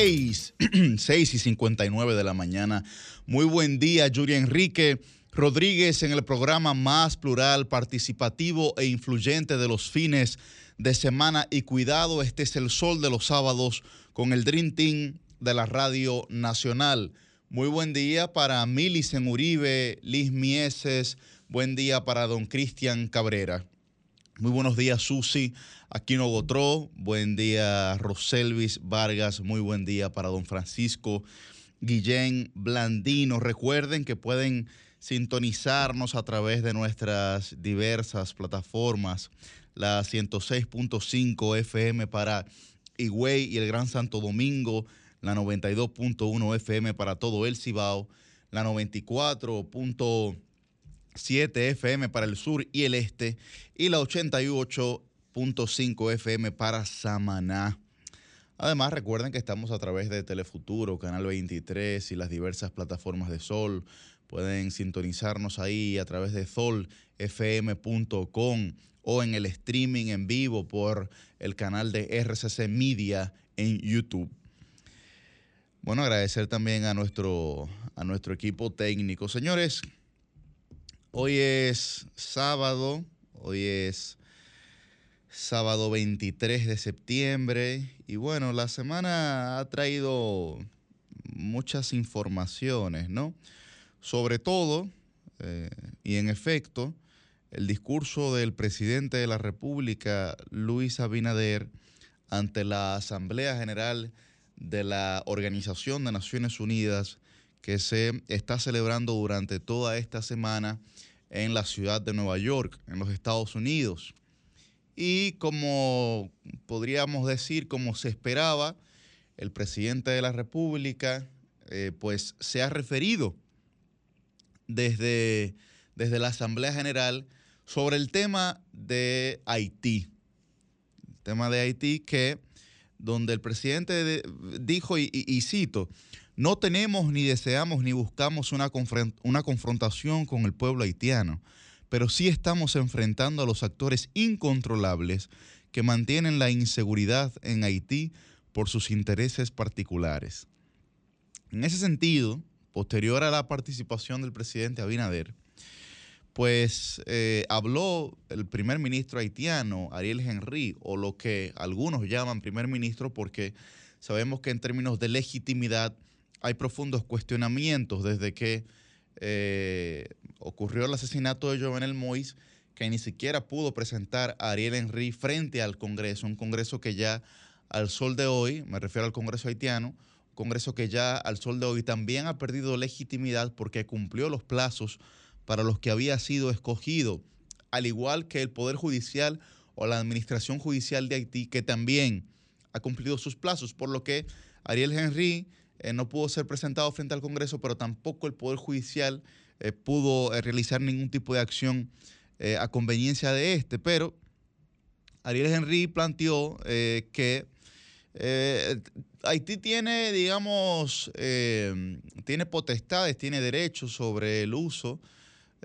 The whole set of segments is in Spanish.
6, 6 y 59 de la mañana. Muy buen día, Yuri Enrique Rodríguez en el programa más plural, participativo e influyente de los fines de semana. Y cuidado, este es el sol de los sábados con el Dream Team de la Radio Nacional. Muy buen día para Milicen Uribe, Liz Mieses, buen día para don Cristian Cabrera. Muy buenos días, Susi. Aquino Gotró, buen día Roselvis Vargas, muy buen día para don Francisco Guillén Blandino. Recuerden que pueden sintonizarnos a través de nuestras diversas plataformas, la 106.5 FM para Higüey y el Gran Santo Domingo, la 92.1 FM para todo el Cibao, la 94.7 FM para el sur y el este y la 88 .5 FM para Samaná. Además, recuerden que estamos a través de Telefuturo, Canal 23 y las diversas plataformas de Sol. Pueden sintonizarnos ahí a través de solfm.com o en el streaming en vivo por el canal de RCC Media en YouTube. Bueno, agradecer también a nuestro, a nuestro equipo técnico. Señores, hoy es sábado, hoy es sábado 23 de septiembre. Y bueno, la semana ha traído muchas informaciones, ¿no? Sobre todo, eh, y en efecto, el discurso del presidente de la República, Luis Abinader, ante la Asamblea General de la Organización de Naciones Unidas, que se está celebrando durante toda esta semana en la ciudad de Nueva York, en los Estados Unidos y como podríamos decir, como se esperaba, el presidente de la República eh, pues se ha referido desde, desde la Asamblea General sobre el tema de Haití. El tema de Haití que donde el presidente dijo, y, cito, no tenemos ni deseamos ni buscamos una, confrontación con el pueblo haitiano pero sí estamos enfrentando a los actores incontrolables que mantienen la inseguridad en Haití por sus intereses particulares. En ese sentido, posterior a la participación del presidente Abinader, pues eh, habló el primer ministro haitiano, Ariel Henry, o lo que algunos llaman primer ministro, porque sabemos que en términos de legitimidad hay profundos cuestionamientos desde que eh, ocurrió el asesinato de Jovenel Mois, que ni siquiera pudo presentar a Ariel Henry frente al Congreso, un Congreso que ya al sol de hoy, me refiero al Congreso haitiano, un Congreso que ya al sol de hoy también ha perdido legitimidad porque cumplió los plazos para los que había sido escogido, al igual que el Poder Judicial o la Administración Judicial de Haití, que también ha cumplido sus plazos, por lo que Ariel Henry eh, no pudo ser presentado frente al Congreso, pero tampoco el Poder Judicial eh, pudo eh, realizar ningún tipo de acción a conveniencia de este. Pero Ariel Henry planteó que Haití tiene, digamos, tiene potestades, tiene derechos sobre el uso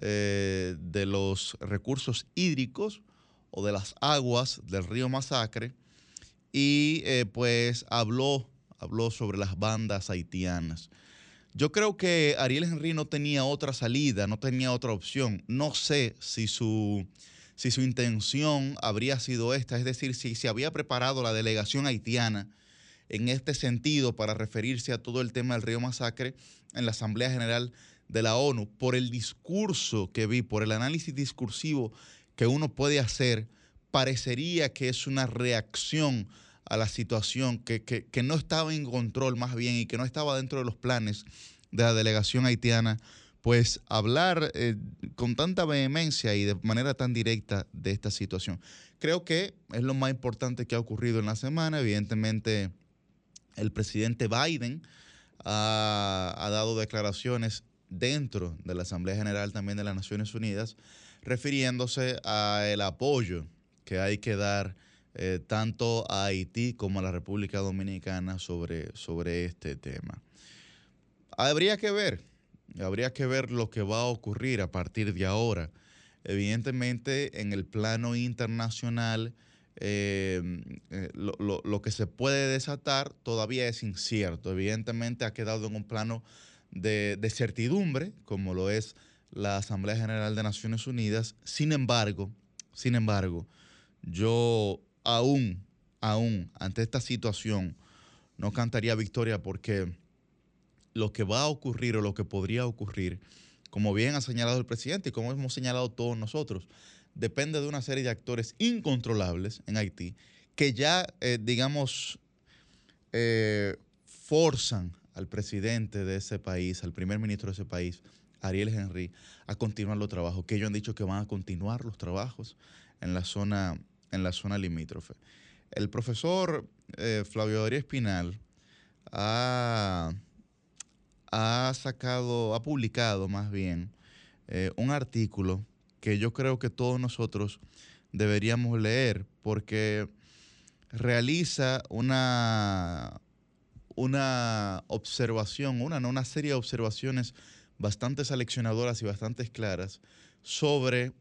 de los recursos hídricos o de las aguas del río Masacre y pues habló habló sobre las bandas haitianas. Yo creo que Ariel Henry no tenía otra salida, no tenía otra opción. No sé si su, si su intención habría sido esta, es decir, si se había preparado la delegación haitiana en este sentido para referirse a todo el tema del río Masacre en la Asamblea General de la ONU, por el discurso que vi, por el análisis discursivo que uno puede hacer, parecería que es una reacción a la situación, que, no estaba en control más bien y que no estaba dentro de los planes de la delegación haitiana, pues hablar eh, con tanta vehemencia y de manera tan directa de esta situación. Creo que es lo más importante que ha ocurrido en la semana. Evidentemente, el presidente Biden ha, ha dado declaraciones dentro de la Asamblea General también de las Naciones Unidas, refiriéndose al apoyo que hay que dar eh, tanto a Haití como a la República Dominicana sobre, sobre este tema. Habría que ver, habría que ver lo que va a ocurrir a partir de ahora. Evidentemente, en el plano internacional, eh, eh, lo, que se puede desatar todavía es incierto. Evidentemente ha quedado en un plano de, de, certidumbre, como lo es la Asamblea General de Naciones Unidas. Sin embargo, sin embargo, yo aún, aún, ante esta situación, no cantaría victoria porque lo que va a ocurrir o lo que podría ocurrir, como bien ha señalado el presidente y como hemos señalado todos nosotros, depende de una serie de actores incontrolables en Haití que ya, eh, digamos, eh, forzan al presidente de ese país, al primer ministro de ese país, Ariel Henry, a continuar los trabajos, que ellos han dicho que van a continuar los trabajos en la zona, en la zona limítrofe. El profesor eh, Flavio Darío Espinal ha, sacado, ha publicado más bien un artículo que yo creo que todos nosotros deberíamos leer porque realiza una, una observación, una, una serie de observaciones bastante seleccionadoras y bastante claras sobre,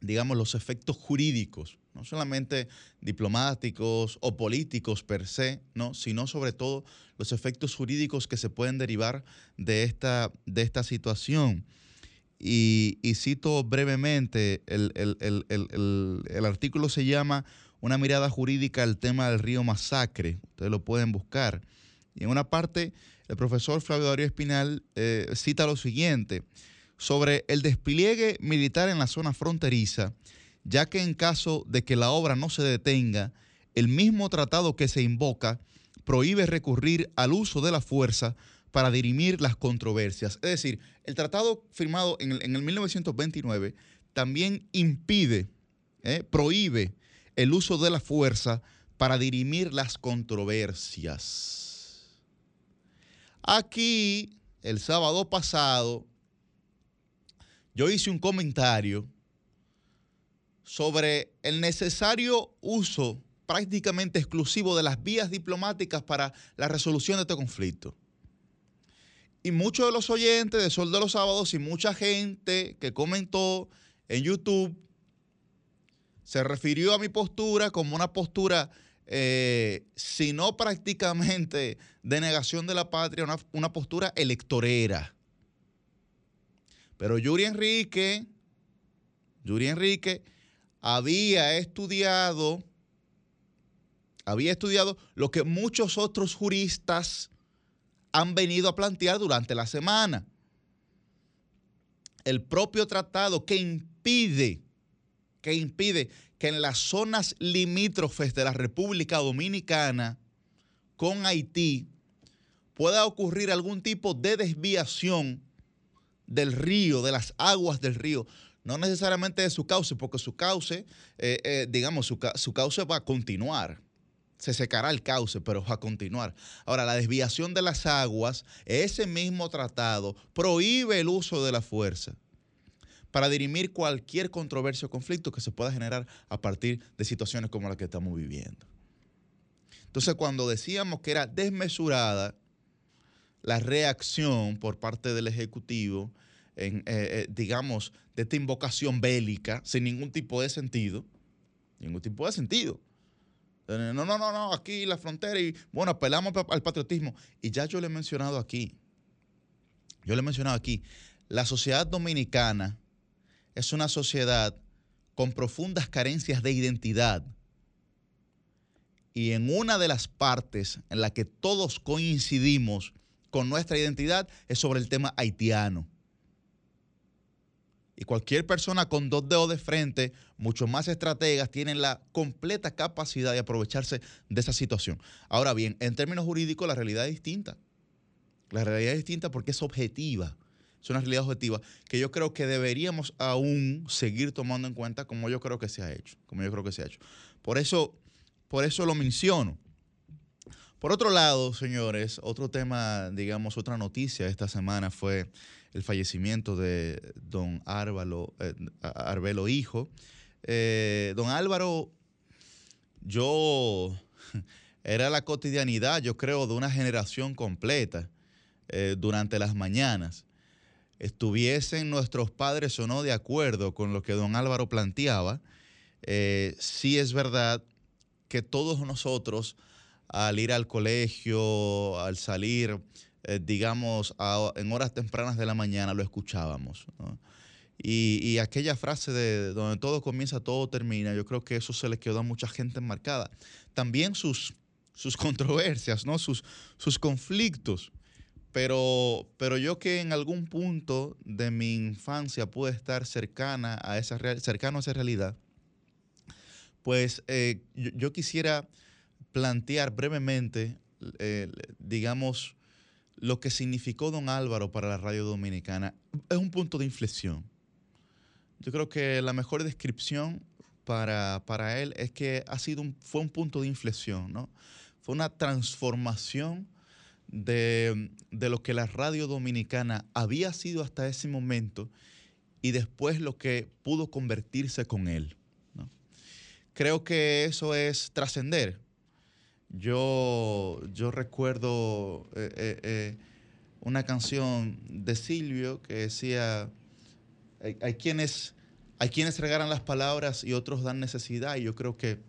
digamos, los efectos jurídicos, no solamente diplomáticos o políticos per se, ¿no? sino sobre todo los efectos jurídicos que se pueden derivar de esta, de esta situación. Y, cito brevemente, el, artículo se llama Una mirada jurídica al tema del río Masacre. Ustedes lo pueden buscar. Y en una parte, el profesor Flavio Darío Espinal eh, cita lo siguiente, sobre el despliegue militar en la zona fronteriza, ya que en caso de que la obra no se detenga, el mismo tratado que se invoca prohíbe recurrir al uso de la fuerza para dirimir las controversias. Es decir, el tratado firmado en el, 1929 también impide, eh, prohíbe el uso de la fuerza para dirimir las controversias. Aquí, el sábado pasado, yo hice un comentario sobre el necesario uso prácticamente exclusivo de las vías diplomáticas para la resolución de este conflicto. Y muchos de los oyentes de Sol de los Sábados y mucha gente que comentó en YouTube se refirió a mi postura como una postura, eh, si no prácticamente de negación de la patria, una, una postura electorera. Pero Yuri Enrique, Yuri Enrique había estudiado, había estudiado lo que muchos otros juristas han venido a plantear durante la semana. El propio tratado que impide, que impide que en las zonas limítrofes de la República Dominicana con Haití pueda ocurrir algún tipo de desviación del río, de las aguas del río, no necesariamente de su cauce, porque su cauce, eh, eh, digamos, su, su cauce va a continuar se secará el cauce, pero va a continuar. Ahora, la desviación de las aguas, ese mismo tratado prohíbe el uso de la fuerza para dirimir cualquier controversia o conflicto que se pueda generar a partir de situaciones como las que estamos viviendo. Entonces, cuando decíamos que era desmesurada la reacción por parte del Ejecutivo, eh, eh, digamos, de esta invocación bélica, sin ningún tipo de sentido, ningún tipo de sentido no, no, no, no, aquí la frontera y bueno, apelamos al patriotismo. Y ya yo le he mencionado aquí, yo le he mencionado aquí, la sociedad dominicana es una sociedad con profundas carencias de identidad. Y en una de las partes en la que todos coincidimos con nuestra identidad es sobre el tema haitiano. Y cualquier persona con dos dedos de frente, mucho más estrategas, tienen la completa capacidad de aprovecharse de esa situación. Ahora bien, en términos jurídicos la realidad es distinta. La realidad es distinta porque es objetiva. Es una realidad objetiva que yo creo que deberíamos aún seguir tomando en cuenta como yo creo que se ha hecho. Como yo creo que se ha hecho. Por eso, por eso lo menciono. Por otro lado, señores, otro tema, digamos, otra noticia esta semana fue el fallecimiento de don Árvalo, eh, Arbelo Hijo. Eh, don Álvaro, yo, era la cotidianidad, yo creo, de una generación completa eh, durante las mañanas. Estuviesen nuestros padres o no de acuerdo con lo que don Álvaro planteaba, sí es verdad que todos nosotros al ir al colegio, al salir, eh, digamos, en horas tempranas de la mañana, lo escuchábamos. Y, aquella frase de donde todo comienza, todo termina, yo creo que eso se le quedó a mucha gente enmarcada. También sus, sus controversias, ¿no? sus, sus conflictos. Pero, pero yo que en algún punto de mi infancia pude estar cercana a esa, cercano a esa realidad, pues eh, yo, quisiera plantear brevemente, eh, digamos, lo que significó don Álvaro para la radio dominicana. Es un punto de inflexión. Yo creo que la mejor descripción para, para él es que ha sido fue un punto de inflexión, ¿no? Fue una transformación de, lo que la radio dominicana había sido hasta ese momento y después lo que pudo convertirse con él. Creo que eso es trascender. Yo, yo recuerdo eh, eh, eh, una canción de Silvio que decía, hay, quienes, hay quienes regalan las palabras y otros dan necesidad, y yo creo que,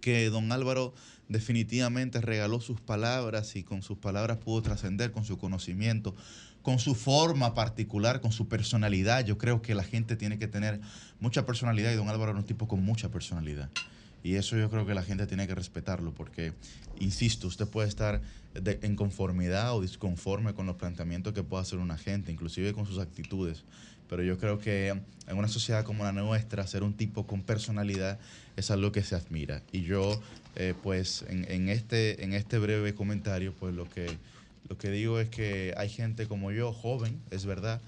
que don Álvaro definitivamente regaló sus palabras y con sus palabras pudo trascender con su conocimiento, con su forma particular, con su personalidad. Yo creo que la gente tiene que tener mucha personalidad y don Álvaro es un tipo con mucha personalidad. Y eso yo creo que la gente tiene que respetarlo porque, insisto, usted puede estar en conformidad o disconforme con los planteamientos que pueda hacer una gente, inclusive con sus actitudes. Pero yo creo que en una sociedad como la nuestra, ser un tipo con personalidad es algo que se admira. Y yo eh, pues en, este, en este breve comentario, pues lo que, lo que digo es que hay gente como yo, joven, es verdad,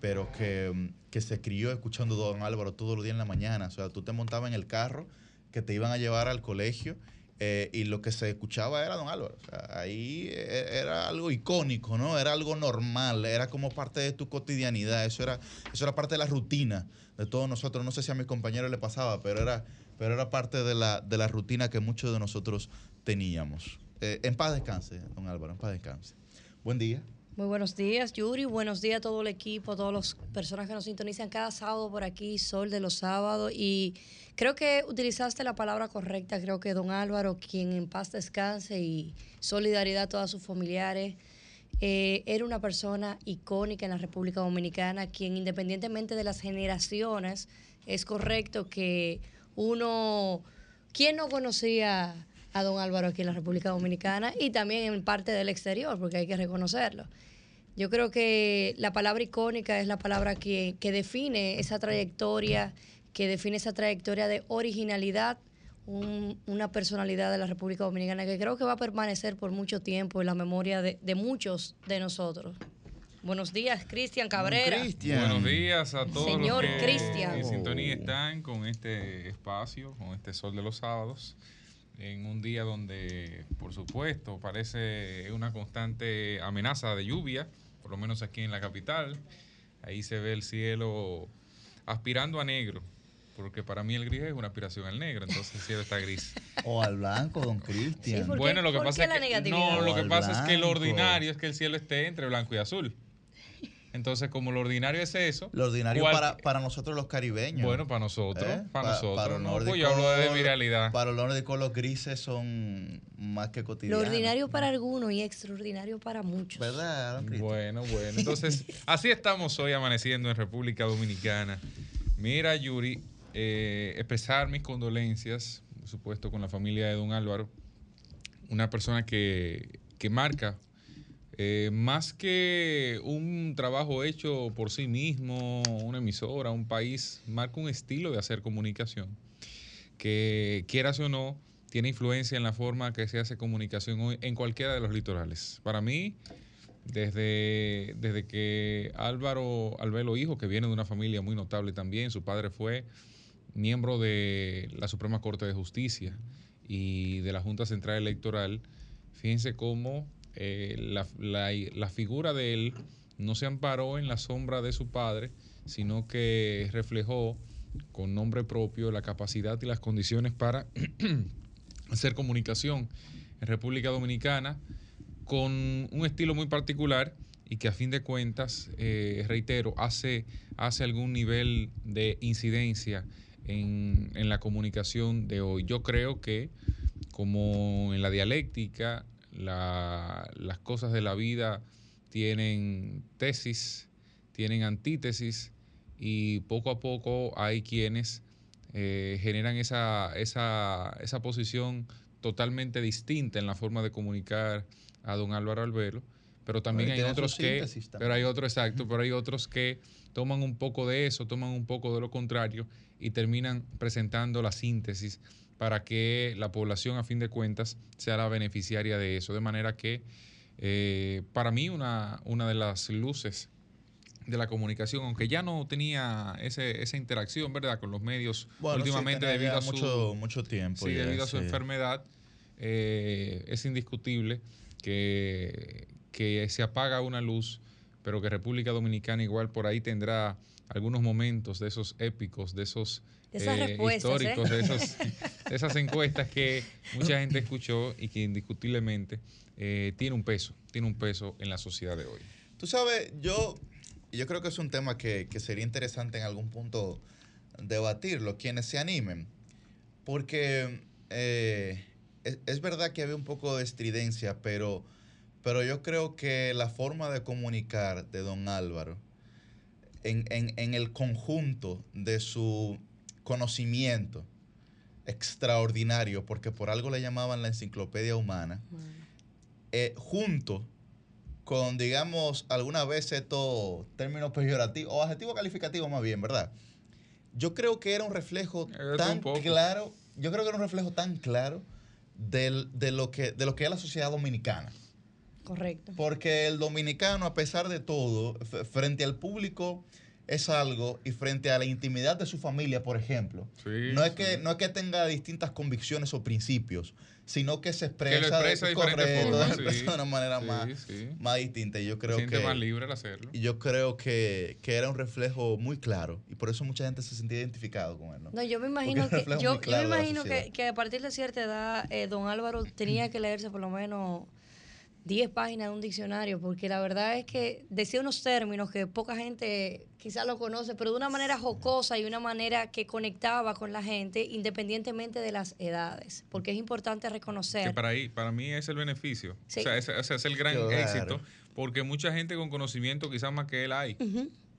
pero que, que se crió escuchando a Don Álvaro todos los días en la mañana. O sea, tú te montabas en el carro que te iban a llevar al colegio eh, y lo que se escuchaba era Don Álvaro. Ahí e, era algo icónico, ¿no? Era algo normal, era como parte de tu cotidianidad, eso era, eso era parte de la rutina de todos nosotros. No sé si a mis compañeros le pasaba, pero era, pero era parte de la, de la rutina que muchos de nosotros teníamos. Eh, en paz descanse, don Álvaro, en paz descanse. Buen día. Muy buenos días, Yuri. Buenos días a todo el equipo, a todas las personas que nos sintonizan cada sábado por aquí, Sol de los sábados. Y creo que utilizaste la palabra correcta. Creo que don Álvaro, quien en paz descanse y solidaridad a todos sus familiares, eh, era una persona icónica en la República Dominicana, quien independientemente de las generaciones, es correcto que uno, ¿quién no conocía a don Álvaro aquí en la República Dominicana y también en parte del exterior, porque hay que reconocerlo? Yo creo que la palabra icónica es la palabra que, define esa trayectoria, que define esa trayectoria de originalidad, una personalidad de la República Dominicana que creo que va a permanecer por mucho tiempo en la memoria de, muchos de nosotros. Buenos días, Cristian Cabrera. Buenos días a todos Señor los que Cristian. en sintonía están con este espacio, con este sol de los sábados en un día donde, por supuesto, parece una constante amenaza de lluvia por lo menos aquí en la capital. Ahí se ve el cielo aspirando a negro, porque para mí el gris es una aspiración al negro, entonces el cielo está gris. O al blanco, don Cristian. bueno, lo que pasa es que no, lo que pasa es que lo ordinario es que el cielo esté entre blanco y azul. Entonces, como lo ordinario es eso. Lo ordinario para, para nosotros los caribeños. Bueno, para nosotros. ¿Eh? Para, nosotros. Para no, pues yo hablo de mi realidad. Para los nórdicos, los grises son más que cotidianos. Lo ordinario para algunos y extraordinario para muchos. ¿Verdad? Bueno, bueno. Entonces, así estamos hoy amaneciendo en República Dominicana. Mira, Yuri, eh, expresar mis condolencias, por supuesto, con la familia de don Álvaro. Una persona que, que marca eh, más que un trabajo hecho por sí mismo, una emisora, un país, marca un estilo de hacer comunicación que, quieras o no, tiene influencia en la forma que se hace comunicación hoy en cualquiera de los litorales. Para mí, desde, desde que Álvaro Albelo Hijo, que viene de una familia muy notable también, su padre fue miembro de la Suprema Corte de Justicia y de la Junta Central Electoral, fíjense cómo eh, la, figura de él no se amparó en la sombra de su padre, sino que reflejó con nombre propio la capacidad y las condiciones para hacer comunicación en República Dominicana con un estilo muy particular y que a fin de cuentas, eh, reitero, hace, hace algún nivel de incidencia en, en la comunicación de hoy. Yo creo que como en la dialéctica, la- las cosas de la vida tienen tesis, tienen antítesis y poco a poco hay quienes eh, generan esa, esa, esa posición totalmente distinta en la forma de comunicar a don Álvaro Albero, pero también hay otros que, también. pero hay otros exacto, pero hay otros que toman un poco de eso, toman un poco de lo contrario y terminan presentando la síntesis para que la población a fin de cuentas sea la beneficiaria de eso. De manera que eh, para mí una, una de las luces de la comunicación, aunque ya no tenía ese, esa interacción, ¿verdad?, con los medios Bueno, sí, últimamente tenía debido a su, mucho, mucho tiempo. Sí, ya, debido a su sí. enfermedad, eh, es indiscutible que, que se apaga una luz, pero que República Dominicana igual por ahí tendrá algunos momentos de esos épicos, de esos De esas eh, ¿eh? de, esos- de esas encuestas que mucha gente escuchó y que indiscutiblemente eh, tiene un peso, tiene un peso en la sociedad de hoy. Tú sabes, yo, yo creo que es un tema que, que sería interesante en algún punto debatirlo, quienes se animen, porque eh, es, es verdad que había un poco de estridencia, pero, pero yo creo que la forma de comunicar de don Álvaro, en, en- en el conjunto de su conocimiento extraordinario, porque por algo le llamaban la enciclopedia humana, eh, junto con, digamos, algunas veces estos términos peyorativos, o adjetivos calificativos más bien, ¿verdad? Yo creo que era un reflejo Eh, tan un claro, yo creo que era un reflejo tan claro del- de, lo que, de lo que es la sociedad dominicana. Correcto. Porque el dominicano, a pesar de todo, frente al público es algo y frente a la intimidad de su familia, por ejemplo, Sí, no, es sí. que, no es que tenga distintas convicciones o principios, sino que se expresa, Que lo expresa de correcto, formas, se expresa sí. de una manera Sí, más, sí. más distinta. Y yo Se creo siente que más libre al hacerlo. y yo creo que, que era un reflejo muy claro y por eso mucha gente se sentía identificado con él. ¿no? No, yo me imagino que yo, yo me imagino que, que a partir de cierta edad eh, don Álvaro tenía que leerse por lo menos 10 páginas de un diccionario, porque la verdad es que decía unos términos que poca gente quizás lo conoce, pero de una manera jocosa y una manera que conectaba con la gente independientemente de las edades, porque es importante reconocer. Que para, ahí, para mí es el beneficio. Sí. O, sea, ese, ese es el gran Claro. éxito, porque mucha gente con conocimiento quizás más que él hay.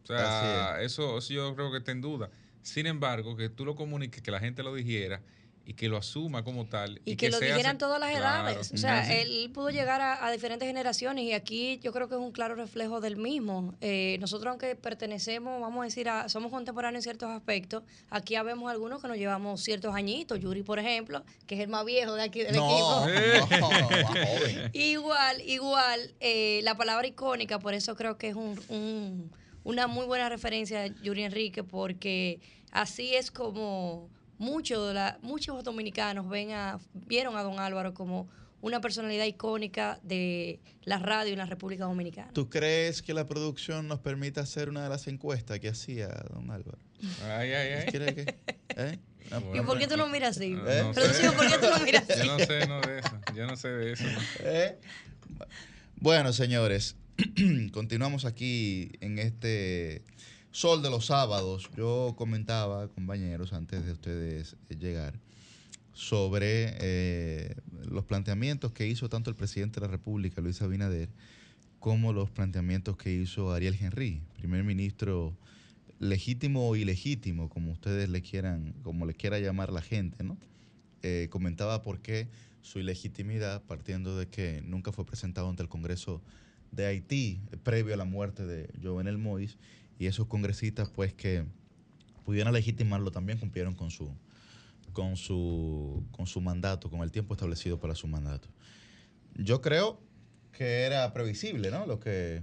O sea, eso, eso yo creo que está en duda. Sin embargo, que tú lo comuniques, que la gente lo dijera y que lo asuma como tal. Y, que, lo sea dijeran todas las Claro. edades. O sea, él pudo llegar a, a diferentes generaciones y aquí yo creo que es un claro reflejo del mismo. Eh, nosotros, aunque pertenecemos, vamos a decir, a, somos contemporáneos en ciertos aspectos, aquí habemos algunos que nos llevamos ciertos añitos. Yuri, por ejemplo, que es el más viejo de aquí del No, equipo. no, joven. Igual, igual, eh, la palabra icónica, por eso creo que es un, un- una muy buena referencia de Yuri Enrique, porque así es como muchos de la- muchos dominicanos ven a, vieron a don Álvaro como una personalidad icónica de la radio en la República Dominicana. ¿Tú crees que la producción nos permite hacer una de las encuestas que hacía don Álvaro? Ay, ay, ay. ¿Eh? ¿Y por qué tú lo miras así? No, no Producción, sé. ¿por qué tú lo miras así? Yo no sé no de eso. Yo no sé de eso. ¿Eh? Bueno, señores, continuamos aquí en este sol de los sábados. Yo comentaba, compañeros, antes de ustedes llegar, sobre eh, los planteamientos que hizo tanto el presidente de la República, Luis Abinader, como los planteamientos que hizo Ariel Henry, primer ministro legítimo o ilegítimo, como ustedes le quieran, como le quiera llamar la gente, ¿no? Eh, comentaba por qué su ilegitimidad, partiendo de que nunca fue presentado ante el Congreso de Haití, eh, previo a la muerte de Jovenel Moïse, y esos congresistas, pues, que pudieran legitimarlo, también cumplieron con su, con su, con su mandato, con el tiempo establecido para su mandato. Yo creo que era previsible, ¿no? Lo que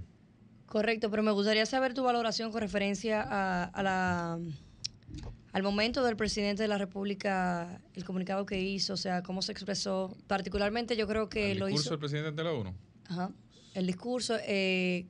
Correcto, pero me gustaría saber tu valoración con referencia a, a la, al momento del presidente de la República, el comunicado que hizo, o sea, cómo se expresó. Particularmente yo creo que El lo discurso hizo... del presidente de la ONU. Ajá. El discurso, eh,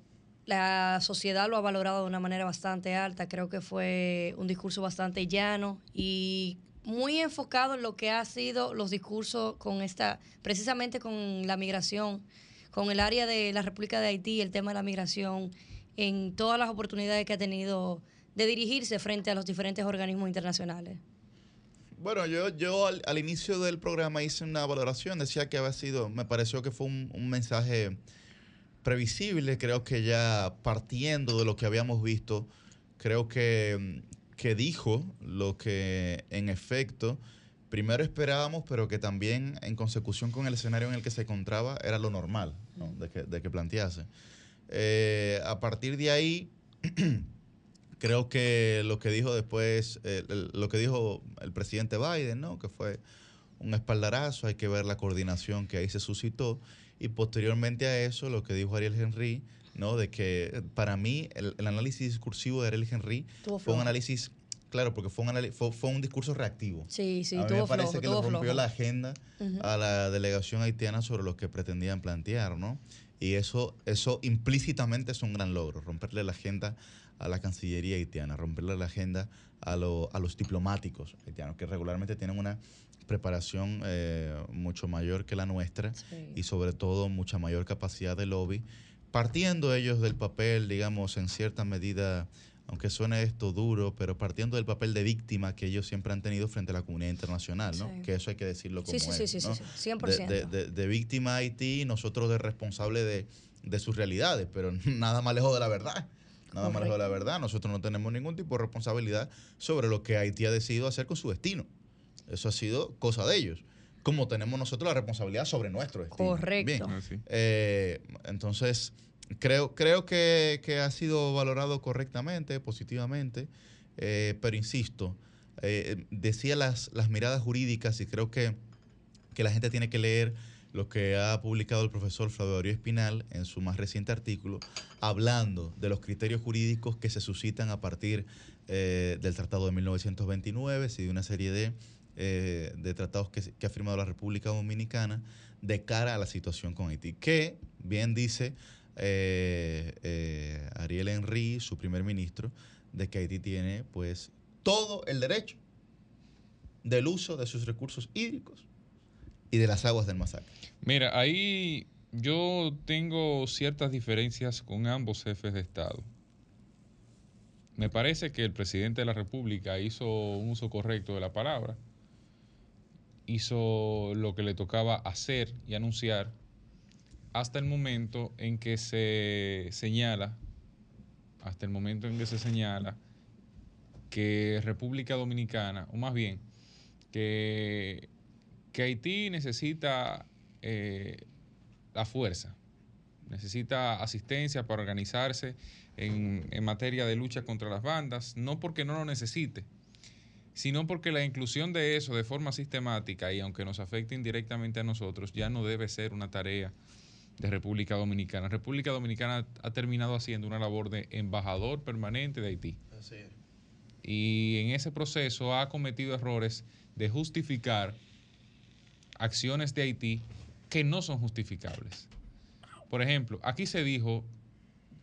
la sociedad lo ha valorado de una manera bastante alta. Creo que fue un discurso bastante llano y muy enfocado en lo que ha sido los discursos con esta, precisamente con la migración, con el área de la República de Haití, el tema de la migración, en todas las oportunidades que ha tenido de dirigirse frente a los diferentes organismos internacionales. Bueno, yo, yo al, inicio del programa hice una valoración, decía que había sido, me pareció que fue un, mensaje previsible, creo que ya partiendo de lo que habíamos visto, creo que, que dijo lo que en efecto primero esperábamos, pero que también en consecución con el escenario en el que se encontraba era lo normal de, que, de, que, plantease. Eh, a partir de ahí, creo que lo que dijo después, eh, lo que dijo el presidente Biden, ¿no? que fue un espaldarazo, hay que ver la coordinación que ahí se suscitó, y posteriormente a eso lo que dijo Ariel Henry, ¿no? de que para mí el, análisis discursivo de Ariel Henry fue un análisis Claro, porque fue un, fue, un discurso reactivo. Sí, sí, a mí me parece que le rompió la agenda a la delegación haitiana sobre lo que pretendían plantear, ¿no? Y eso, eso implícitamente es un gran logro, romperle la agenda a la Cancillería haitiana, romperle la agenda a, a los diplomáticos haitianos, que regularmente tienen una preparación eh, mucho mayor que la nuestra y sobre todo mucha mayor capacidad de lobby, partiendo ellos del papel, digamos, en cierta medida aunque suene esto duro, pero partiendo del papel de víctima que ellos siempre han tenido frente a la comunidad internacional, ¿no? Que eso hay que decirlo como sí, sí, sí, sí, sí, 100%. De, de, de, víctima Haití y nosotros de responsable de, sus realidades, pero nada más lejos de la verdad. Nada más lejos de la verdad. Nosotros no tenemos ningún tipo de responsabilidad sobre lo que Haití ha decidido hacer con su destino. Eso ha sido cosa de ellos. Como tenemos nosotros la responsabilidad sobre nuestro destino. Correcto. Bien. Eh, entonces Creo, creo que, ha sido valorado correctamente, positivamente, eh, pero insisto, eh, decía las, las miradas jurídicas y creo que, la gente tiene que leer lo que ha publicado el profesor Flavio Espinal en su más reciente artículo, hablando de los criterios jurídicos que se suscitan a partir eh, del Tratado de 1929 y de una serie de, de tratados que, que, ha firmado la República Dominicana de cara a la situación con Haití, que, bien dice, eh, eh, Ariel Henry, su primer ministro, de que Haití tiene pues todo el derecho del uso de sus recursos hídricos y de las aguas del masacre. Mira, ahí yo tengo ciertas diferencias con ambos jefes de Estado. Me parece que el presidente de la República hizo un uso correcto de la palabra, hizo lo que le tocaba hacer y anunciar hasta el momento en que se señala, hasta el momento en que se señala que República Dominicana, o más bien, que, Haití necesita eh, la fuerza, necesita asistencia para organizarse en materia de lucha contra las bandas, no porque no lo necesite, sino porque la inclusión de eso de forma sistemática y aunque nos afecte indirectamente a nosotros, ya no debe ser una tarea de República Dominicana. República Dominicana ha terminado haciendo una labor de embajador permanente de Haití. Y en ese proceso ha cometido errores de justificar acciones de Haití que no son justificables. Por ejemplo, aquí se dijo,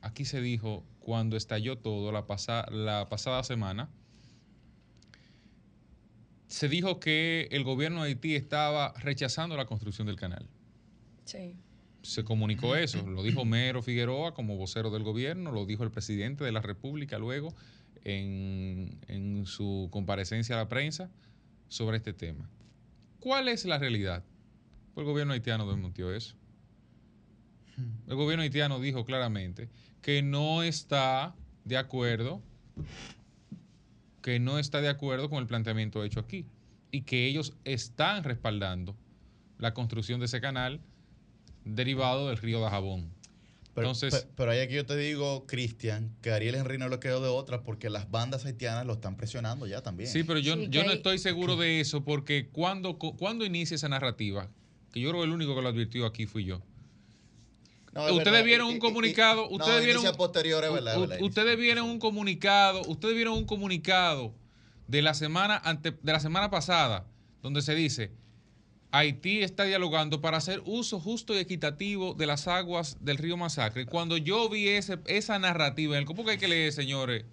aquí se dijo cuando estalló todo la, la pasada semana, se dijo que el gobierno de Haití estaba rechazando la construcción del canal. Sí se comunicó eso, lo dijo Mero Figueroa como vocero del gobierno, lo dijo el presidente de la República luego en, su comparecencia a la prensa sobre este tema. ¿Cuál es la realidad? Pues el gobierno haitiano desmontió eso. El gobierno haitiano dijo claramente que no está de acuerdo, que no está de acuerdo con el planteamiento hecho aquí y que ellos están respaldando la construcción de ese canal derivado del río de Jabón. Pero, Entonces, pero, ahí aquí yo te digo, Cristian, que Ariel Henry no le quedó de otra porque las bandas haitianas lo están presionando ya también. Sí, pero yo, yo no estoy seguro de eso porque cuando, cuando inicia esa narrativa, que yo creo que el único que lo advirtió aquí fui yo. Ustedes vieron un comunicado, ustedes vieron ustedes vieron un comunicado, ustedes vieron un comunicado de la semana ante, de la semana pasada donde se dice Haití está dialogando para hacer uso justo y equitativo de las aguas del río Masacre. Cuando yo vi esa narrativa, ¿cómo que hay que leer, señores?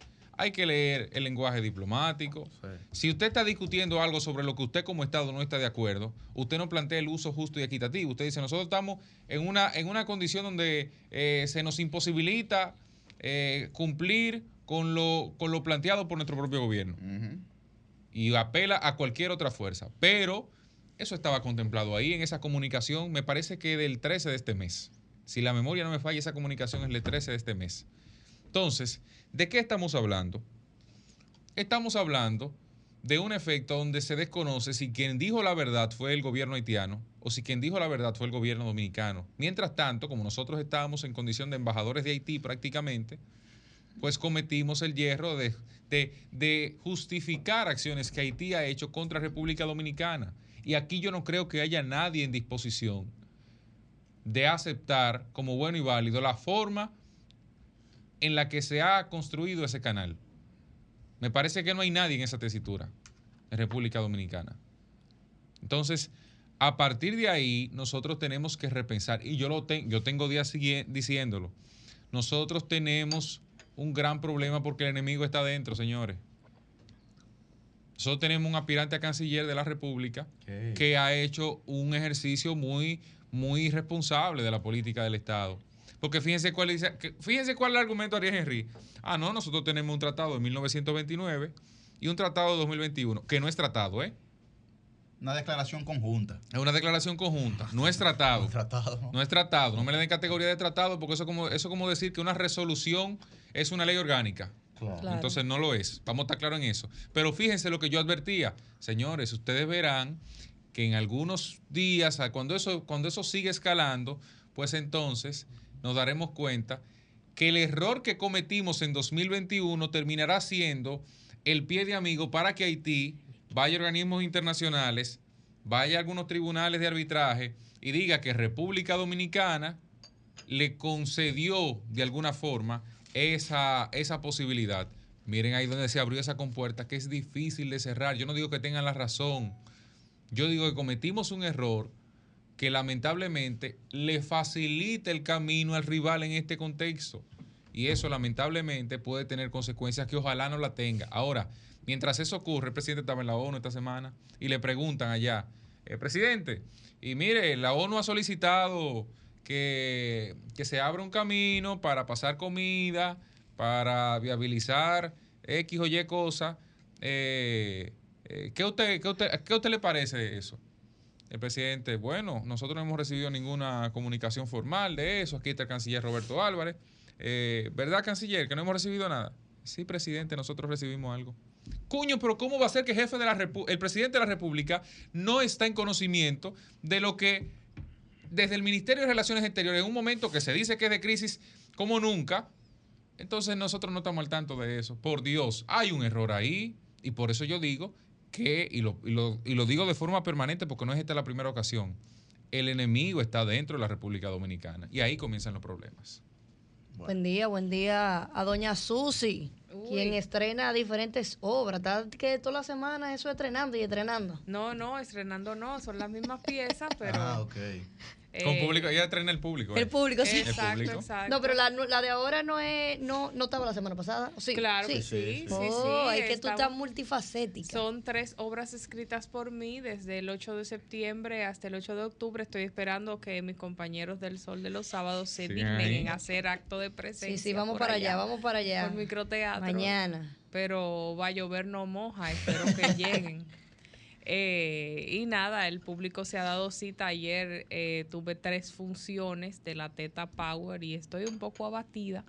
Hay que leer el lenguaje diplomático. Si usted está discutiendo algo sobre lo que usted como Estado no está de acuerdo, usted no plantea el uso justo y equitativo. Usted dice, nosotros estamos en una, en una condición donde eh, se nos imposibilita eh, cumplir con lo, con lo planteado por nuestro propio gobierno. y apela a cualquier otra fuerza. Pero eso estaba contemplado ahí en esa comunicación, me parece que del 13 de este mes. Si la memoria no me falla, esa comunicación es del 13 de este mes. Entonces, ¿de qué estamos hablando? Estamos hablando de un efecto donde se desconoce si quien dijo la verdad fue el gobierno haitiano o si quien dijo la verdad fue el gobierno dominicano. Mientras tanto, como nosotros estábamos en condición de embajadores de Haití prácticamente, pues cometimos el hierro de, de, justificar acciones que Haití ha hecho contra República Dominicana. Y aquí yo no creo que haya nadie en disposición de aceptar como bueno y válido la forma en la que se ha construido ese canal. Me parece que no hay nadie en esa tesitura en República Dominicana. Entonces, a partir de ahí, nosotros tenemos que repensar, y yo, lo yo tengo días diciéndolo, nosotros tenemos un gran problema porque el enemigo está dentro, señores. Nosotros tenemos un aspirante a canciller de la República que ha hecho un ejercicio muy, muy irresponsable de la política del Estado. Porque fíjense cuál, fíjense cuál es el argumento de Ariel Henry. Ah, no, nosotros tenemos un tratado de 1929 y un tratado de 2021, que no es tratado, ¿eh? Una declaración conjunta. Es una declaración conjunta, no es tratado. No, es tratado, no me le den categoría de tratado porque eso es como, eso como decir que una resolución es una ley orgánica. Entonces no lo es. Vamos a estar claros en eso. Pero fíjense lo que yo advertía. Señores, ustedes verán que en algunos días, cuando eso, cuando eso sigue escalando, pues entonces nos daremos cuenta que el error que cometimos en 2021 terminará siendo el pie de amigo para que Haití vaya a organismos internacionales, vaya a algunos tribunales de arbitraje y diga que República Dominicana le concedió de alguna forma esa, esa posibilidad. Miren ahí donde se abrió esa compuerta, que es difícil de cerrar. Yo no digo que tengan la razón. Yo digo que cometimos un error que lamentablemente le facilita el camino al rival en este contexto. Y eso lamentablemente puede tener consecuencias que ojalá no la tenga. Ahora, mientras eso ocurre, el presidente estaba en la ONU esta semana y le preguntan allá, eh, presidente, y mire, la ONU ha solicitado que, se abra un camino para pasar comida, para viabilizar X o Y cosas. Eh, eh, ¿qué, usted, qué, usted, ¿Qué usted le parece eso? El presidente, bueno, nosotros no hemos recibido ninguna comunicación formal de eso. Aquí está el canciller Roberto Álvarez. Eh, ¿Verdad, canciller? Que no hemos recibido nada. Sí, presidente, nosotros recibimos algo. Cuño, pero ¿cómo va a ser que jefe de la el presidente de la República no está en conocimiento de lo que desde el Ministerio de Relaciones Exteriores, en un momento que se dice que es de crisis como nunca, entonces nosotros no estamos al tanto de eso. Por Dios, hay un error ahí y por eso yo digo que, y lo, y lo digo de forma permanente porque no es esta la primera ocasión, el enemigo está dentro de la República Dominicana y ahí comienzan los problemas. Buen día, buen día a doña Susi, quien estrena diferentes obras. Está que toda la semana eso estrenando y estrenando. No, no, estrenando no, son las mismas piezas, pero... Ah, ok. Con eh, público, ella trae el público. El público, sí. Exacto, exacto. No, pero la, la, de ahora no es, no, no estaba la semana pasada. Sí, claro sí. sí, sí, oh, Es que tú estás multifacética. Son tres obras escritas por mí desde el 8 de septiembre hasta el 8 de octubre. Estoy esperando que mis compañeros del Sol de los Sábados se dignen en hacer acto de presencia. Sí, sí, vamos para allá, vamos para allá. Por microteatro. Mañana. Pero va a llover no moja, espero que lleguen. Eh, y nada, el público se ha dado cita. Ayer eh, tuve tres funciones de la Teta Power y estoy un poco abatida,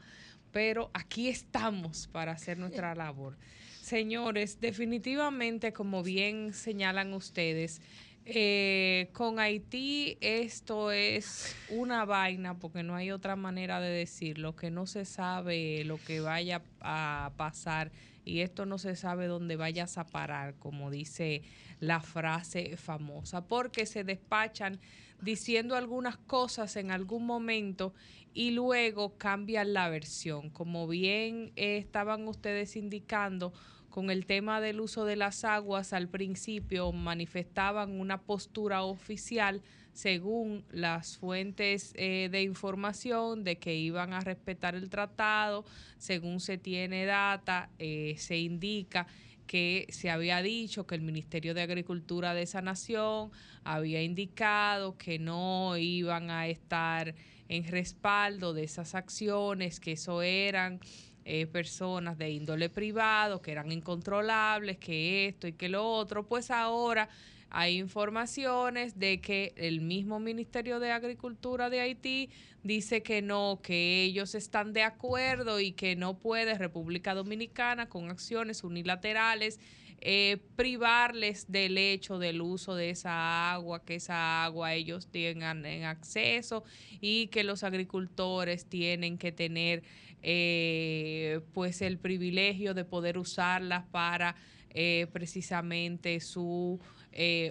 pero aquí estamos para hacer nuestra labor. Señores, definitivamente, como bien señalan ustedes, eh, con Haití esto es una vaina, porque no hay otra manera de decirlo, que no se sabe lo que vaya a pasar y esto no se sabe dónde vayas a parar, como dice la frase famosa, porque se despachan diciendo algunas cosas en algún momento y luego cambian la versión. Como bien estaban ustedes indicando, con el tema del uso de las aguas al principio manifestaban una postura oficial según las fuentes eh, de información de que iban a respetar el tratado, según se tiene data, eh, se indica que se había dicho que el Ministerio de Agricultura de esa nación había indicado que no iban a estar en respaldo de esas acciones, que eso eran eh, personas de índole privado que eran incontrolables, que esto y que lo otro, pues ahora hay informaciones de que el mismo Ministerio de Agricultura de Haití dice que no, que ellos están de acuerdo y que no puede República Dominicana con acciones unilaterales eh, privarles del hecho del uso de esa agua, que esa agua ellos tengan en acceso y que los agricultores tienen que tener eh, pues el privilegio de poder usarlas para eh, precisamente su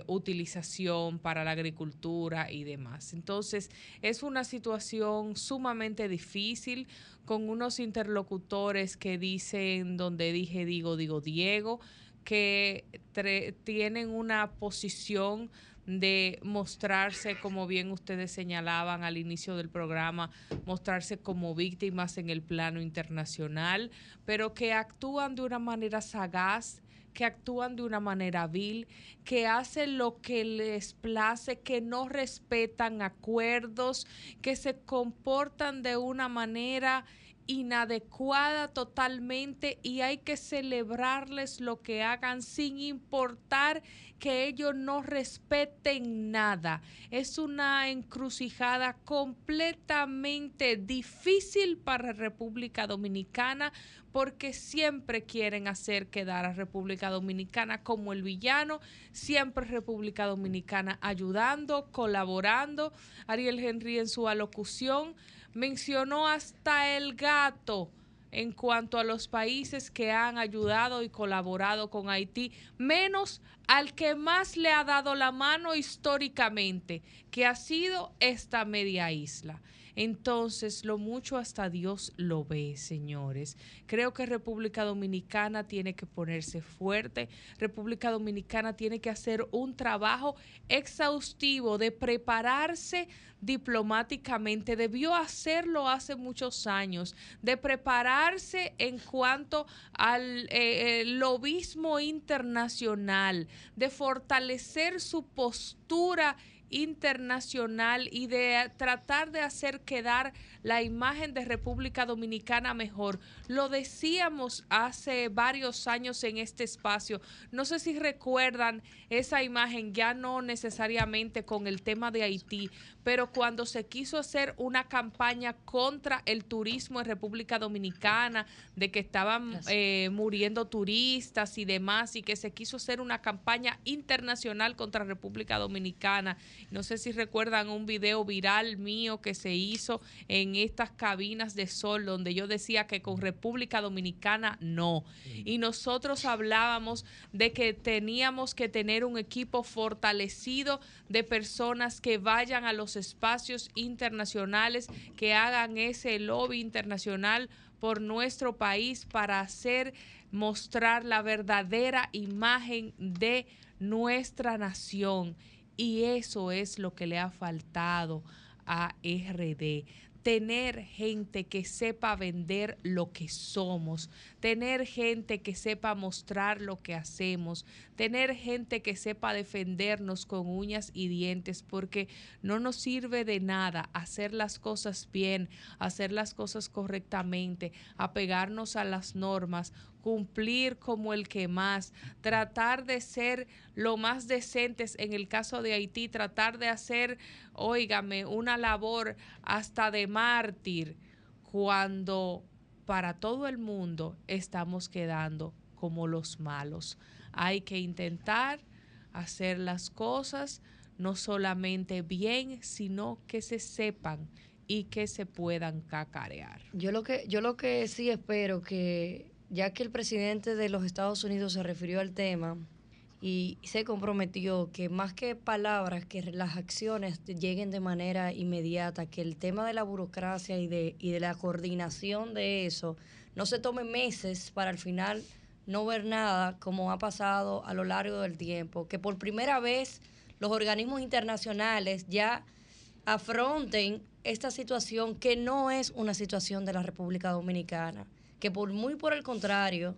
utilización para la agricultura y demás. Entonces, es una situación sumamente difícil con unos interlocutores que dicen donde dije digo, digo Diego, que tienen una posición de mostrarse, como bien ustedes señalaban al inicio del programa, mostrarse como víctimas en el plano internacional, pero que actúan de una manera sagaz, que actúan de una manera vil, que hacen lo que les place, que no respetan acuerdos, que se comportan de una manera inadecuada totalmente y hay que celebrarles lo que hagan sin importar que ellos no respeten nada. Es una encrucijada completamente difícil para República Dominicana porque siempre quieren hacer quedar a República Dominicana como el villano, siempre República Dominicana ayudando, colaborando. Ariel Henry en su alocución mencionó hasta el gato en cuanto a los países que han ayudado y colaborado con Haití, menos al que más le ha dado la mano históricamente, que ha sido esta media isla. Entonces, lo mucho hasta Dios lo ve, señores. Creo que República Dominicana tiene que ponerse fuerte. República Dominicana tiene que hacer un trabajo exhaustivo de prepararse diplomáticamente. Debió hacerlo hace muchos años, de prepararse en cuanto al eh, eh, lobismo internacional, de fortalecer su postura internacional y de tratar de hacer quedar la imagen de República Dominicana mejor. Lo decíamos hace varios años en este espacio. No sé si recuerdan esa imagen, ya no necesariamente con el tema de Haití, pero cuando se quiso hacer una campaña contra el turismo en República Dominicana, de que estaban eh, muriendo turistas y demás, y que se quiso hacer una campaña internacional contra República Dominicana. No sé si recuerdan un video viral mío que se hizo en estas cabinas de sol donde yo decía que con República Dominicana no. Y nosotros hablábamos de que teníamos que tener un equipo fortalecido de personas que vayan a los espacios internacionales, que hagan ese lobby internacional por nuestro país para hacer mostrar la verdadera imagen de nuestra nación. Y eso es lo que le ha faltado a RD tener gente que sepa vender lo que somos, tener gente que sepa mostrar lo que hacemos, tener gente que sepa defendernos con uñas y dientes, porque no nos sirve de nada hacer las cosas bien, hacer las cosas correctamente, apegarnos a las normas, cumplir como el que más, tratar de ser lo más decentes en el caso de Haití, tratar de hacer, óigame, una labor hasta de mártir cuando para todo el mundo estamos quedando como los malos. Hay que intentar hacer las cosas no solamente bien, sino que se sepan y que se puedan cacarear. Yo lo que yo lo que sí espero que ya que el presidente de los Estados Unidos se refirió al tema y se comprometió que más que palabras, que las acciones lleguen de manera inmediata, que el tema de la burocracia y de, y de la coordinación de eso no se tome meses para al final no ver nada como ha pasado a lo largo del tiempo, que por primera vez los organismos internacionales ya afronten esta situación que no es una situación de la República Dominicana que por muy por el contrario,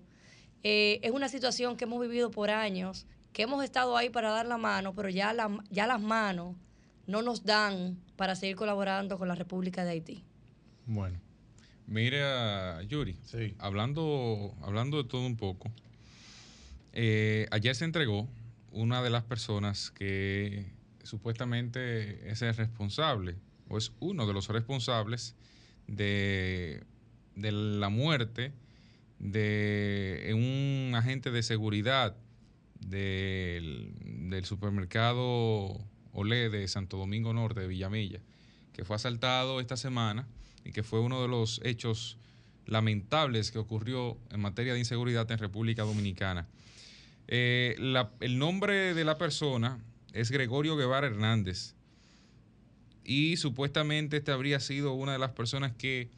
eh, es una situación que hemos vivido por años, que hemos estado ahí para dar la mano, pero ya, ya las manos no nos dan para seguir colaborando con la República de Haití. Bueno, Mira, Yuri, Sí. hablando, hablando de todo un poco, eh, ayer se entregó una de las personas que supuestamente es el responsable, o es uno de los responsables de, de la muerte de un agente de seguridad del, supermercado Olé de Santo Domingo Norte, de Villamella, que fue asaltado esta semana y que fue uno de los hechos lamentables que ocurrió en materia de inseguridad en República Dominicana. Eh, el nombre de la persona es Gregorio Guevara Hernández y supuestamente este habría sido una de las personas que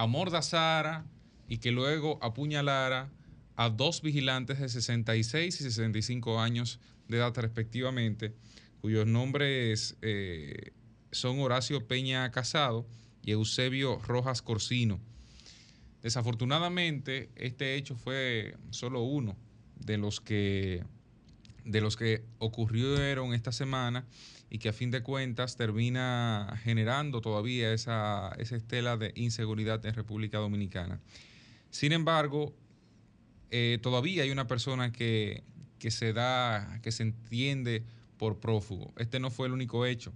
amordazara y que luego apuñalara a dos vigilantes de 66 y 65 años de edad respectivamente, cuyos nombres eh, son Horacio Peña Casado y Eusebio Rojas Corsino. Desafortunadamente, este hecho fue solo uno de los que de los que ocurrieron esta semana y que a fin de cuentas termina generando todavía esa, esa estela de inseguridad en República Dominicana. Sin embargo, eh, todavía hay una persona que, que se da, que se entiende por prófugo. Este no fue el único hecho,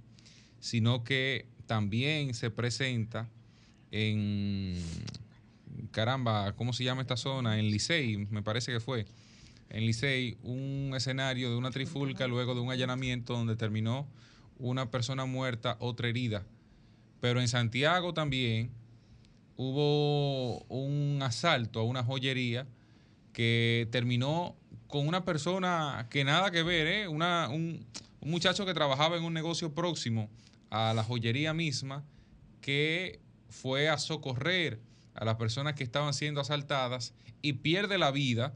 sino que también se presenta en, caramba, ¿cómo se llama esta zona? En Licey, me parece que fue. En Licey, un escenario de una trifulca luego de un allanamiento donde terminó una persona muerta, otra herida. Pero en Santiago también hubo un asalto a una joyería que terminó con una persona que nada que ver, ¿eh? Una- un, un muchacho que trabajaba en un negocio próximo a la joyería misma que fue a socorrer a las personas que estaban siendo asaltadas y pierde la vida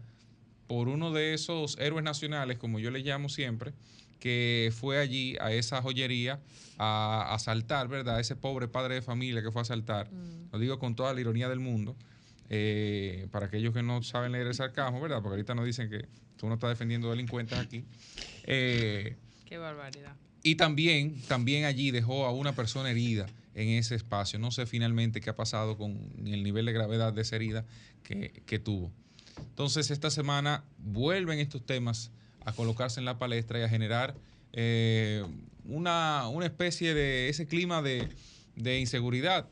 por uno de esos héroes nacionales, como yo le llamo siempre, que fue allí a esa joyería a asaltar, ¿verdad? Ese pobre padre de familia que fue a asaltar. Lo digo con toda la ironía del mundo, eh, para aquellos que no saben leer el sarcasmo, ¿verdad? Porque ahorita nos dicen que tú no estás defendiendo delincuentes aquí. Eh, Qué barbaridad. y también, también allí dejó a una persona herida en ese espacio. No sé finalmente qué ha pasado con el nivel de gravedad de esa herida que, que tuvo. Entonces, esta semana vuelven estos temas a colocarse en la palestra y a generar eh, una, una especie de ese clima de, de inseguridad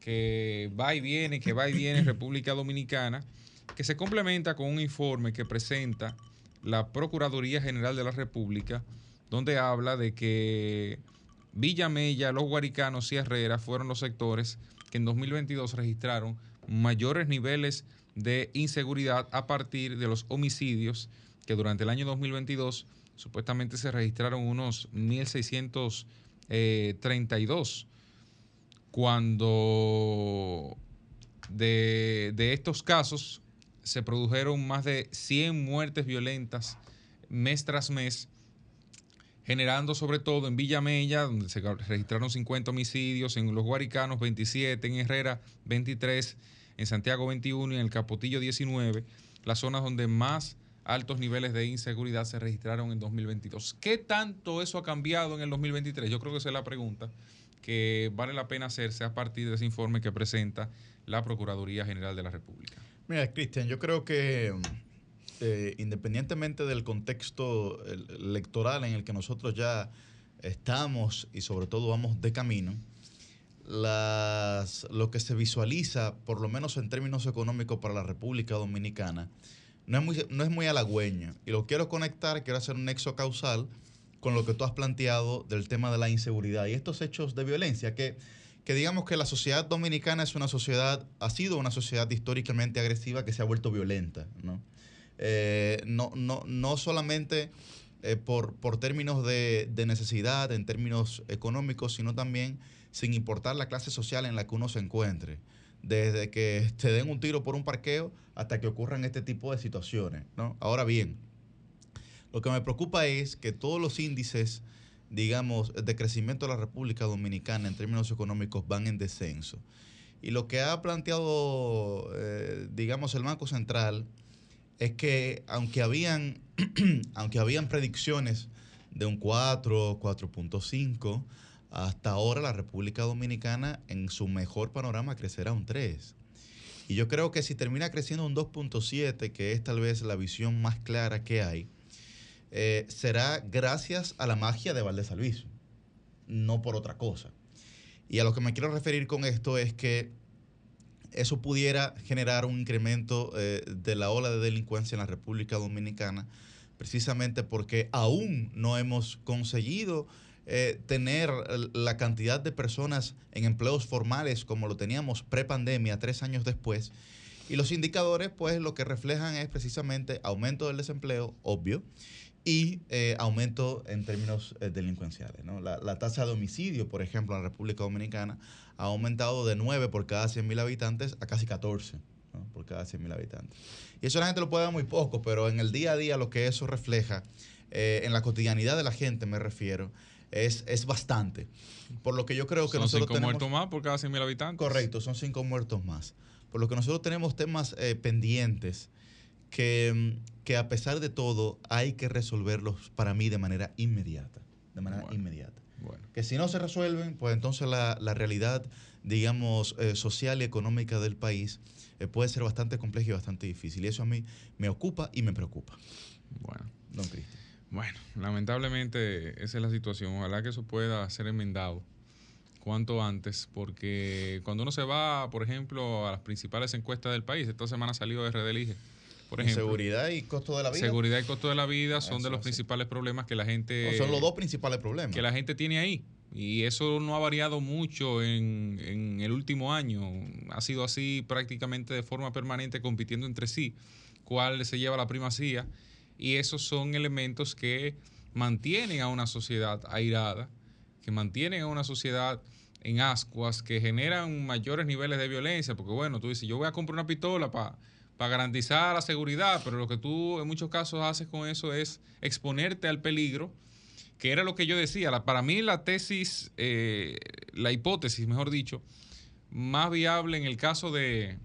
que va y viene, que va y viene en República Dominicana, que se complementa con un informe que presenta la Procuraduría General de la República, donde habla de que Villamella, Los Guaricanos y Herrera fueron los sectores que en 2022 registraron mayores niveles de inseguridad a partir de los homicidios que durante el año 2022 supuestamente se registraron unos 1.632 cuando de, de estos casos se produjeron más de 100 muertes violentas mes tras mes, generando sobre todo en Villamella, donde se registraron 50 homicidios, en Los Guaricanos 27, en Herrera 23, en Santiago 21 y en el Capotillo 19, las zonas donde más altos niveles de inseguridad se registraron en 2022. ¿Qué tanto eso ha cambiado en el 2023? Yo creo que esa es la pregunta que vale la pena hacerse a partir de ese informe que presenta la Procuraduría General de la República. Mira, Cristian, yo creo que eh, independientemente del contexto el- electoral en el que nosotros ya estamos y sobre todo vamos de camino, las, lo que se visualiza, por lo menos en términos económicos para la República Dominicana, no es muy, no es muy halagüeño. Y lo quiero conectar, quiero hacer un nexo causal con lo que tú has planteado del tema de la inseguridad y estos hechos de violencia que que digamos que la sociedad dominicana es una sociedad, ha sido una sociedad históricamente agresiva que se ha vuelto violenta, ¿no? Eh, no, no, no solamente eh, por, por términos de, de necesidad, en términos económicos, sino también sin importar la clase social en la que uno se encuentre. Desde que te den un tiro por un parqueo hasta que ocurran este tipo de situaciones, ¿no? Ahora bien, lo que me preocupa es que todos los índices digamos, de crecimiento de la República Dominicana en términos económicos van en descenso. Y lo que ha planteado, eh, digamos, el Banco Central es que aunque habían, aunque habían predicciones de un 4, 4.5, hasta ahora la República Dominicana en su mejor panorama crecerá un 3. Y yo creo que si termina creciendo un 2.7, que es tal vez la visión más clara que hay, eh, será gracias a la magia de Valdés Alviso, no por otra cosa. Y a lo que me quiero referir con esto es que eso pudiera generar un incremento eh, de la ola de delincuencia en la República Dominicana, precisamente porque aún no hemos conseguido eh, tener la cantidad de personas en empleos formales como lo teníamos pre-pandemia, tres años después. Y los indicadores, pues, lo que reflejan es precisamente aumento del desempleo, obvio, y eh, aumento en términos eh, delincuenciales. ¿no? La, la, tasa de homicidio, por ejemplo, en la República Dominicana ha aumentado de 9 por cada 100.000 habitantes a casi 14 ¿no? por cada 100.000 habitantes. Y eso la gente lo puede ver muy poco, pero en el día a día lo que eso refleja, en la cotidianidad de la gente me refiero, es, es bastante. Por lo que yo creo que son nosotros cinco tenemos... muertos más por cada 100.000 habitantes. Correcto, son cinco muertos más. Por lo que nosotros tenemos temas eh, pendientes que, que, a pesar de todo hay que resolverlos para mí de manera inmediata. De manera Bueno. inmediata. Bueno, Que si no se resuelven, pues entonces la, la realidad, digamos, eh, social y económica del país eh, puede ser bastante compleja y bastante difícil. Y eso a mí me ocupa y me preocupa, bueno. don Cristian. Bueno, lamentablemente esa es la situación. Ojalá que eso pueda ser enmendado cuanto antes, porque cuando uno se va, por ejemplo, a las principales encuestas del país, esta semana ha salido RD Elige, por ejemplo. Seguridad y costo de la vida. Seguridad y costo de la vida son Eso de los así. principales problemas que la gente No, son los dos principales problemas. que la gente tiene ahí. Y eso no ha variado mucho en, en el último año. Ha sido así prácticamente de forma permanente, compitiendo entre sí, cuál se lleva la primacía. Y esos son elementos que mantienen a una sociedad airada, que mantienen a una sociedad en ascuas, que generan mayores niveles de violencia. Porque bueno, tú dices, yo voy a comprar una pistola para garantizar la seguridad, pero lo que tú en muchos casos haces con eso es exponerte al peligro que era lo que yo decía. Para mí la tesis, eh, la hipótesis, mejor dicho, más viable en el caso de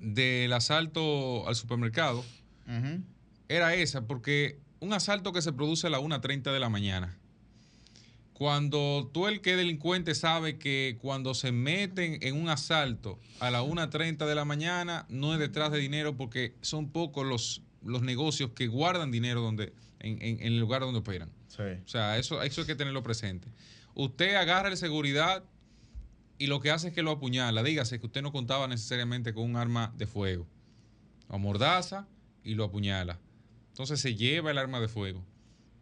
del asalto al supermercado. Era esa, porque un asalto que se produce a las 1.30 de la mañana, cuando tú el que es delincuente sabe que cuando se meten en un asalto a las 1.30 de la mañana no es detrás de dinero porque son pocos los, los negocios que guardan dinero donde, en, en- en el lugar donde operan. Sí. O sea, eso, eso hay que tenerlo presente. Usted agarra el seguridad y lo que hace es que lo apuñala. Dígase que usted no contaba necesariamente con un arma de fuego. Lo amordaza y lo apuñala. Entonces se lleva el arma de fuego.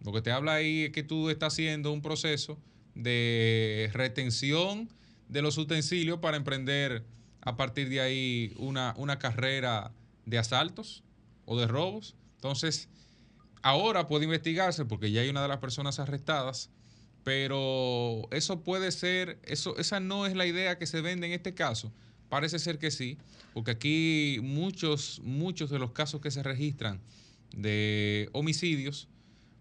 Lo que te habla ahí es que tú estás haciendo un proceso de retención de los utensilios para emprender a partir de ahí una, una carrera de asaltos o de robos. Entonces, ahora puede investigarse porque ya hay una de las personas arrestadas, pero eso puede ser, eso, esa no es la idea que se vende en este caso. Parece ser que sí, porque aquí muchos, muchos de los casos que se registran de homicidios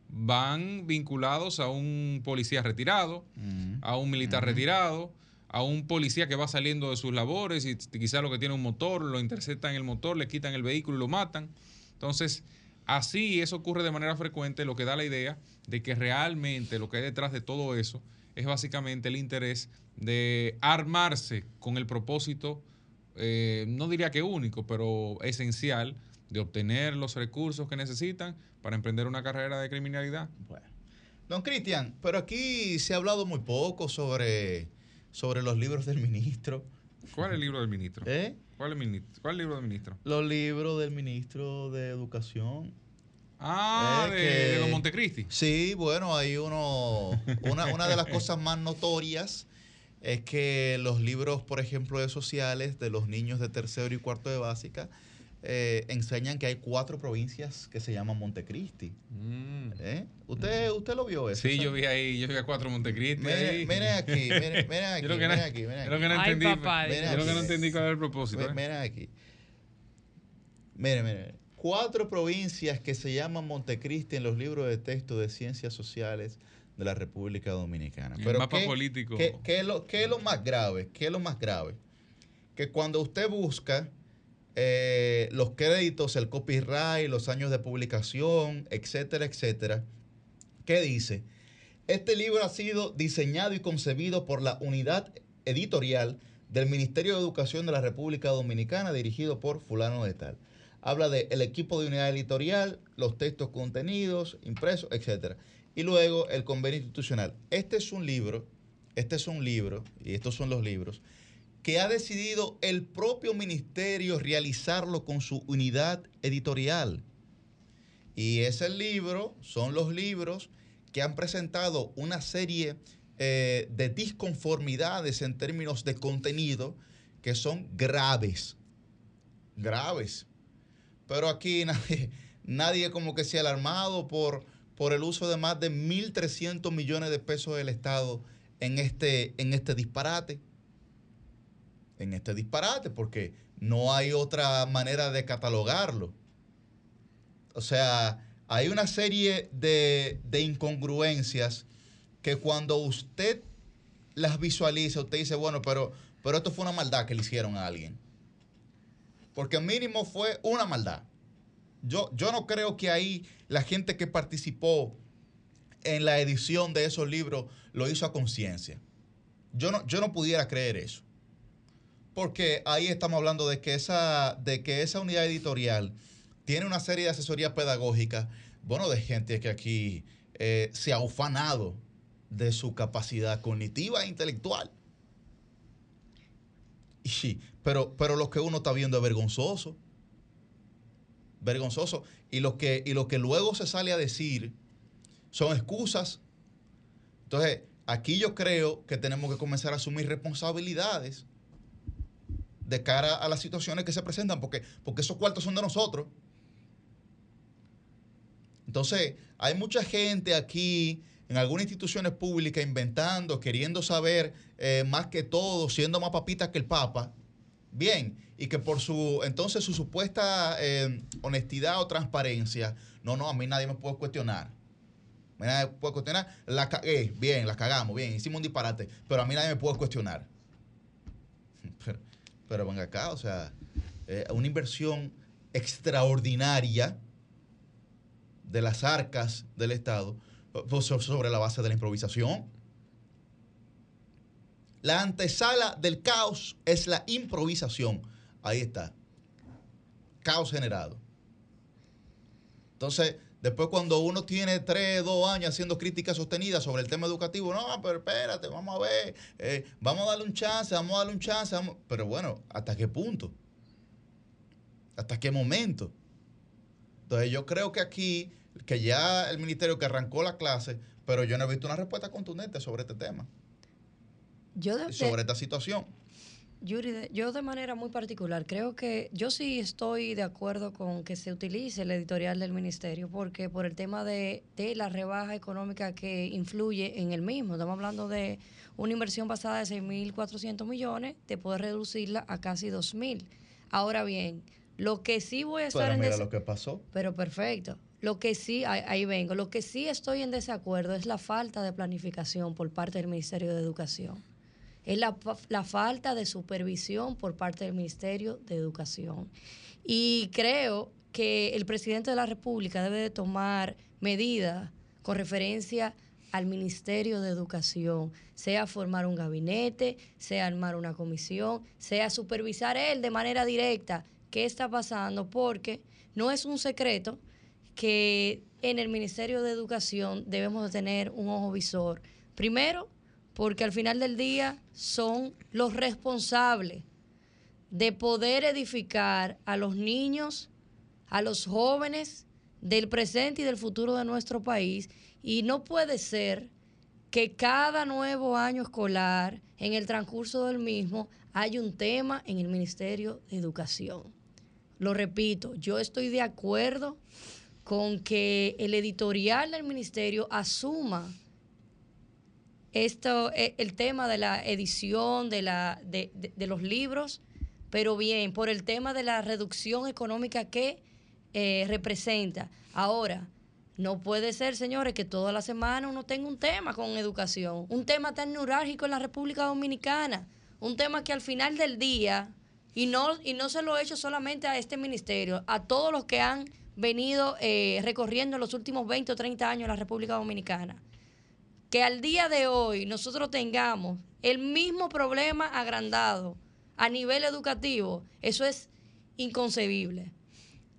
van vinculados a un policía retirado, Ujú. a un militar Ujú. retirado, a un policía que va saliendo de sus labores y quizá lo que tiene un motor, lo interceptan el motor, le quitan el vehículo y lo matan. Entonces, así eso ocurre de manera frecuente, lo que da la idea de que realmente lo que hay detrás de todo eso es básicamente el interés de armarse con el propósito, eh, no diría que único, pero esencial, de obtener los recursos que necesitan para emprender una carrera de criminalidad. Bueno. Don Cristian, pero aquí se ha hablado muy poco sobre, sobre los libros del ministro. ¿Cuál es el libro del ministro? ¿Eh? ¿Cuál es, el ministro? ¿Cuál es el libro del ministro? Los libros del ministro de Educación. Ah, Es de, que- de Don Montecristi. Sí, bueno, hay uno. Una, una de las cosas más notorias es que los libros, por ejemplo, de sociales de los niños de tercero y cuarto de básica eh, enseñan que hay cuatro provincias que se llaman Montecristi. Mm. ¿Eh? ¿Usted, ¿Usted lo vio eso? Sí, yo vi ahí, yo vi a cuatro Montecristi. Mire, ahí. mire aquí, mire, mire aquí, Yo lo que mire no- aquí, mire yo lo aquí. que no Ay, entendí, papá, Mira yo lo que no aquí. entendí cuál era el propósito. Mi- ¿eh? Mira aquí. Mire, mire. Cuatro provincias que se llaman Montecristi en los libros de texto de ciencias sociales de la República Dominicana. El Pero mapa ¿qué- político. ¿qué, qué es lo, qué es lo más grave? ¿Qué es lo más grave? Que cuando usted busca eh, los créditos, el copyright, los años de publicación, etcétera, etcétera, ¿qué dice? Este libro ha sido diseñado y concebido por la unidad editorial del Ministerio de Educación de la República Dominicana dirigido por fulano de tal. Habla de el equipo de unidad editorial, los textos contenidos, impresos, etc. Y luego el convenio institucional. Este es un libro, este es un libro, y estos son los libros, que ha decidido el propio ministerio realizarlo con su unidad editorial. Y ese libro, son los libros que han presentado una serie eh, de disconformidades en términos de contenido que son graves. Graves. Pero aquí nadie, nadie como que se ha alarmado por, por el uso de más de 1.300 millones de pesos del Estado en este, en este disparate en este disparate, porque no hay otra manera de catalogarlo. O sea, hay una serie de, incongruencias que cuando usted las visualiza, usted dice, bueno, pero, pero esto fue una maldad que le hicieron a alguien. Porque mínimo fue una maldad. Yo, yo no creo que ahí la gente que participó en la edición de esos libros lo hizo a conciencia. Yo no, yo no pudiera creer eso porque ahí estamos hablando de que esa, de que esa unidad editorial tiene una serie de asesorías pedagógicas, bueno, de gente que aquí eh, se ha ufanado de su capacidad cognitiva e intelectual. Y, pero, pero lo que uno está viendo es vergonzoso. Vergonzoso. Y lo, que, y lo que luego se sale a decir son excusas. Entonces, aquí yo creo que tenemos que comenzar a asumir responsabilidades de cara a las situaciones que se presentan, porque, porque esos cuartos son de nosotros. Entonces, hay mucha gente aquí en algunas instituciones públicas inventando, queriendo saber eh, más que todo, siendo más papita que el Papa. Bien, y que por su, entonces su supuesta eh, honestidad o transparencia, no, no, a mí nadie me puede cuestionar. Nadie me puede cuestionar, la cagué, bien, la cagamos, bien, hicimos un disparate, pero a mí nadie me puede cuestionar. Pero venga acá, o sea, eh, una inversión extraordinaria de las arcas del Estado sobre la base de la improvisación. La antesala del caos es la improvisación. Ahí está. Caos generado. Entonces, Después, cuando uno tiene tres, dos años haciendo críticas sostenidas sobre el tema educativo, no, pero espérate, vamos a ver, eh, vamos a darle un chance, vamos a darle un chance. Pero bueno, ¿hasta qué punto? ¿Hasta qué momento? Entonces, yo creo que aquí, que ya el ministerio que arrancó la clase, pero yo no he visto una respuesta contundente sobre este tema. Yo sobre esta situación. Yuri, yo de manera muy particular creo que yo sí estoy de acuerdo con que se utilice el editorial del ministerio, porque por el tema de, la rebaja económica que influye en el mismo, estamos hablando de una inversión pasada de 6.400 millones, de poder reducirla a casi 2.000. Ahora bien, lo que sí voy a estar pero mira lo que pasó. Pero perfecto. Lo que sí, ahí vengo, lo que sí estoy en desacuerdo es la falta de planificación por parte del Ministerio de Educación es la, falta de supervisión por parte del Ministerio de Educación. Y creo que el presidente de la República debe de tomar medidas con referencia al Ministerio de Educación, sea formar un gabinete, sea armar una comisión, sea supervisar él de manera directa qué está pasando, porque no es un secreto que en el Ministerio de Educación debemos de tener un ojo visor. Primero, porque al final del día son los responsables de poder edificar a los niños, a los jóvenes del presente y del futuro de nuestro país. Y no puede ser que cada nuevo año escolar, en el transcurso del mismo, hay un tema en el Ministerio de Educación. Lo repito, yo estoy de acuerdo con que el editorial del ministerio asuma esto, eh, el tema de la edición de, la, de, los libros, pero bien, por el tema de la reducción económica que eh, representa. Ahora, no puede ser, señores, que toda la semana uno tenga un tema con educación, un tema tan neurálgico en la República Dominicana, un tema que al final del día, y no, y no se lo he hecho solamente a este ministerio, a todos los que han venido eh, recorriendo los últimos 20 o 30 años la República Dominicana, que al día de hoy nosotros tengamos el mismo problema agrandado a nivel educativo, eso es inconcebible.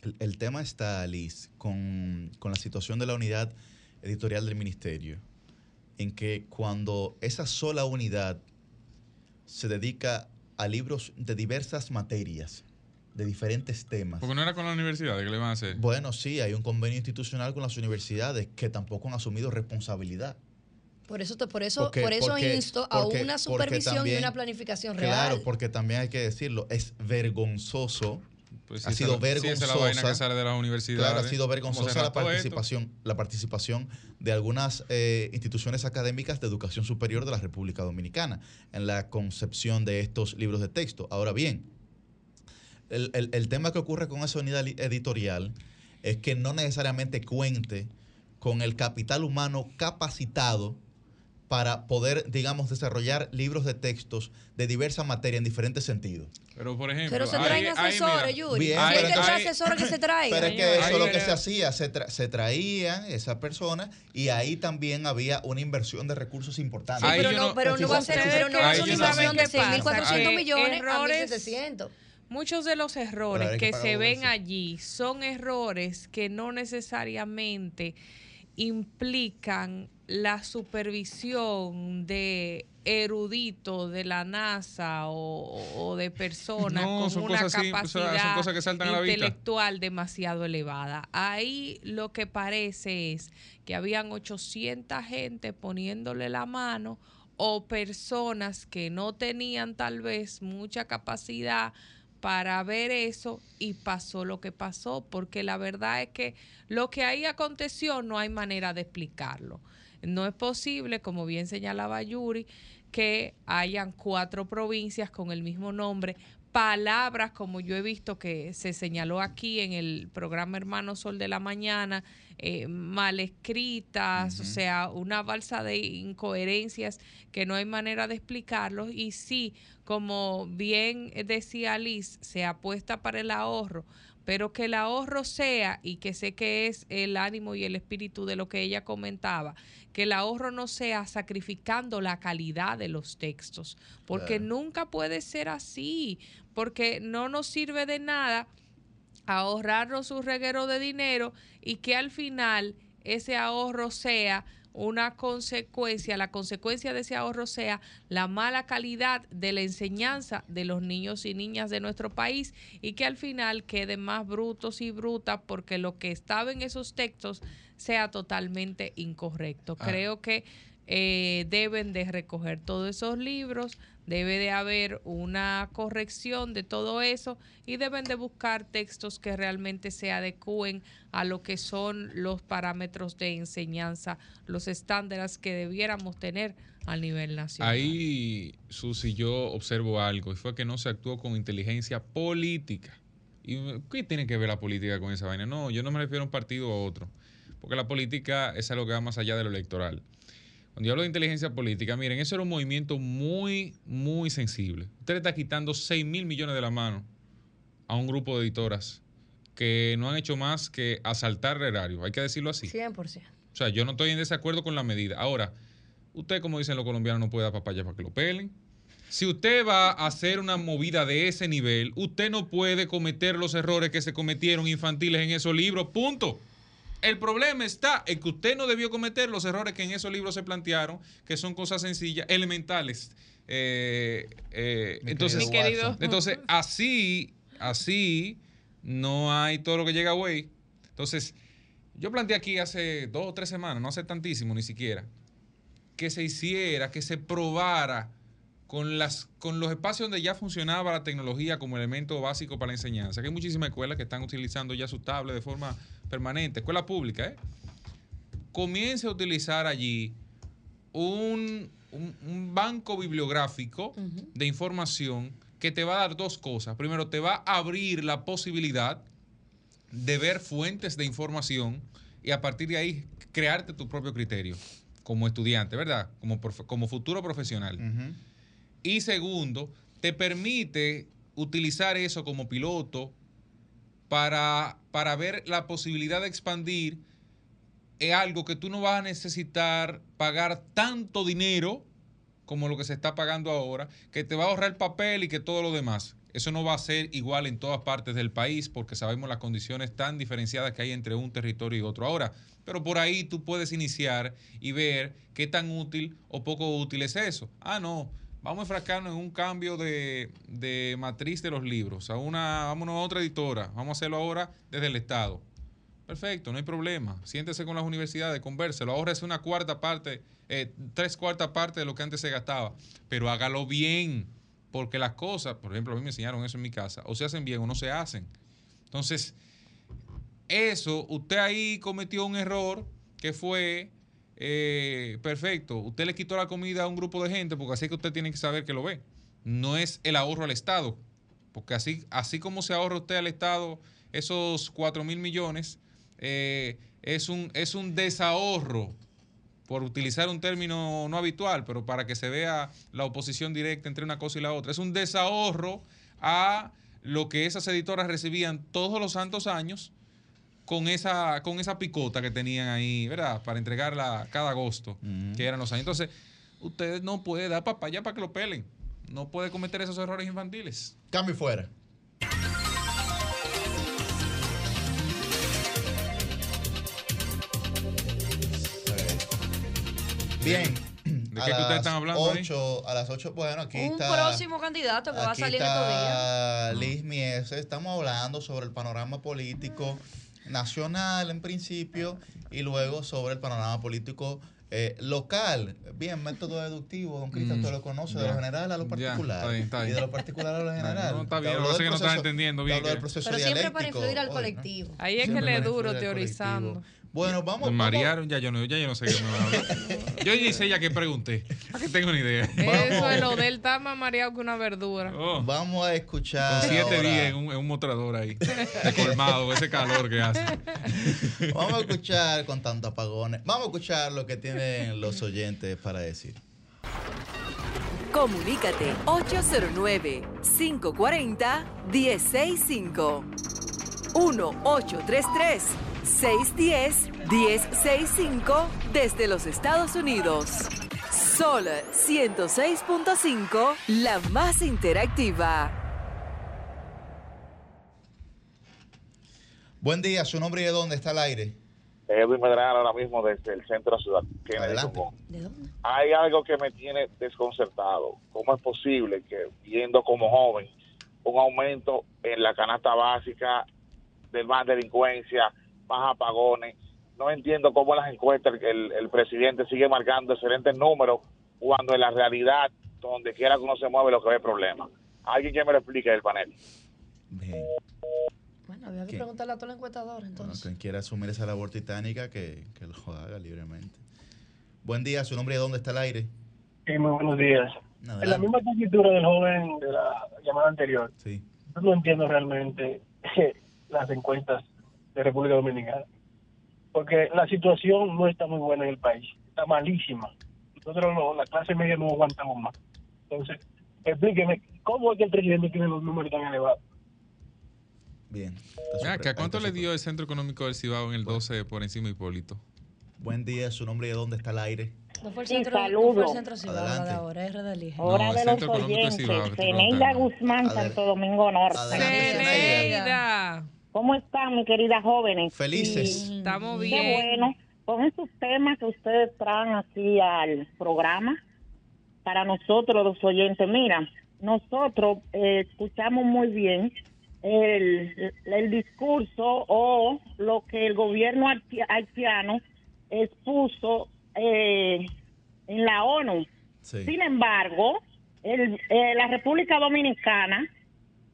El, el tema está, Liz, con, con la situación de la unidad editorial del ministerio, en que cuando esa sola unidad se dedica a libros de diversas materias, de diferentes temas. Porque no era con la universidad que le van a hacer. Bueno, sí, hay un convenio institucional con las universidades que tampoco han asumido responsabilidad. Por eso, te- por eso, Porque- por eso porque- insto porque- a una supervisión y una planificación real. Claro, porque también hay que decirlo, es vergonzoso. Pues ha sido la- sí, esa es la vaina que vergonzosa. sale de las universidades. Claro, ha sido ¿Cómo se vergonzosa la esto? participación, la participación de algunas eh, instituciones académicas de educación superior de la República Dominicana en la concepción de estos libros de texto. Ahora bien, el, el- el tema que ocurre con esa unidad editorial es que no necesariamente cuente con el capital humano capacitado para poder, digamos, desarrollar libros de textos de diversa materia en diferentes sentidos. Pero, por ejemplo. Pero se traen ahí, asesores, Yuri. Bien, hay pero que traer asesores que se traigan. Pero es que eso es lo que se hacía, se, tra- se traían esas personas y ahí también había una inversión de recursos importantes. Sí, pero no, no- pero no va a ser, pero no va a ahí ser yo una inversión de ¿saben qué pasa? 6.400 Que millones errores- a 1.700. Muchos de los errores que se ven allí son errores que no necesariamente implican la supervisión de eruditos de la NASA o, o de personas No, con una o sea, capacidad cosas que saltan a la vista. intelectual demasiado elevada. Ahí lo que parece es que habían 800 gente poniéndole la mano o personas que no tenían tal vez mucha capacidad para ver eso y pasó lo que pasó, porque la verdad es que lo que ahí aconteció no hay manera de explicarlo. No es posible, como bien señalaba Yuri, que hayan cuatro provincias con el mismo nombre, palabras como yo he visto que se señaló aquí en el programa Hermano Sol de la Mañana, eh, mal escritas, o sea, una balsa de incoherencias que no hay manera de explicarlos. Y sí, como bien decía Liz, se apuesta para el ahorro, pero que el ahorro sea, y que sé que es el ánimo y el espíritu de lo que ella comentaba, que el ahorro no sea sacrificando la calidad de los textos, porque Claro. nunca puede ser así, porque no nos sirve de nada ahorrarnos un reguero de dinero y que al final ese ahorro sea una consecuencia, la consecuencia de ese ahorro sea la mala calidad de la enseñanza de los niños y niñas de nuestro país y que al final queden más brutos y brutas porque lo que estaba en esos textos sea totalmente incorrecto. Ah. Creo que eh, deben de recoger todos esos libros, debe de haber una corrección de todo eso y deben de buscar textos que realmente se adecúen a lo que son los parámetros de enseñanza, los estándares que debiéramos tener a nivel nacional. Ahí, Susi, yo observo algo, y fue que no se actuó con inteligencia política. ¿Y qué tiene que ver la política con esa vaina? No, yo no me refiero a un partido o a otro, porque la política es algo que va más allá de lo electoral. Cuando yo hablo de inteligencia política, miren, eso era un movimiento muy, muy sensible. Usted le está quitando 6 mil millones de la mano a un grupo de editoras que no han hecho más que asaltar el erario, hay que decirlo así. 100%. O sea, yo no estoy en desacuerdo con la medida. Ahora, usted, como dicen los colombianos, no puede dar papaya para que lo pelen. Si usted va a hacer una movida de ese nivel, usted no puede cometer los errores que se cometieron infantiles en esos libros. Punto. El problema está en que usted no debió cometer los errores que en esos libros se plantearon, que son cosas sencillas, elementales. Eh, eh, Mi entonces, Mi querido. Watson. entonces, así, así, no hay todo lo que llega güey. Entonces, yo planteé aquí hace dos o tres semanas, no hace tantísimo ni siquiera, que se hiciera, que se probara con, las, con los espacios donde ya funcionaba la tecnología como elemento básico para la enseñanza. Que hay muchísimas escuelas que están utilizando ya su tablet de forma permanente, escuela pública, ¿eh? Comience a utilizar allí un, un- un banco bibliográfico de información que te va a dar dos cosas. Primero, te va a abrir la posibilidad de ver fuentes de información y a partir de ahí crearte tu propio criterio como estudiante, ¿verdad? Como, profe- como futuro profesional. Y segundo, te permite utilizar eso como piloto para, para ver la posibilidad de expandir es algo que tú no vas a necesitar pagar tanto dinero como lo que se está pagando ahora, que te va a ahorrar el papel y que todo lo demás. Eso no va a ser igual en todas partes del país porque sabemos las condiciones tan diferenciadas que hay entre un territorio y otro ahora. Pero por ahí tú puedes iniciar y ver qué tan útil o poco útil es eso. Ah, no, vamos a enfrascarnos en un cambio de, de matriz de los libros. A una, vámonos a otra editora. Vamos a hacerlo ahora desde el Estado. Perfecto, no hay problema. Siéntese con las universidades, convérselo. Ahorrese una cuarta parte, eh, tres cuartas partes de lo que antes se gastaba. Pero hágalo bien, porque las cosas, por ejemplo, a mí me enseñaron eso en mi casa, o se hacen bien o no se hacen. Entonces, eso, usted ahí cometió un error que fue eh, perfecto. Usted le quitó la comida a un grupo de gente, porque así que usted tiene que saber que lo ve. No es el ahorro al Estado, porque así, así como se ahorra usted al Estado esos 4 mil millones, eh, es, un, es un desahorro, por utilizar un término no habitual, pero para que se vea la oposición directa entre una cosa y la otra. Es un desahorro a lo que esas editoras recibían todos los santos años con esa, con esa picota que tenían ahí, ¿verdad? Para entregarla cada agosto, que eran los años. Entonces, usted no puede dar papaya para que lo pelen. No puede cometer esos errores infantiles. Cambio y fuera. Bien. ¿De A qué que ustedes las están hablando ahí? ocho- A las 8, bueno, aquí Un está. próximo candidato que va a salir estos días. está Liz Mies. Estamos hablando sobre el panorama político nacional en principio y luego sobre el panorama político eh, local. Bien, método deductivo, don Cristian, Mm, usted lo conoce, de ya. lo general a lo particular. está bien, está bien. Y de lo particular a lo general. No, está Te bien, lo que que no estás entendiendo te bien que- proceso Pero siempre para influir al hoy, ¿no? colectivo. Ahí es que Siempre le para duro teorizando. Bueno, vamos. Me marearon, ya yo no, ya yo no sé qué me van a hablar. Yo ya hice ya que pregunté. A que tengo una idea. Eso es lo del está más mareado que una verdura. Oh, Vamos a escuchar. con siete ahora- días en un, en un mostrador ahí. De colmado, ese calor que hace. Vamos a escuchar con tantos apagones. Vamos a escuchar lo que tienen los oyentes para decir. Comunícate 809-540-1065. 1-833-610-1065 desde los Estados Unidos. Sol 106.5, la más interactiva. Buen día, su nombre y de dónde está el aire. Edwin Medrano ahora mismo desde el centro de la ciudad. Adelante. Colón. ¿De dónde? Hay algo que me tiene desconcertado. ¿Cómo es posible que, viendo como joven, un aumento en la canasta básica, de más delincuencia, más apagones? No entiendo cómo en las encuestas el, el presidente sigue marcando excelentes números cuando en la realidad, donde quiera que uno se mueve, lo que ve es problema. Alguien que me lo explique del panel. Bien. Bueno, había que preguntarle a todo el encuestador, Bueno, entonces. quien quiera asumir esa labor titánica, que, que lo haga libremente. Buen día, su nombre y de dónde está el aire. Sí, muy buenos días. En la misma coyuntura del joven de la llamada anterior, Sí. yo no entiendo realmente las encuestas de República Dominicana. Porque la situación no está muy buena en el país, está malísima. Nosotros, lo- la clase media, no aguantamos más. Entonces, explíqueme, ¿cómo es que el presidente tiene los números tan elevados? Bien. Acá, ¿cuánto le dio el Centro Económico del Cibao en el 12 por encima de Hipólito? Buen día, su nombre y de dónde está el aire. No fue el Sí, centro, no fue saludo. el centro Cibao, la ahora, es Redalija. No, Hora el de Centro los Cibao, oyentes. Zeneida. Guzmán, Santo Domingo Norte. Zeneida. ¿Cómo están, mis queridas jóvenes? Felices. Y Estamos Qué bien. bueno. Con esos temas que ustedes traen aquí al programa, para nosotros los oyentes, mira, nosotros eh, escuchamos muy bien el, el discurso o lo que el gobierno haiti- haitiano expuso eh, en la ONU. Sí. Sin embargo, el- eh, la República Dominicana,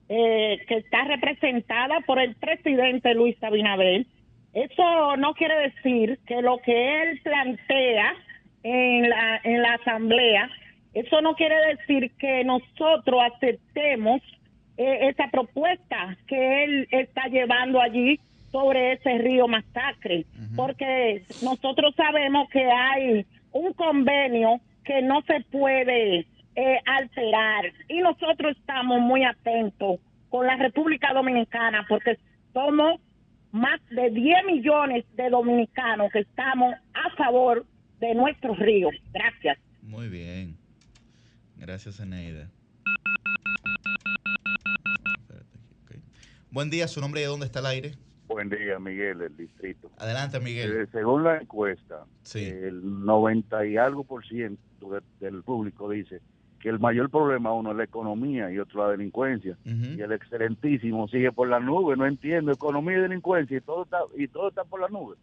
eh, que está representada por el presidente Luis Abinader, eso no quiere decir que lo que él plantea en la, en la asamblea, eso no quiere decir que nosotros aceptemos eh, esa propuesta que él está llevando allí sobre ese río masacre, porque nosotros sabemos que hay un convenio que no se puede eh, alterar y nosotros estamos muy atentos con la República Dominicana porque somos más de 10 millones de dominicanos que estamos a favor de nuestros ríos. Gracias. Muy bien. Gracias, Eneida. Buen día, su nombre y de dónde está el aire. Buen día, Miguel, del distrito. Adelante, Miguel. Eh, según la encuesta, Sí. el 90 y algo por ciento de- del público dice que el mayor problema uno es la economía y otro la delincuencia. Y el excelentísimo sigue por la nube, no entiendo, economía y delincuencia y todo está, y todo está por la nube.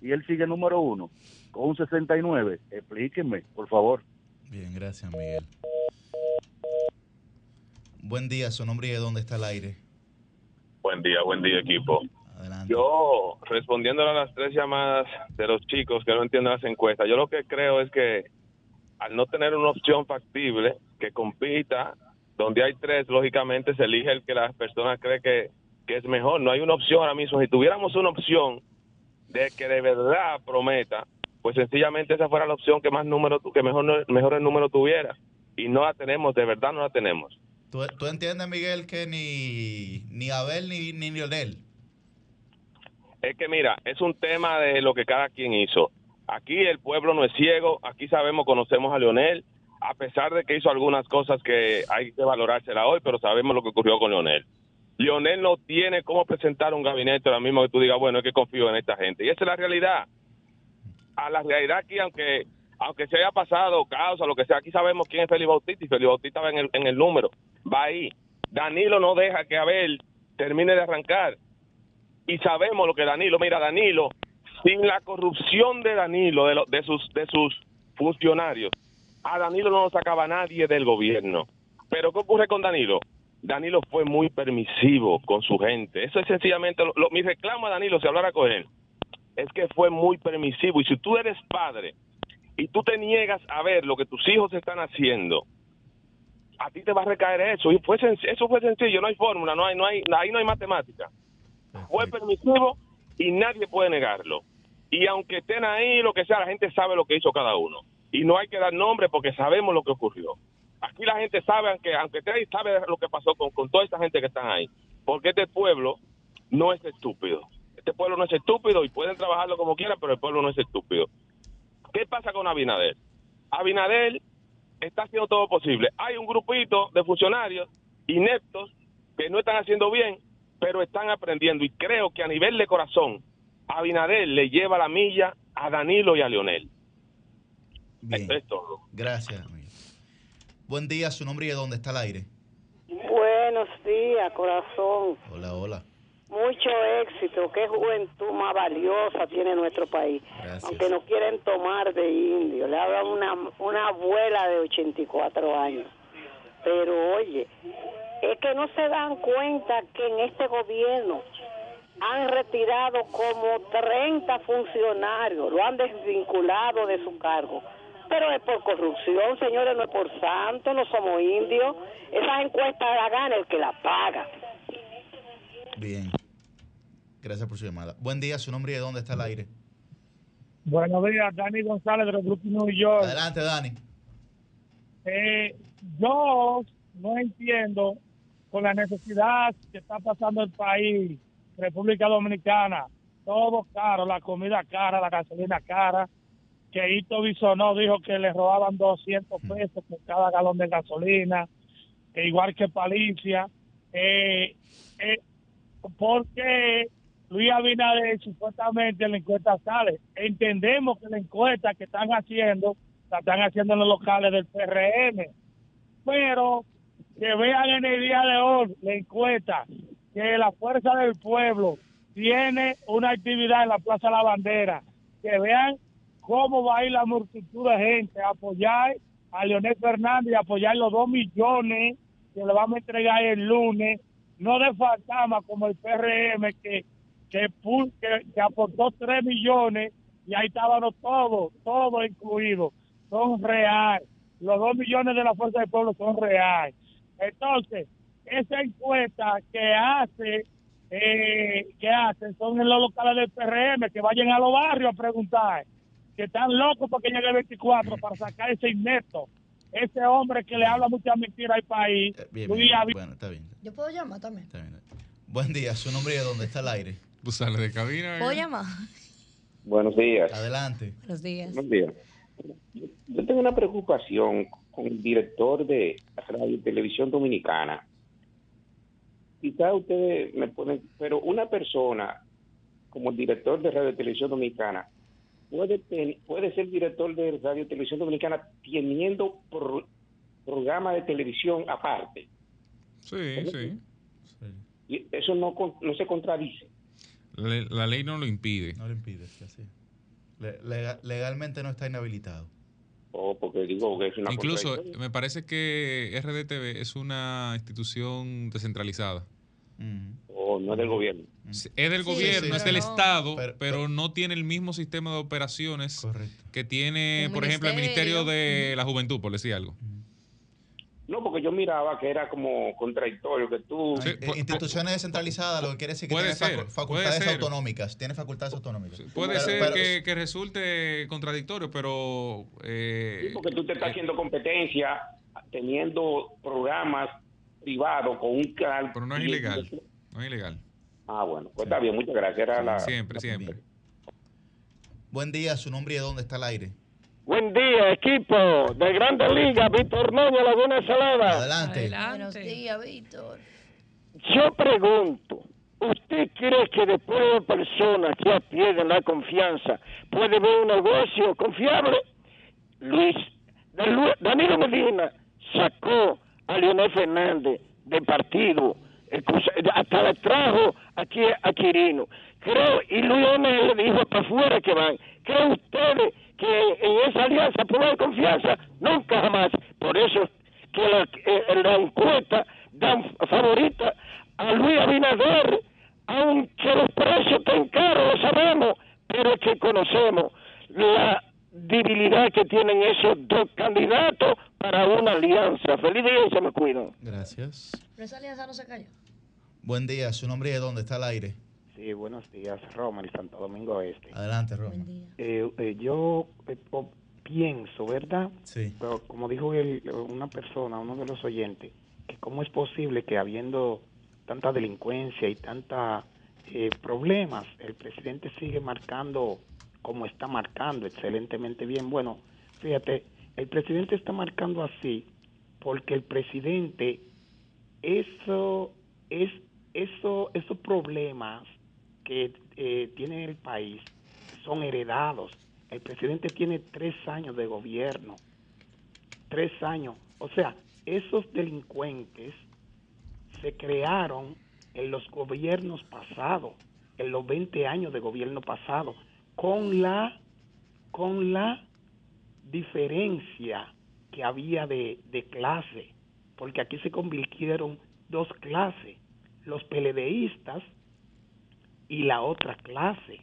Y él sigue número uno, con un 69. Explíquenme, por favor. Bien, gracias, Miguel. Buen día, su nombre y de dónde está el aire. Buen día, buen día equipo. Adelante. Yo, respondiendo a las tres llamadas de los chicos que no entienden las encuestas, yo lo que creo es que al no tener una opción factible que compita, donde hay tres, lógicamente se elige el que las personas creen que, que es mejor. No hay una opción ahora mismo. Si tuviéramos una opción de que de verdad prometa, pues sencillamente esa fuera la opción que más número, que mejor, mejor el número tuviera. Y no la tenemos, de verdad no la tenemos. ¿Tú, tú entiendes, Miguel, que ni, ni Abel ni, ni Lionel? Es que mira, es un tema de lo que cada quien hizo. Aquí el pueblo no es ciego, aquí sabemos, conocemos a Leonel, a pesar de que hizo algunas cosas que hay que valorársela hoy, pero sabemos lo que ocurrió con Leonel. Leonel no tiene cómo presentar un gabinete ahora mismo que tú digas, bueno, es que confío en esta gente. Y esa es la realidad. A la realidad aquí, aunque aunque se haya pasado causa, lo que sea, aquí sabemos quién es Felipe Bautista y Felipe Bautista va en el, en el número, va ahí. Danilo no deja que Abel termine de arrancar y sabemos lo que Danilo, mira, Danilo, sin la corrupción de Danilo, de, lo- de sus de sus funcionarios, a Danilo no lo sacaba nadie del gobierno. Pero ¿qué ocurre con Danilo? Danilo fue muy permisivo con su gente. Eso es sencillamente, lo, lo- mi reclamo a Danilo, si hablara con él, es que fue muy permisivo. Y si tú eres padre y tú te niegas a ver lo que tus hijos están haciendo, a ti te va a recaer eso. Y fue eso fue sencillo, no hay fórmula, no hay, no hay, ahí no hay matemática fue permisivo y nadie puede negarlo. Y aunque estén ahí, lo que sea, la gente sabe lo que hizo cada uno. Y no hay que dar nombre porque sabemos lo que ocurrió. Aquí la gente sabe, aunque, aunque ahí, sabe lo que pasó con, con toda esta gente que están ahí. Porque este pueblo no es estúpido. Este pueblo no es estúpido y pueden trabajarlo como quieran, pero el pueblo no es estúpido. ¿Qué pasa con Abinader? Abinader está haciendo todo posible. Hay un grupito de funcionarios ineptos que no están haciendo bien, pero están aprendiendo. Y creo que a nivel de corazón, Abinader le lleva la milla a Danilo y a Leonel. Bien. Eso es todo. Gracias. Buen día, su nombre y de dónde está el aire. Buenos días, corazón. Hola, hola. Mucho éxito. Qué juventud más valiosa tiene nuestro país. Gracias. Aunque no quieren tomar de indio. Le habla una, una abuela de 84 años. Pero oye, es que no se dan cuenta que en este gobierno han retirado como 30 funcionarios, lo han desvinculado de su cargo. Pero es por corrupción, señores, no es por santo, no somos indios. Esas encuestas la gana el que la paga. Bien. Gracias por su llamada. Buen día, su nombre y de dónde está el aire. Buenos días, Dani González del Grupo New York. Adelante, Dani. Eh, yo no entiendo con la necesidad que está pasando el país, República Dominicana, todo caro, la comida cara, la gasolina cara, que Ito Bisonó dijo que le robaban 200 pesos por cada galón de gasolina, igual que Palicia. Eh, eh, porque Luis Abinader supuestamente en la encuesta sale. Entendemos que la encuesta que están haciendo, la están haciendo en los locales del PRM, pero que vean en el día de hoy la encuesta que la fuerza del pueblo tiene una actividad en la Plaza de la Bandera, que vean cómo va a ir la multitud de gente a apoyar a Leonel Fernández y apoyar los dos millones que le vamos a entregar el lunes, no de fantasma como el PRM que, que, que, que aportó tres millones y ahí estábamos todos, todos incluidos, son reales. Los dos millones de la Fuerza del Pueblo son reales. Entonces, esa encuesta que hace, eh, que hacen son en los locales del PRM, que vayan a los barrios a preguntar, que están locos porque llegue el 24 para sacar ese inepto, ese hombre que le habla muchas mentiras al país. Bien, Luis bien. Abinader. Bueno, está bien. Yo puedo llamar también. Buen día, su nombre y de dónde está el aire. Tú sales de cabina. ¿Puedo ¿eh? llamar? Buenos días. Adelante. Buenos días. Buenos días. Yo tengo una preocupación con el director de Radio y Televisión Dominicana. Quizá ustedes me pueden, pero una persona como el director de Radio y Televisión Dominicana puede, puede ser director de Radio y Televisión Dominicana teniendo pro- programa de televisión aparte. Sí, sí. Y eso no, con- no se contradice. Le- la ley no lo impide. No lo impide, así. Le- legalmente no está inhabilitado. O porque digo que es una Incluso me parece que RDTV es una institución descentralizada. O no es del gobierno. Es del Sí, gobierno, sí, es del no. Estado, Pero- pero, no tiene el mismo sistema de operaciones que tiene, por ejemplo, el Ministerio de la Juventud, por decir algo. No, porque yo miraba que era como contradictorio, que tú... Eh, instituciones descentralizadas, lo que quiere decir que Puede tiene facu- facultades autonómicas. Tiene facultades autonómicas. Puede Pero- ser pero- que, que resulte contradictorio, pero... eh, Porque tú te estás haciendo competencia teniendo programas privados con un canal. Pero no es ilegal. No es ilegal. Ah, bueno, pues está bien, muchas gracias. Era la- Siempre, la- siempre. Buen día, su nombre y de dónde está al aire. Buen día, equipo de Grandes Ligas, Víctor Noño, Laguna Salada. Adelante. Buenos días, Víctor. Yo pregunto, ¿usted cree que después de personas que pierden la confianza puede ver un negocio confiable? Luis, Danilo Medina sacó a Leonel Fernández del partido, hasta trajo aquí a Quirino. Creo, y Leonel le dijo para afuera que van. ¿Creen ustedes que en esa alianza puede haber confianza? Nunca jamás. Por eso que la, eh, la encuesta dan favorita a Luis Abinader, aunque los precios estén caros, lo sabemos, pero es que conocemos la debilidad que tienen esos dos candidatos para una alianza. Feliz día y se me cuidan. Gracias. Pero esa alianza no se cayó. Buen día, su nombre y de dónde está al aire. Sí, buenos días, Roma, y Santo Domingo Este. Adelante, Roma. Eh, eh, yo eh, pienso, ¿verdad? Sí. Pero como dijo el- una persona, uno de los oyentes, que cómo es posible que habiendo tanta delincuencia y tanta eh, problemas, el presidente sigue marcando como está marcando, excelentemente bien. Bueno, fíjate, el presidente está marcando así porque el presidente eso es eso esos problemas que eh, tiene el país son heredados. El presidente tiene tres años de gobierno, tres años. O sea, esos delincuentes se crearon en los gobiernos pasados, en los 20 años de gobierno pasado, con la con la diferencia que había de, de clase, porque aquí se convirtieron dos clases, los peledeístas y la otra clase.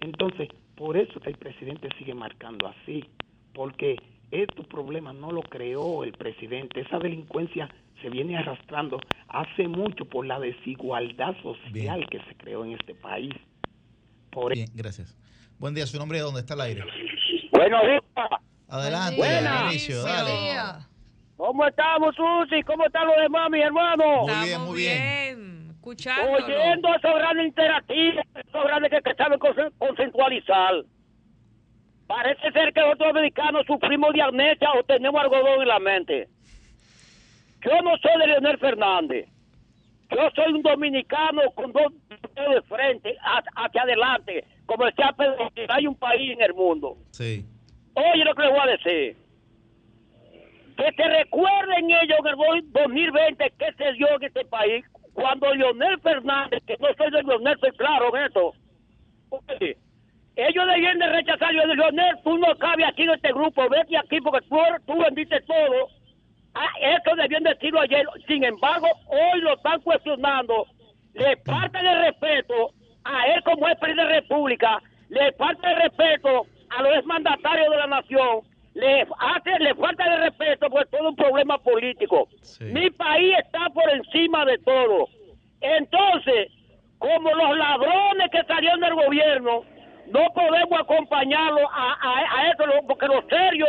Entonces, por eso que el presidente sigue marcando así, porque estos problemas no lo creó el presidente, esa delincuencia se viene arrastrando hace mucho por la desigualdad social que se creó en este país. Por Bien, gracias. Buen día, su nombre y de dónde está al aire. Buenos días. Adelante, Buenas. Mauricio, dale. ¿Cómo estamos, Susi? ¿Cómo están los demás, mi hermano? Muy bien, muy bien. Escuchándolo. Oyendo a esos grandes interactivos, esos grandes que, que saben consensualizar. Parece ser que los dominicanos sufrimos de amnesia o tenemos algodón en la mente. Yo no soy de Leonel Fernández. Yo soy un dominicano con dos dedos de frente, hacia, adelante. Como decía Pedro, hay un país en el mundo. Sí. Oye lo que les voy a decir. Que se recuerden ellos en el do- 2020 que se dio en este país cuando Leonel Fernández, que no soy de Leonel, soy claro en eso. Oye, ellos debían de rechazar yo Leonel, tú no cabes aquí en este grupo, vete aquí porque tú, tú vendiste todo. Ah, eso debían decirlo ayer. Sin embargo, hoy lo están cuestionando. Le falta de respeto a él como es de República. Le falta de respeto a los mandatarios de la nación. Le, hace, le falta de respeto porque es todo un problema político. Mi país está por encima de todo. Entonces, como los ladrones que salieron del gobierno, no podemos acompañarlos a, a, a eso, porque los serios,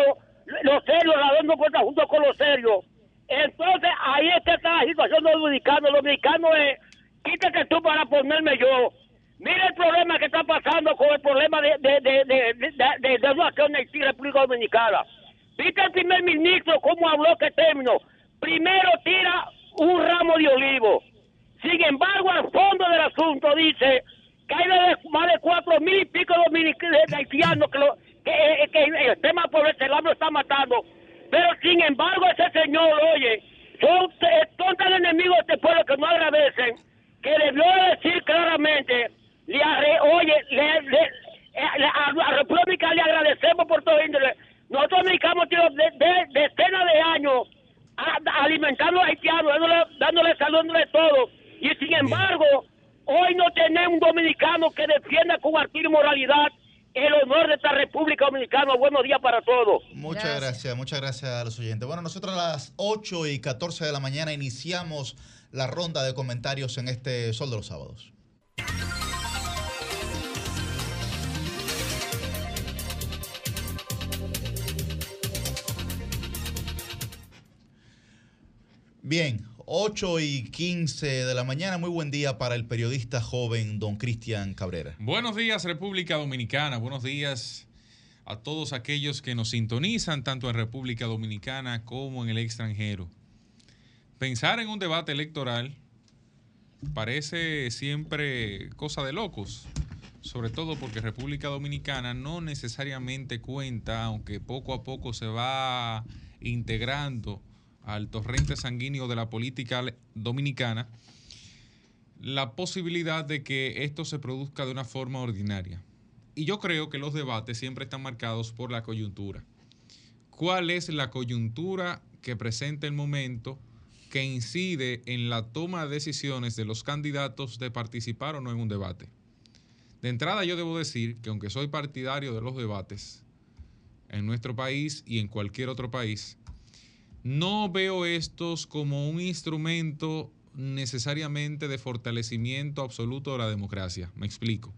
los serios, los ladrones no estar junto con los serios. Entonces, ahí es que está la situación dominicana. El dominicano es, quítate tú para ponerme yo. Mira el problema que está pasando con el problema de, de, de, de, de, con Haití, República Dominicana. ¿Viste el primer ministro cómo habló que término? Primero tira un ramo de olivo. Sin embargo, al fondo del asunto dice que hay más de cuatro mil y pico dominicanos haitianos que, lo, que, eh, que el tema hambre lo está matando. Pero sin embargo, ese señor, oye, son, eh, son tan enemigos de este pueblo que no agradecen, que debió decir claramente, le arre- oye, le, le- eh, le- a la República le agradecemos por todo índole. Nosotros dominicanos tenemos de, de- decenas de años a- alimentando a los haitianos, dándole, dándole salud, dándole todo. Y sin embargo, hoy no tenemos un dominicano que defienda con artigo y moralidad el honor de esta República Dominicana. Buenos días para todos. Muchas gracias. muchas gracias a los oyentes. Bueno, nosotros a las 8 y 14 de la mañana iniciamos la ronda de comentarios en este Sol de los Sábados. Bien, 8 y 15 de la mañana. Muy buen día para el periodista joven don Cristian Cabrera. Buenos días República Dominicana, buenos días a todos aquellos que nos sintonizan tanto en República Dominicana como en el extranjero. Pensar en un debate electoral parece siempre cosa de locos, sobre todo porque República Dominicana no necesariamente cuenta, aunque poco a poco se va integrando al torrente sanguíneo de la política dominicana, la posibilidad de que esto se produzca de una forma ordinaria. Y yo creo que los debates siempre están marcados por la coyuntura. ¿Cuál es la coyuntura que presenta el momento que incide en la toma de decisiones de los candidatos de participar o no en un debate? De entrada yo debo decir que aunque soy partidario de los debates en nuestro país y en cualquier otro país, no veo estos como un instrumento necesariamente de fortalecimiento absoluto de la democracia. Me explico.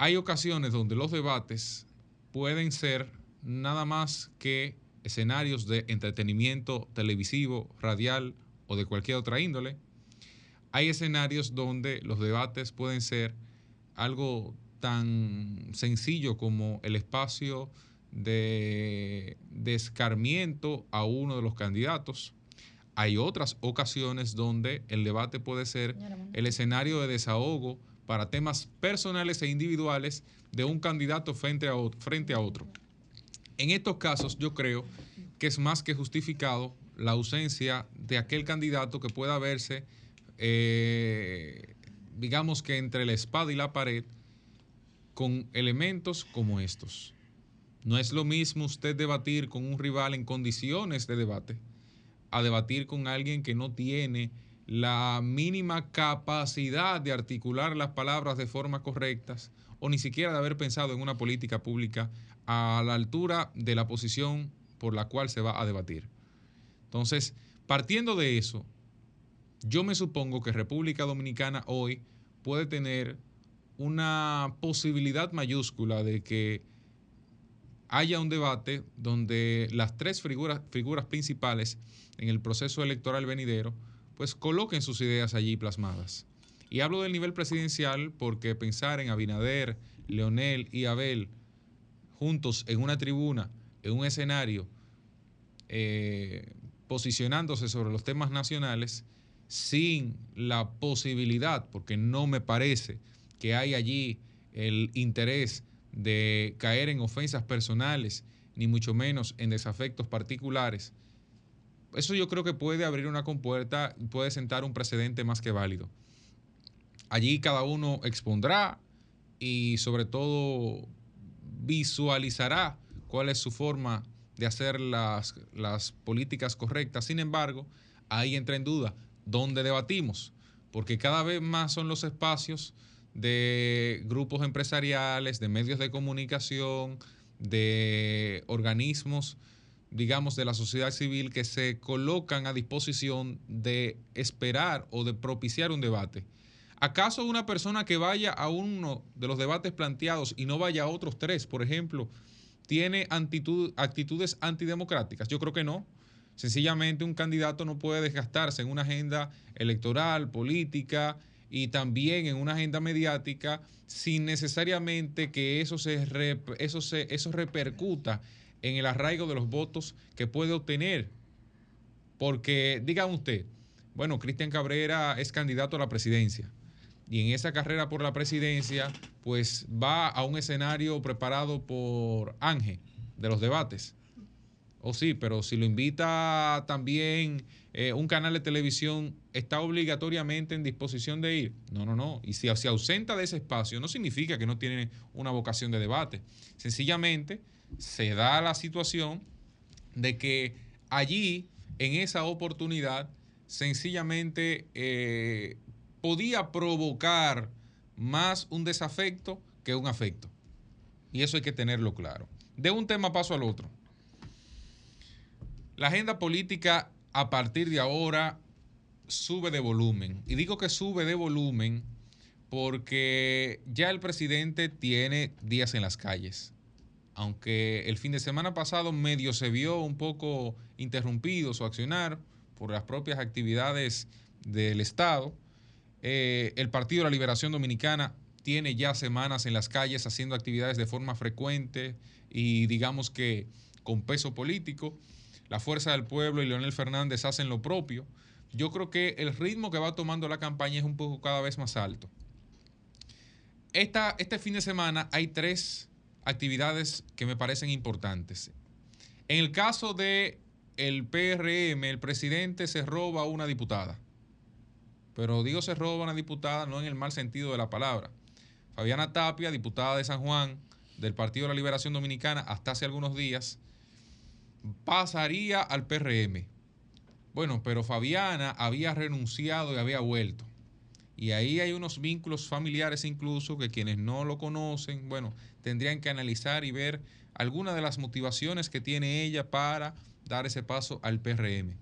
Hay ocasiones donde los debates pueden ser nada más que escenarios de entretenimiento televisivo, radial o de cualquier otra índole. Hay escenarios donde los debates pueden ser algo tan sencillo como el espacio de, de escarmiento a uno de los candidatos. Hay otras ocasiones donde el debate puede ser el escenario de desahogo para temas personales e individuales de un candidato frente a, otro. En estos casos yo creo que es más que justificado la ausencia de aquel candidato que pueda verse, eh, digamos que entre la espada y la pared, con elementos como estos. No es lo mismo usted debatir con un rival en condiciones de debate a debatir con alguien que no tiene la mínima capacidad de articular las palabras de forma correctas o ni siquiera de haber pensado en una política pública a la altura de la posición por la cual se va a debatir. Entonces, partiendo de eso, yo me supongo que República Dominicana hoy puede tener una posibilidad mayúscula de que haya un debate donde las tres figuras, figuras principales en el proceso electoral venidero pues coloquen sus ideas allí plasmadas. Y hablo del nivel presidencial porque pensar en Abinader, Leonel y Abel juntos en una tribuna, en un escenario, eh, posicionándose sobre los temas nacionales, sin la posibilidad, porque no me parece que hay allí el interés de caer en ofensas personales, ni mucho menos en desafectos particulares, eso yo creo que puede abrir una compuerta, puede sentar un precedente más que válido. Allí cada uno expondrá y sobre todo visualizará cuál es su forma de hacer las, las políticas correctas. Sin embargo, ahí entra en duda dónde debatimos, porque cada vez más son los espacios de grupos empresariales, de medios de comunicación, de organismos, digamos, de la sociedad civil que se colocan a disposición de esperar o de propiciar un debate. ¿Acaso una persona que vaya a uno de los debates planteados y no vaya a otros tres, por ejemplo, tiene actitud, actitudes antidemocráticas? Yo creo que no. Sencillamente un candidato no puede desgastarse en una agenda electoral, política, y también en una agenda mediática sin necesariamente que eso se, eso se eso repercuta en el arraigo de los votos que puede obtener. Porque, digan usted, bueno, Cristian Cabrera es candidato a la presidencia y en esa carrera por la presidencia, pues va a un escenario preparado por Ángel de los debates. O sí, pero si lo invita también eh, un canal de televisión, ¿está obligatoriamente en disposición de ir? No, no, no. Y si se ausenta de ese espacio, no significa que no tiene una vocación de debate. Sencillamente se da la situación de que allí, en esa oportunidad, sencillamente eh, podía provocar más un desafecto que un afecto. Y eso hay que tenerlo claro. De un tema paso al otro. La agenda política a partir de ahora sube de volumen. Y digo que sube de volumen porque ya el presidente tiene días en las calles. Aunque el fin de semana pasado medio se vio un poco interrumpido su accionar por las propias actividades del Estado, eh, el Partido de la Liberación Dominicana tiene ya semanas en las calles haciendo actividades de forma frecuente y digamos que con peso político. La Fuerza del Pueblo y Leonel Fernández hacen lo propio. Yo creo que el ritmo que va tomando la campaña es un poco cada vez más alto. Esta, este fin de semana hay tres actividades que me parecen importantes. En el caso de el PRM, el presidente se roba una diputada. Pero digo se roba una diputada no en el mal sentido de la palabra. Fabiana Tapia, diputada de San Juan del Partido de la Liberación Dominicana hasta hace algunos días, pasaría al PRM. Bueno, pero Fabiana había renunciado y había vuelto. Y ahí hay unos vínculos familiares incluso que quienes no lo conocen, bueno, tendrían que analizar y ver algunas de las motivaciones que tiene ella para dar ese paso al PRM,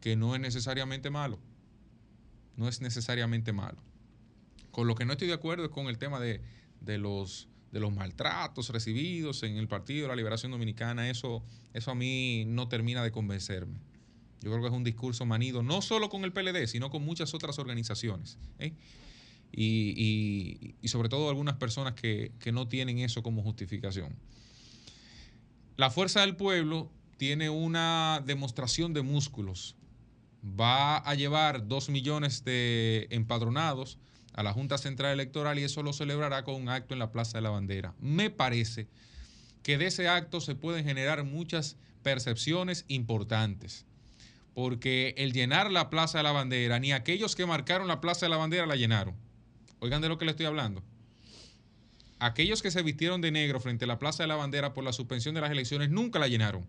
que no es necesariamente malo. No es necesariamente malo. Con lo que no estoy de acuerdo es con el tema de, los, de los maltratos recibidos en el Partido de la Liberación Dominicana. Eso, eso a mí no termina de convencerme. Yo creo que es un discurso manido, no solo con el PLD, sino con muchas otras organizaciones. ¿eh? Y, sobre todo algunas personas que, que no tienen eso como justificación. La fuerza del pueblo tiene una demostración de músculos. Va a llevar dos millones de empadronados a la Junta Central Electoral y eso lo celebrará con un acto en la Plaza de la Bandera. Me parece que de ese acto se pueden generar muchas percepciones importantes, porque el llenar la Plaza de la Bandera, ni aquellos que marcaron la Plaza de la Bandera la llenaron. Oigan de lo que le estoy hablando. Aquellos que se vistieron de negro frente a la Plaza de la Bandera por la suspensión de las elecciones nunca la llenaron.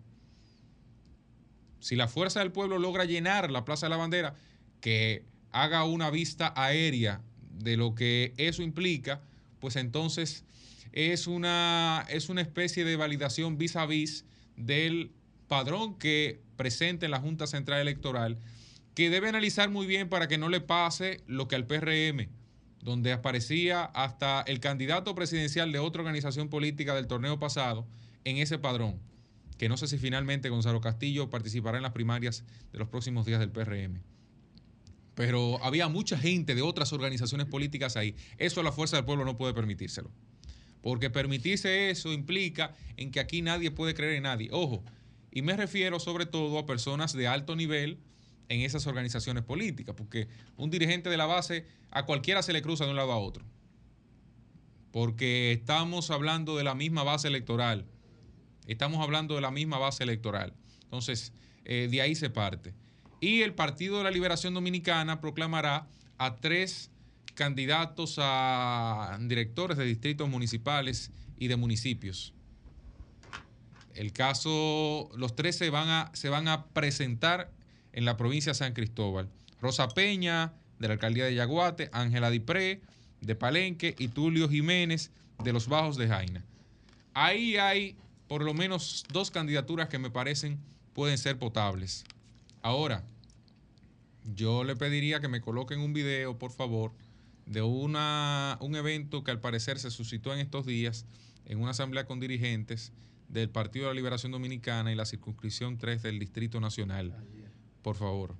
Si la fuerza del pueblo logra llenar la Plaza de la Bandera, que haga una vista aérea de lo que eso implica, pues entonces es una, es una especie de validación vis a vis del padrón que presenta en la Junta Central Electoral, que debe analizar muy bien para que no le pase lo que al PRM, donde aparecía hasta el candidato presidencial de otra organización política del torneo pasado en ese padrón, que no sé si finalmente Gonzalo Castillo participará en las primarias de los próximos días del PRM pero había mucha gente de otras organizaciones políticas ahí. Eso la fuerza del pueblo no puede permitírselo. Porque permitirse eso implica en que aquí nadie puede creer en nadie. Ojo, y me refiero sobre todo a personas de alto nivel en esas organizaciones políticas, porque un dirigente de la base a cualquiera se le cruza de un lado a otro. Porque estamos hablando de la misma base electoral. Estamos hablando de la misma base electoral. Entonces, eh, de ahí se parte. Y el Partido de la Liberación Dominicana proclamará a tres candidatos a directores de distritos municipales y de municipios. El caso, los tres se van a, se van a presentar en la provincia de San Cristóbal. Rosa Peña, de la alcaldía de Yaguate, Ángela Dipré, de Palenque, y Tulio Jiménez, de los Bajos de Jaina. Ahí hay por lo menos dos candidaturas que me parecen pueden ser potables. Ahora, yo le pediría que me coloquen un video, por favor, de una, un evento que al parecer se suscitó en estos días en una asamblea con dirigentes del Partido de la Liberación Dominicana y la circunscripción 3 del Distrito Nacional. Por favor.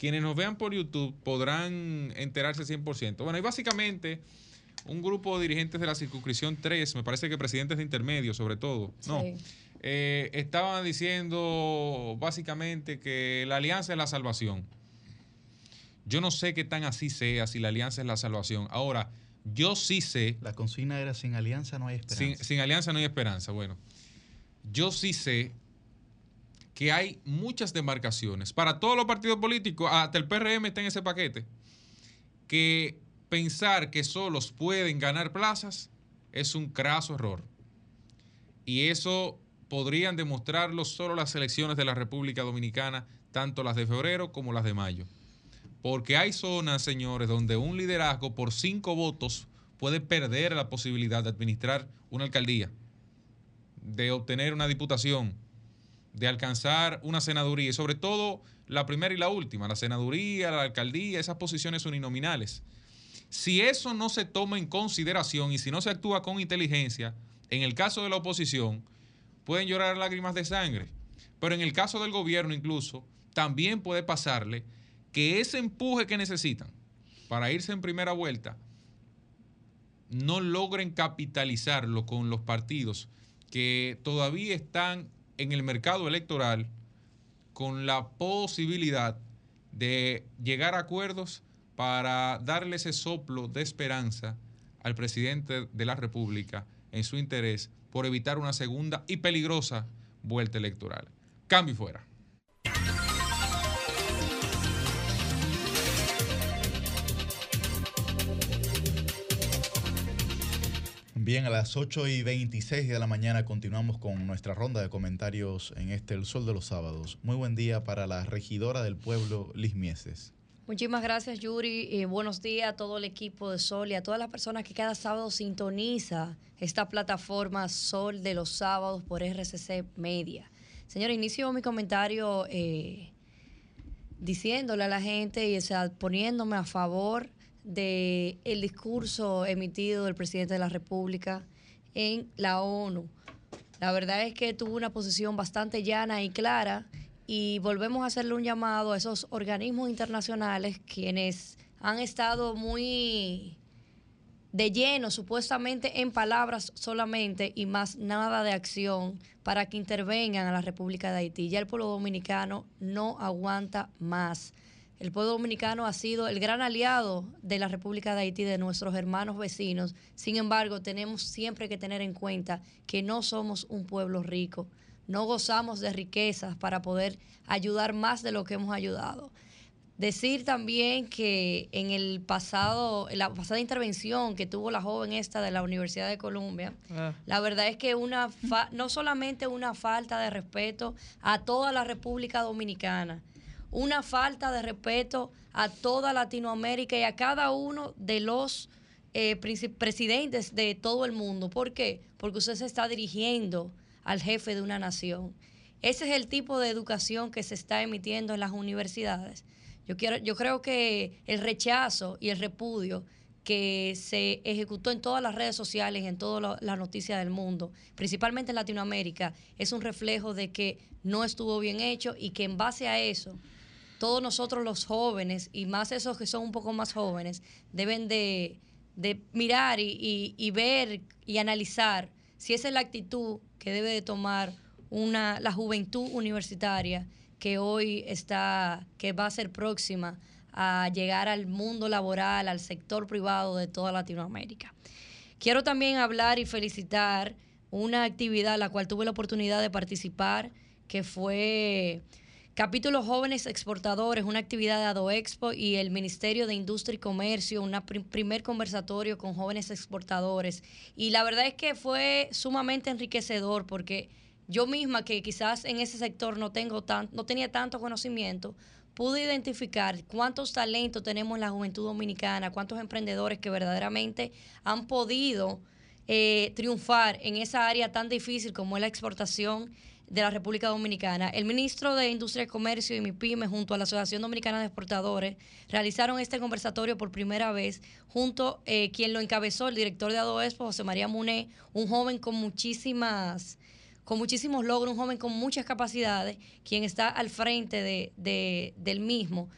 Quienes nos vean por YouTube podrán enterarse 100%. Bueno, y básicamente un grupo de dirigentes de la circunscripción 3, me parece que presidentes de intermedio sobre todo, no, eh, estaban diciendo básicamente que la alianza es la salvación. Yo no sé qué tan así sea, si la alianza es la salvación. Ahora, yo sí sé... La consigna era sin alianza no hay esperanza. Sin, sin alianza no hay esperanza. Bueno, yo sí sé que hay muchas demarcaciones para todos los partidos políticos, hasta el PRM está en ese paquete, que pensar que solos pueden ganar plazas es un craso error. Y eso podrían demostrarlo solo las elecciones de la República Dominicana, tanto las de febrero como las de mayo. Porque hay zonas, señores, donde un liderazgo por cinco votos puede perder la posibilidad de administrar una alcaldía, de obtener una diputación, de alcanzar una senaduría y sobre todo la primera y la última, la senaduría, la alcaldía, esas posiciones uninominales. Si eso no se toma en consideración y si no se actúa con inteligencia, en el caso de la oposición, pueden llorar lágrimas de sangre. Pero en el caso del gobierno incluso, también puede pasarle que ese empuje que necesitan para irse en primera vuelta no logren capitalizarlo con los partidos que todavía están en el mercado electoral con la posibilidad de llegar a acuerdos para darle ese soplo de esperanza al presidente de la República en su interés por evitar una segunda y peligrosa vuelta electoral. Cambio fuera. Bien, a las 8 y 26 de la mañana continuamos con nuestra ronda de comentarios en este El Sol de los Sábados. Muy buen día para la regidora del pueblo, Liz Mieses. Muchísimas gracias, Yuri. y buenos días a todo el equipo de Sol y a todas las personas que cada sábado sintoniza esta plataforma Sol de los Sábados por RCC Media. Señor, inicio mi comentario eh, diciéndole a la gente y poniéndome a favor del el discurso emitido del presidente de la República en la ONU. La verdad es que tuvo una posición bastante llana y clara y volvemos a hacerle un llamado a esos organismos internacionales quienes han estado muy de lleno, supuestamente en palabras solamente y más nada de acción para que intervengan a la República de Haití. Ya el pueblo dominicano no aguanta más. El pueblo dominicano ha sido el gran aliado de la República de Haití, de nuestros hermanos vecinos. Sin embargo, tenemos siempre que tener en cuenta que no somos un pueblo rico. No gozamos de riquezas para poder ayudar más de lo que hemos ayudado. Decir también que en el pasado, en la pasada intervención que tuvo la joven esta de la Universidad de Columbia, la verdad es que una fa- no solamente una falta de respeto a toda la República Dominicana, una falta de respeto a toda Latinoamérica y a cada uno de los eh, presidentes de todo el mundo. ¿Por qué? Porque usted se está dirigiendo al jefe de una nación. Ese es el tipo de educación que se está emitiendo en las universidades. Yo, quiero, yo creo que el rechazo y el repudio que se ejecutó en todas las redes sociales, en todas las noticias del mundo, principalmente en Latinoamérica, es un reflejo de que no estuvo bien hecho y que en base a eso, todos nosotros los jóvenes, y más esos que son un poco más jóvenes, deben de, de mirar y, y- y ver y analizar si esa es la actitud que debe de tomar una, la juventud universitaria que hoy está, que va a ser próxima a llegar al mundo laboral, al sector privado de toda Latinoamérica. Quiero también hablar y felicitar una actividad a la cual tuve la oportunidad de participar, que fue Capítulo Jóvenes Exportadores, una actividad de AdoExpo y el Ministerio de Industria y Comercio, un primer conversatorio con jóvenes exportadores. Y la verdad es que fue sumamente enriquecedor porque yo misma, que quizás en ese sector no, tengo tan, no tenía tanto conocimiento, pude identificar cuántos talentos tenemos en la juventud dominicana, cuántos emprendedores que verdaderamente han podido eh, triunfar en esa área tan difícil como es la exportación de la República Dominicana. El ministro de Industria y Comercio y mi pyme junto a la Asociación Dominicana de Exportadores realizaron este conversatorio por primera vez junto eh, quien lo encabezó, el director de Adoespo, José María Muné, un joven con muchísimas con muchísimos logros, un joven con muchas capacidades, quien está al frente de, de- del mismo,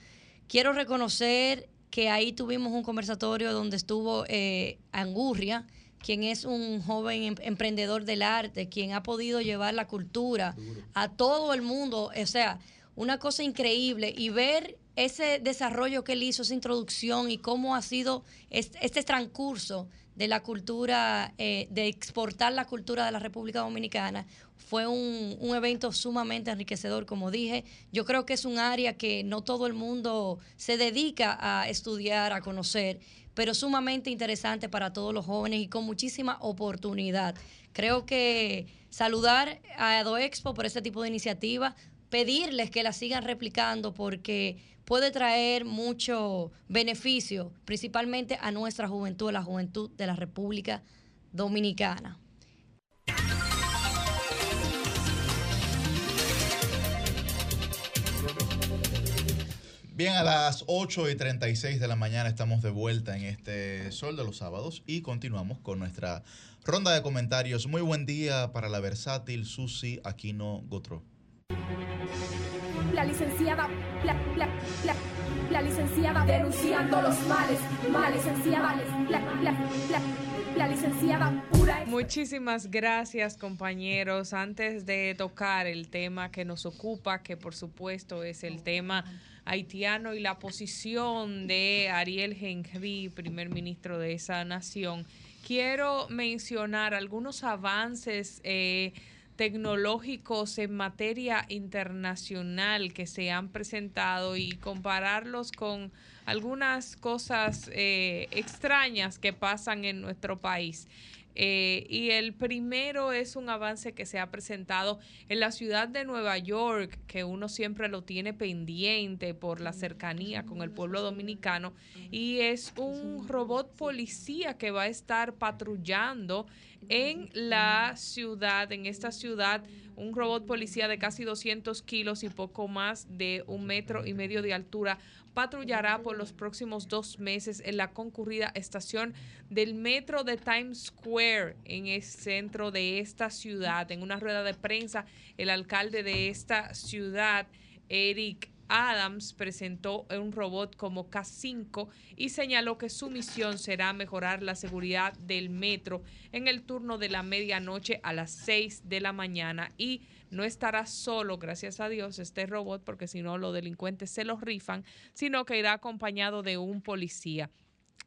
Quiero reconocer que ahí tuvimos un conversatorio donde estuvo eh, Angurria, quien es un joven em- emprendedor del arte, quien ha podido llevar la cultura a todo el mundo. O sea, una cosa increíble y ver ese desarrollo que él hizo, esa introducción y cómo ha sido est- este transcurso de la cultura, eh, de exportar la cultura de la República Dominicana, fue un, un evento sumamente enriquecedor, como dije. Yo creo que es un área que no todo el mundo se dedica a estudiar, a conocer, pero sumamente interesante para todos los jóvenes y con muchísima oportunidad. Creo que saludar a Adoexpo por este tipo de iniciativa, pedirles que la sigan replicando porque puede traer mucho beneficio, principalmente a nuestra juventud, a la juventud de la República Dominicana. Bien, a las 8 y 36 de la mañana estamos de vuelta en este Sol de los Sábados y continuamos con nuestra ronda de comentarios. Muy buen día para la versátil Susi Aquino Gotro. La licenciada, la, la, la, la licenciada denunciando los males, mal licenciada, la, la, la, la licenciada pura. Muchísimas gracias compañeros. Antes de tocar el tema que nos ocupa, que por supuesto es el tema haitiano y la posición de Ariel Henry, primer ministro de esa nación, quiero mencionar algunos avances. eh, tecnológicos en materia internacional que se han presentado y compararlos con algunas cosas eh, extrañas que pasan en nuestro país. Eh, y el primero es un avance que se ha presentado en la ciudad de Nueva York, que uno siempre lo tiene pendiente por la cercanía con el pueblo dominicano, y es un robot policía que va a estar patrullando en la ciudad, en esta ciudad, un robot policía de casi 200 kilos y poco más de un metro y medio de altura patrullará por los próximos dos meses en la concurrida estación del metro de Times Square en el centro de esta ciudad. En una rueda de prensa, el alcalde de esta ciudad, Eric Adams presentó un robot como K5 y señaló que su misión será mejorar la seguridad del metro en el turno de la medianoche a las 6 de la mañana y no estará solo, gracias a Dios, este robot, porque si no los delincuentes se los rifan, sino que irá acompañado de un policía.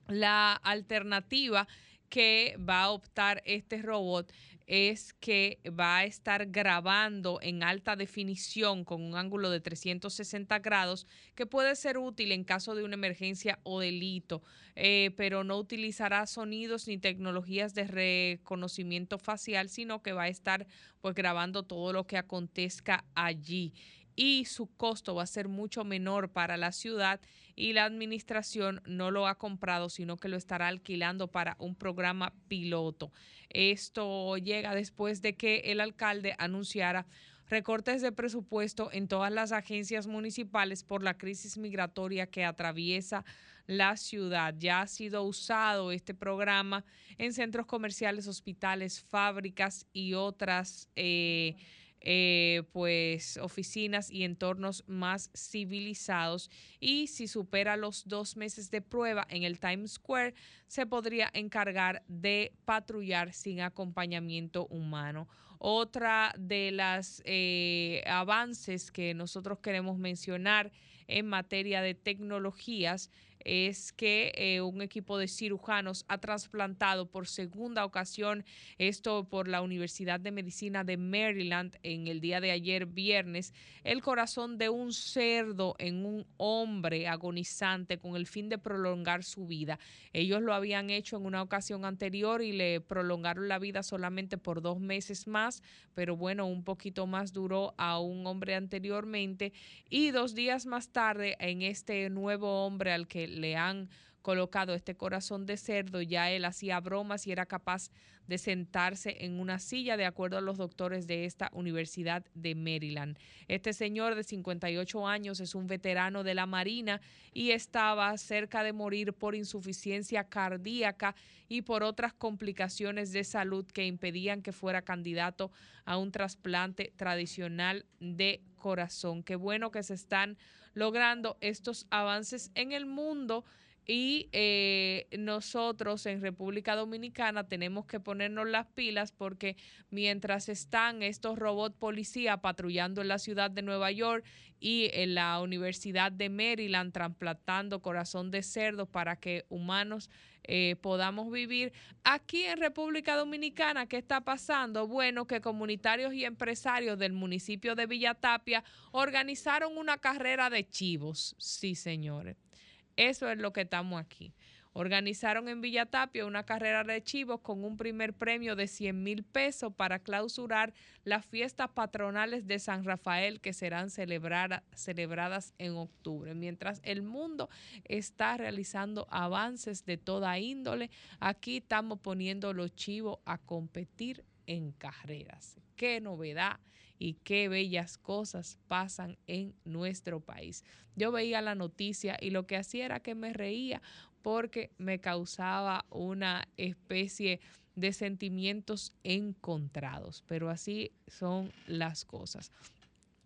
La alternativa que va a optar este robot es que va a estar grabando en alta definición con un ángulo de 360 grados que puede ser útil en caso de una emergencia o delito, eh, pero no utilizará sonidos ni tecnologías de reconocimiento facial, sino que va a estar pues grabando todo lo que acontezca allí. Y su costo va a ser mucho menor para la ciudad y la administración no lo ha comprado, sino que lo estará alquilando para un programa piloto. Esto llega después de que el alcalde anunciara recortes de presupuesto en todas las agencias municipales por la crisis migratoria que atraviesa la ciudad. Ya ha sido usado este programa en centros comerciales, hospitales, fábricas y otras eh, eh, pues oficinas y entornos más civilizados y si supera los dos meses de prueba en el Times Square se podría encargar de patrullar sin acompañamiento humano. Otra de las eh, avances que nosotros queremos mencionar en materia de tecnologías es que eh, un equipo de cirujanos ha trasplantado por segunda ocasión, esto por la Universidad de Medicina de Maryland en el día de ayer viernes, el corazón de un cerdo en un hombre agonizante con el fin de prolongar su vida. Ellos lo habían hecho en una ocasión anterior y le prolongaron la vida solamente por dos meses más, pero bueno, un poquito más duró a un hombre anteriormente y dos días más tarde en este nuevo hombre al que le han colocado este corazón de cerdo, ya él hacía bromas y era capaz de sentarse en una silla, de acuerdo a los doctores de esta Universidad de Maryland. Este señor de 58 años es un veterano de la Marina y estaba cerca de morir por insuficiencia cardíaca y por otras complicaciones de salud que impedían que fuera candidato a un trasplante tradicional de corazón. Qué bueno que se están logrando estos avances en el mundo y eh, nosotros en República Dominicana tenemos que ponernos las pilas porque mientras están estos robots policía patrullando en la ciudad de Nueva York y en la Universidad de Maryland trasplantando corazón de cerdo para que humanos eh, podamos vivir. Aquí en República Dominicana, ¿qué está pasando? Bueno, que comunitarios y empresarios del municipio de Villatapia organizaron una carrera de chivos. Sí, señores. Eso es lo que estamos aquí. Organizaron en Villa Tapia una carrera de chivos con un primer premio de 100 mil pesos para clausurar las fiestas patronales de San Rafael que serán celebradas en octubre. Mientras el mundo está realizando avances de toda índole, aquí estamos poniendo los chivos a competir en carreras. Qué novedad y qué bellas cosas pasan en nuestro país. Yo veía la noticia y lo que hacía era que me reía porque me causaba una especie de sentimientos encontrados, pero así son las cosas.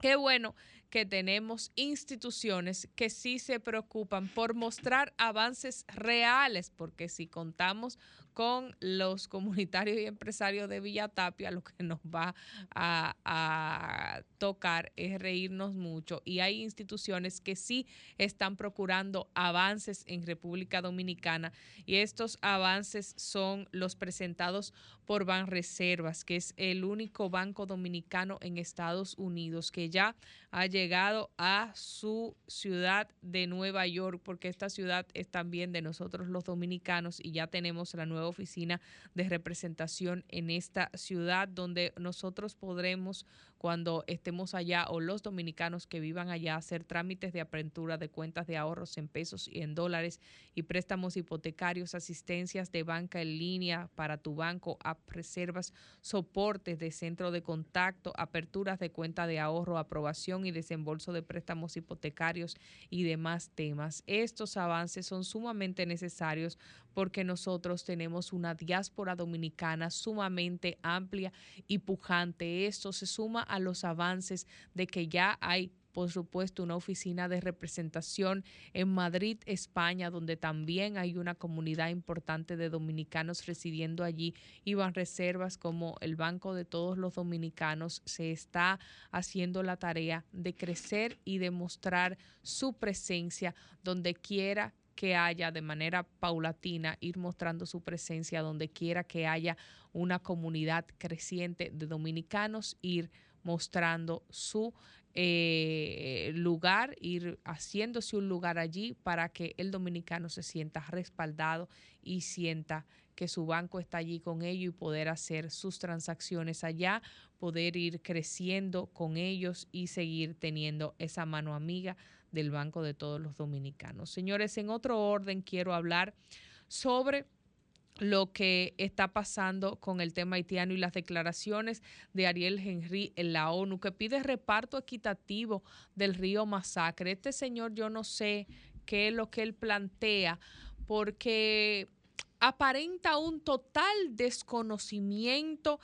Qué bueno que tenemos instituciones que sí se preocupan por mostrar avances reales, porque si contamos con los comunitarios y empresarios de Villa Tapia, lo que nos va a, tocar es reírnos mucho. Y hay instituciones que sí están procurando avances en República Dominicana y estos avances son los presentados por Banreservas, que es el único banco dominicano en Estados Unidos que ya ha llegado a su ciudad de Nueva York, porque esta ciudad es también de nosotros los dominicanos y ya tenemos la nueva oficina de representación en esta ciudad donde nosotros podremos cuando estemos allá o los dominicanos que vivan allá hacer trámites de apertura de cuentas de ahorros en pesos y en dólares y préstamos hipotecarios, asistencias de banca en línea para tu banco, reservas, soportes de centro de contacto, aperturas de cuenta de ahorro, aprobación y desembolso de préstamos hipotecarios y demás temas. Estos avances son sumamente necesarios porque nosotros tenemos una diáspora dominicana sumamente amplia y pujante. Esto se suma a los avances de que ya hay por supuesto, una oficina de representación en Madrid, España, donde también hay una comunidad importante de dominicanos residiendo allí y reservas como el Banco de todos los dominicanos. Se está haciendo la tarea de crecer y demostrar su presencia donde quiera que haya de manera paulatina, ir mostrando su presencia donde quiera que haya una comunidad creciente de dominicanos, ir mostrando su eh, lugar, ir haciéndose un lugar allí para que el dominicano se sienta respaldado y sienta que su banco está allí con ellos y poder hacer sus transacciones allá, poder ir creciendo con ellos y seguir teniendo esa mano amiga del Banco de todos los dominicanos. Señores, en otro orden quiero hablar sobre lo que está pasando con el tema haitiano y las declaraciones de Ariel Henry en la ONU, que pide reparto equitativo del río Masacre. Este señor, yo no sé qué es lo que él plantea, porque aparenta un total desconocimiento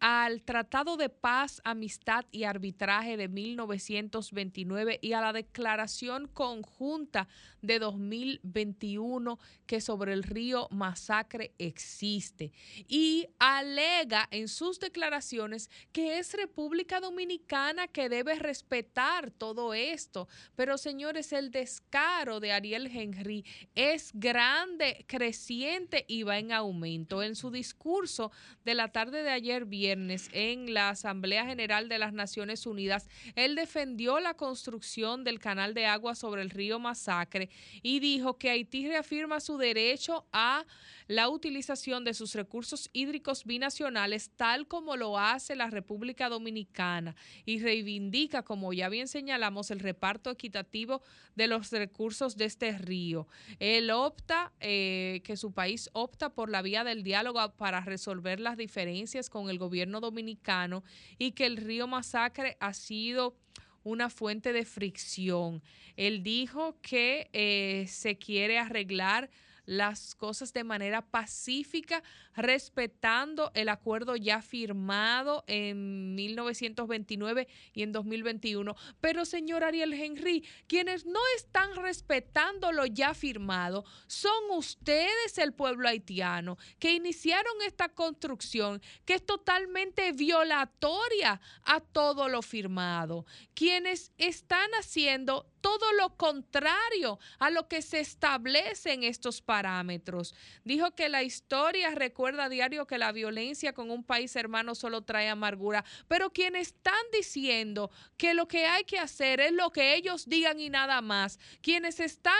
al Tratado de Paz, Amistad y Arbitraje de 1929 y a la Declaración Conjunta de 2021 que sobre el río Masacre existe. Y alega en sus declaraciones que es República Dominicana que debe respetar todo esto. Pero señores, el descaro de Ariel Henry es grande, creciente y va en aumento. En su discurso de la tarde de ayer viernes, viernes en la Asamblea General de las Naciones Unidas, él defendió la construcción del canal de agua sobre el río Masacre y dijo que Haití reafirma su derecho a la utilización de sus recursos hídricos binacionales tal como lo hace la República Dominicana y reivindica, como ya bien señalamos, el reparto equitativo de los recursos de este río. Él opta, eh, que su país opta por la vía del diálogo para resolver las diferencias con el gobierno dominicano y que el río Masacre ha sido una fuente de fricción. Él dijo que eh, se quiere arreglar las cosas de manera pacífica, respetando el acuerdo ya firmado en 1929 y en 2021. Pero, señor Ariel Henry, quienes no están respetando lo ya firmado son ustedes, el pueblo haitiano, que iniciaron esta construcción que es totalmente violatoria a todo lo firmado. Quienes están haciendo todo lo contrario a lo que se establece en estos parámetros. Dijo que la historia recuerda a diario que la violencia con un país hermano solo trae amargura, pero quienes están diciendo que lo que hay que hacer es lo que ellos digan y nada más, quienes están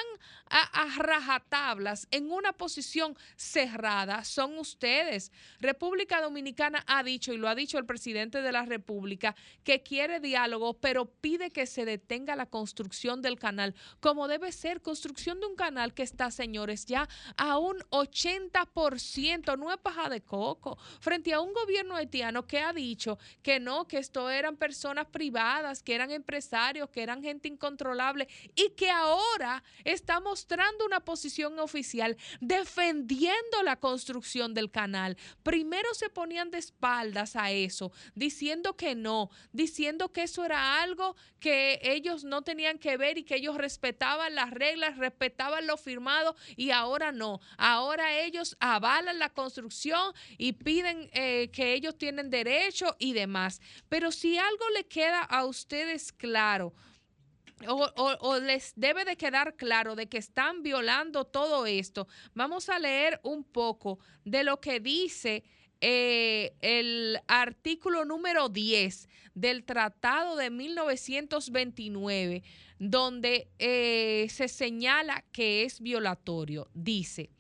a, a rajatablas en una posición cerrada son ustedes. República Dominicana ha dicho, y lo ha dicho el presidente de la República, que quiere diálogo, pero pide que se detenga la construcción del canal, como debe ser construcción de un canal que está, señores, ya a un 80%, no es paja de coco, frente a un gobierno haitiano que ha dicho que no, que esto eran personas privadas, que eran empresarios, que eran gente incontrolable y que ahora está mostrando una posición oficial defendiendo la construcción del canal. Primero se ponían de espaldas a eso, diciendo que no, diciendo que eso era algo que ellos no tenían que ver y que ellos respetaban las reglas, respetaban lo firmado y ahora no. Ahora ellos avalan la construcción y piden eh, que ellos tienen derecho y demás. Pero si algo le queda a ustedes claro, o, o, les debe de quedar claro de que están violando todo esto. Vamos a leer un poco de lo que dice eh, el artículo número 10 del Tratado de 1929, donde eh, se señala que es violatorio. Dice,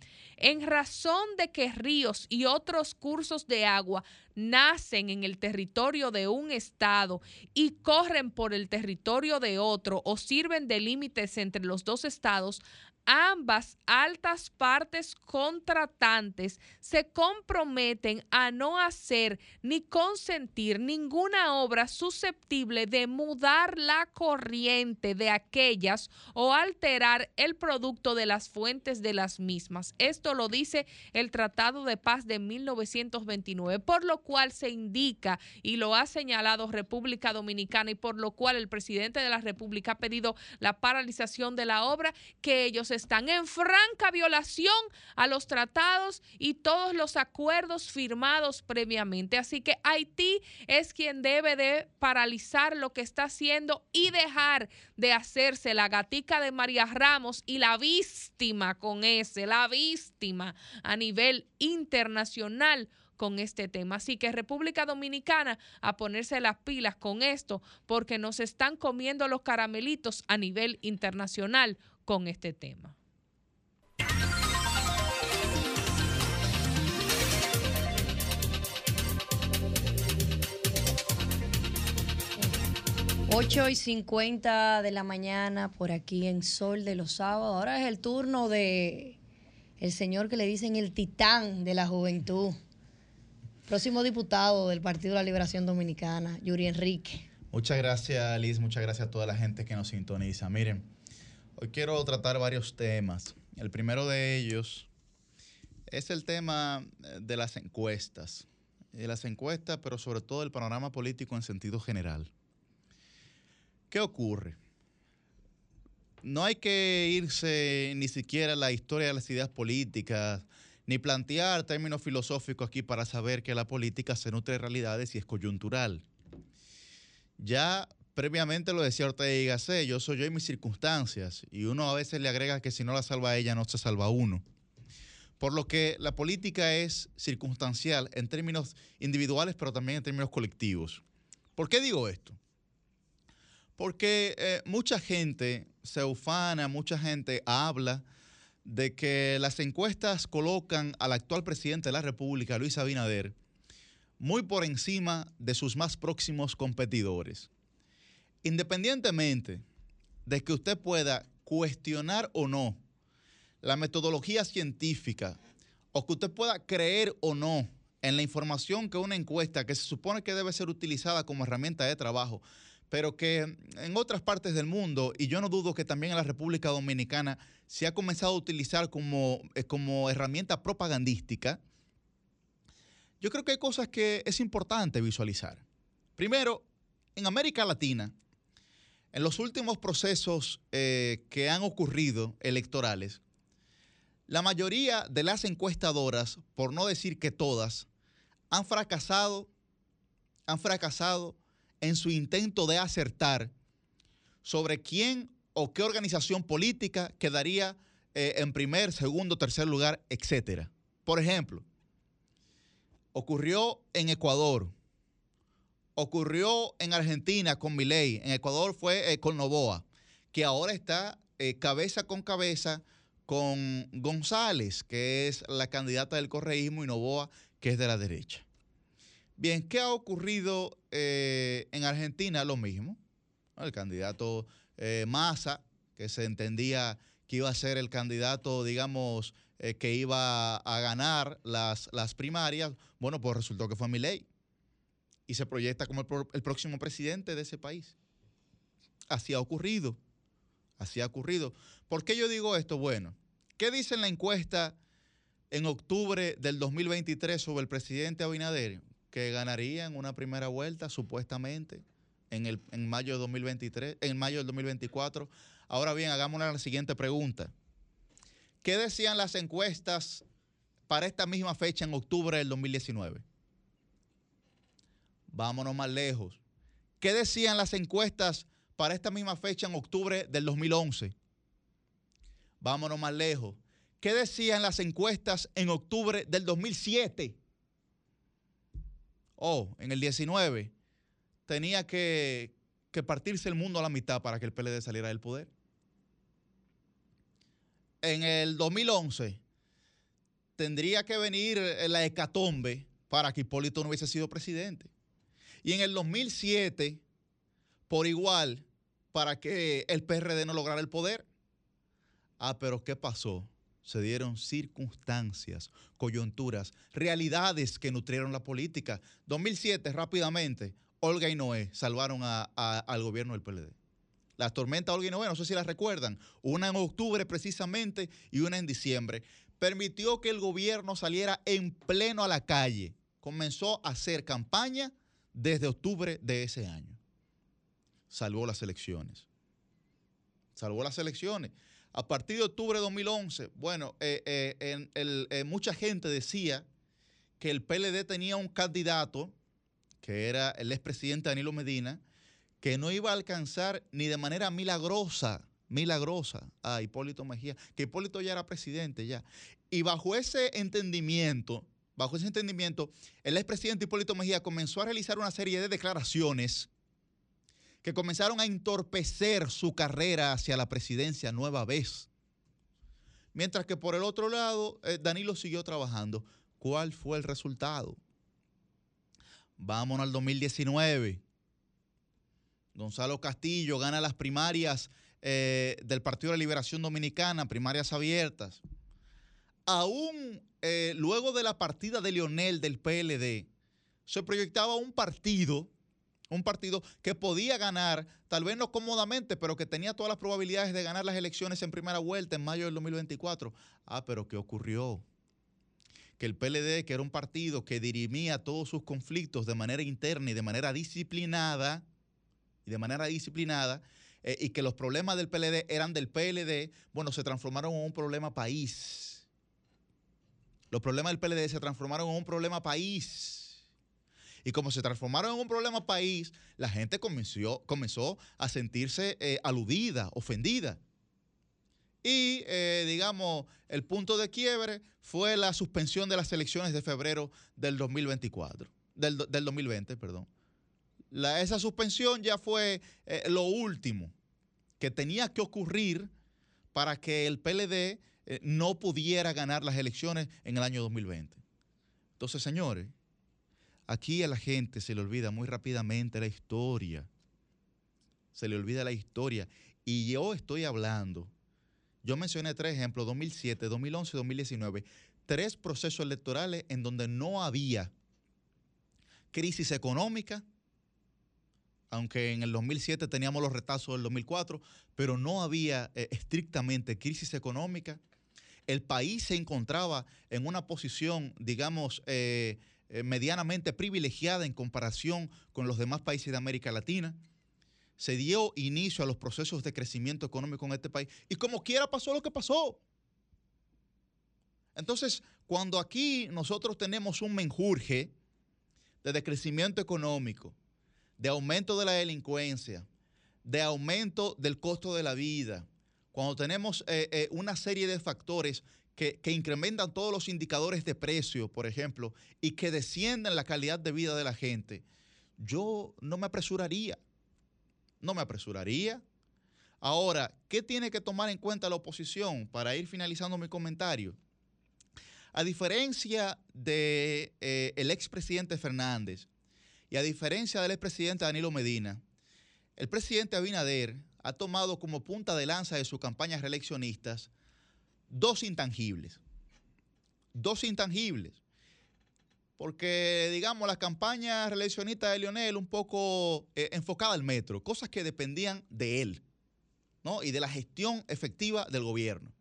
en razón de que ríos y otros cursos de agua nacen en el territorio de un estado y corren por el territorio de otro o sirven de límites entre los dos estados, ambas altas partes contratantes se comprometen a no hacer ni consentir ninguna obra susceptible de mudar la corriente de aquellas o alterar el producto de las fuentes de las mismas. Esto lo dice el Tratado de Paz de 1929, por lo cual se indica y lo ha señalado República Dominicana y por lo cual el presidente de la República ha pedido la paralización de la obra que ellos están en franca violación a los tratados y todos los acuerdos firmados previamente. Así que Haití es quien debe de paralizar lo que está haciendo y dejar de hacerse la gatica de María Ramos y la víctima con ese, la víctima a nivel internacional con este tema. Así que República Dominicana a ponerse las pilas con esto porque nos están comiendo los caramelitos a nivel internacional con este tema. Ocho y 50 de la mañana por aquí en Sol de los Sábados. Ahora es el turno de el señor que le dicen el titán de la juventud. Próximo diputado del Partido de la Liberación Dominicana, Yuri Enrique. Muchas gracias, Liz. Muchas gracias a toda la gente que nos sintoniza. Miren, hoy quiero tratar varios temas. El primero de ellos es el tema de las encuestas. De las encuestas, pero sobre todo el panorama político en sentido general. ¿Qué ocurre? No hay que irse ni siquiera a la historia de las ideas políticas, ni plantear términos filosóficos aquí para saber que la política se nutre de realidades y es coyuntural. Ya previamente lo decía Ortega y Gasset, yo soy yo y mis circunstancias, y uno a veces le agrega que si no la salva ella, no se salva uno. Por lo que la política es circunstancial en términos individuales, pero también en términos colectivos. ¿Por qué digo esto? Porque eh, mucha gente se ufana, mucha gente habla de que las encuestas colocan al actual presidente de la República, Luis Abinader, muy por encima de sus más próximos competidores. Independientemente de que usted pueda cuestionar o no la metodología científica o que usted pueda creer o no en la información que una encuesta que se supone que debe ser utilizada como herramienta de trabajo, pero que en otras partes del mundo, y yo no dudo que también en la República Dominicana se ha comenzado a utilizar como, eh, como herramienta propagandística, yo creo que hay cosas que es importante visualizar. Primero, en América Latina, en los últimos procesos eh, que han ocurrido electorales, la mayoría de las encuestadoras, por no decir que todas, han fracasado, han fracasado en su intento de acertar sobre quién o qué organización política quedaría eh, en primer, segundo, tercer lugar, etcétera. Por ejemplo, ocurrió en Ecuador, ocurrió en Argentina con Milei, en Ecuador fue eh, con Novoa, que ahora está eh, cabeza con cabeza con González, que es la candidata del correísmo, y Novoa, que es de la derecha. Bien, ¿qué ha ocurrido eh, en Argentina? Lo mismo. El candidato eh, Massa, que se entendía que iba a ser el candidato, digamos, que iba a ganar las, las primarias, bueno, pues resultó que fue Milei. Y se proyecta como el, próximo presidente de ese país. Así ha ocurrido. Así ha ocurrido. ¿Por qué yo digo esto? Bueno, ¿qué dice en la encuesta en octubre del 2023 sobre el presidente Abinader? Que ganaría en una primera vuelta, supuestamente, en, el, en mayo de 2023, en mayo del 2024. Ahora bien, hagamos la siguiente pregunta. ¿Qué decían las encuestas para esta misma fecha en octubre del 2019? Vámonos más lejos. ¿Qué decían las encuestas para esta misma fecha en octubre del 2011. Vámonos más lejos. ¿Qué decían las encuestas en octubre del 2007? Oh, en el 19 tenía que, que partirse el mundo a la mitad para que el PLD saliera del poder. En el 2011 tendría que venir la hecatombe para que Hipólito no hubiese sido presidente. Y en el 2007, por igual, para que el PRD no lograra el poder. Ah, pero ¿qué pasó? Se dieron circunstancias, coyunturas, realidades que nutrieron la política. 2007, rápidamente, Olga y Noé salvaron al gobierno del PLD. Las tormentas Olga y Noé, no sé si las recuerdan, una en octubre precisamente y una en diciembre, permitió que el gobierno saliera en pleno a la calle. Comenzó a hacer campaña desde octubre de ese año salvó las elecciones. Salvó las elecciones. A partir de octubre de 2011, bueno, eh, eh, eh, mucha gente decía que el PLD tenía un candidato, que era el expresidente Danilo Medina, que no iba a alcanzar ni de manera milagrosa, milagrosa a Hipólito Mejía, que Hipólito ya era presidente ya. Y bajo ese entendimiento, bajo ese entendimiento, el expresidente Hipólito Mejía comenzó a realizar una serie de declaraciones que comenzaron a entorpecer su carrera hacia la presidencia nueva vez. Mientras que por el otro lado, eh, Danilo siguió trabajando. ¿Cuál fue el resultado? Vámonos al 2019. Gonzalo Castillo gana las primarias eh, del Partido de la Liberación Dominicana, primarias abiertas. Aún eh, luego de la partida de Leonel del PLD, se proyectaba un partido un partido que podía ganar, tal vez no cómodamente, pero que tenía todas las probabilidades de ganar las elecciones en primera vuelta en mayo del 2024. Ah, pero ¿qué ocurrió? Que el PLD, que era un partido que dirimía todos sus conflictos de manera interna y de manera disciplinada, y de manera disciplinada, eh, y que los problemas del PLD eran del PLD, bueno, se transformaron en un problema país. Los problemas del PLD se transformaron en un problema país y como se transformaron en un problema país, la gente comenzó, comenzó a sentirse eh, aludida, ofendida. Y, eh, digamos, el punto de quiebre fue la suspensión de las elecciones de febrero del 2024, del, del 2020, perdón. Esa suspensión ya fue eh, lo último que tenía que ocurrir para que el PLD eh, no pudiera ganar las elecciones en el año 2020. Entonces, señores, aquí a la gente se le olvida muy rápidamente la historia. Se le olvida la historia. Y yo estoy hablando, yo mencioné tres ejemplos, 2007, 2011, 2019, tres procesos electorales en donde no había crisis económica, aunque en el 2007 teníamos los retazos del 2004, pero no había eh, estrictamente crisis económica. El país se encontraba en una posición, digamos, eh, eh, medianamente privilegiada en comparación con los demás países de América Latina. Se dio inicio a los procesos de crecimiento económico en este país y como quiera pasó lo que pasó. Entonces, cuando aquí nosotros tenemos un menjurje de decrecimiento económico, de aumento de la delincuencia, de aumento del costo de la vida, cuando tenemos eh, eh, una serie de factores que, incrementan todos los indicadores de precio, por ejemplo, y que descienden la calidad de vida de la gente, yo no me apresuraría. No me apresuraría. Ahora, ¿qué tiene que tomar en cuenta la oposición para ir finalizando mi comentario? A diferencia del de, eh, expresidente Fernández y a diferencia del expresidente Danilo Medina, el presidente Abinader ha tomado como punta de lanza de sus campañas reeleccionistas dos intangibles. Dos intangibles. Porque, digamos, la campaña reeleccionista de Lionel un poco eh, enfocada al metro, cosas que dependían de él, ¿no? Y de la gestión efectiva del gobierno.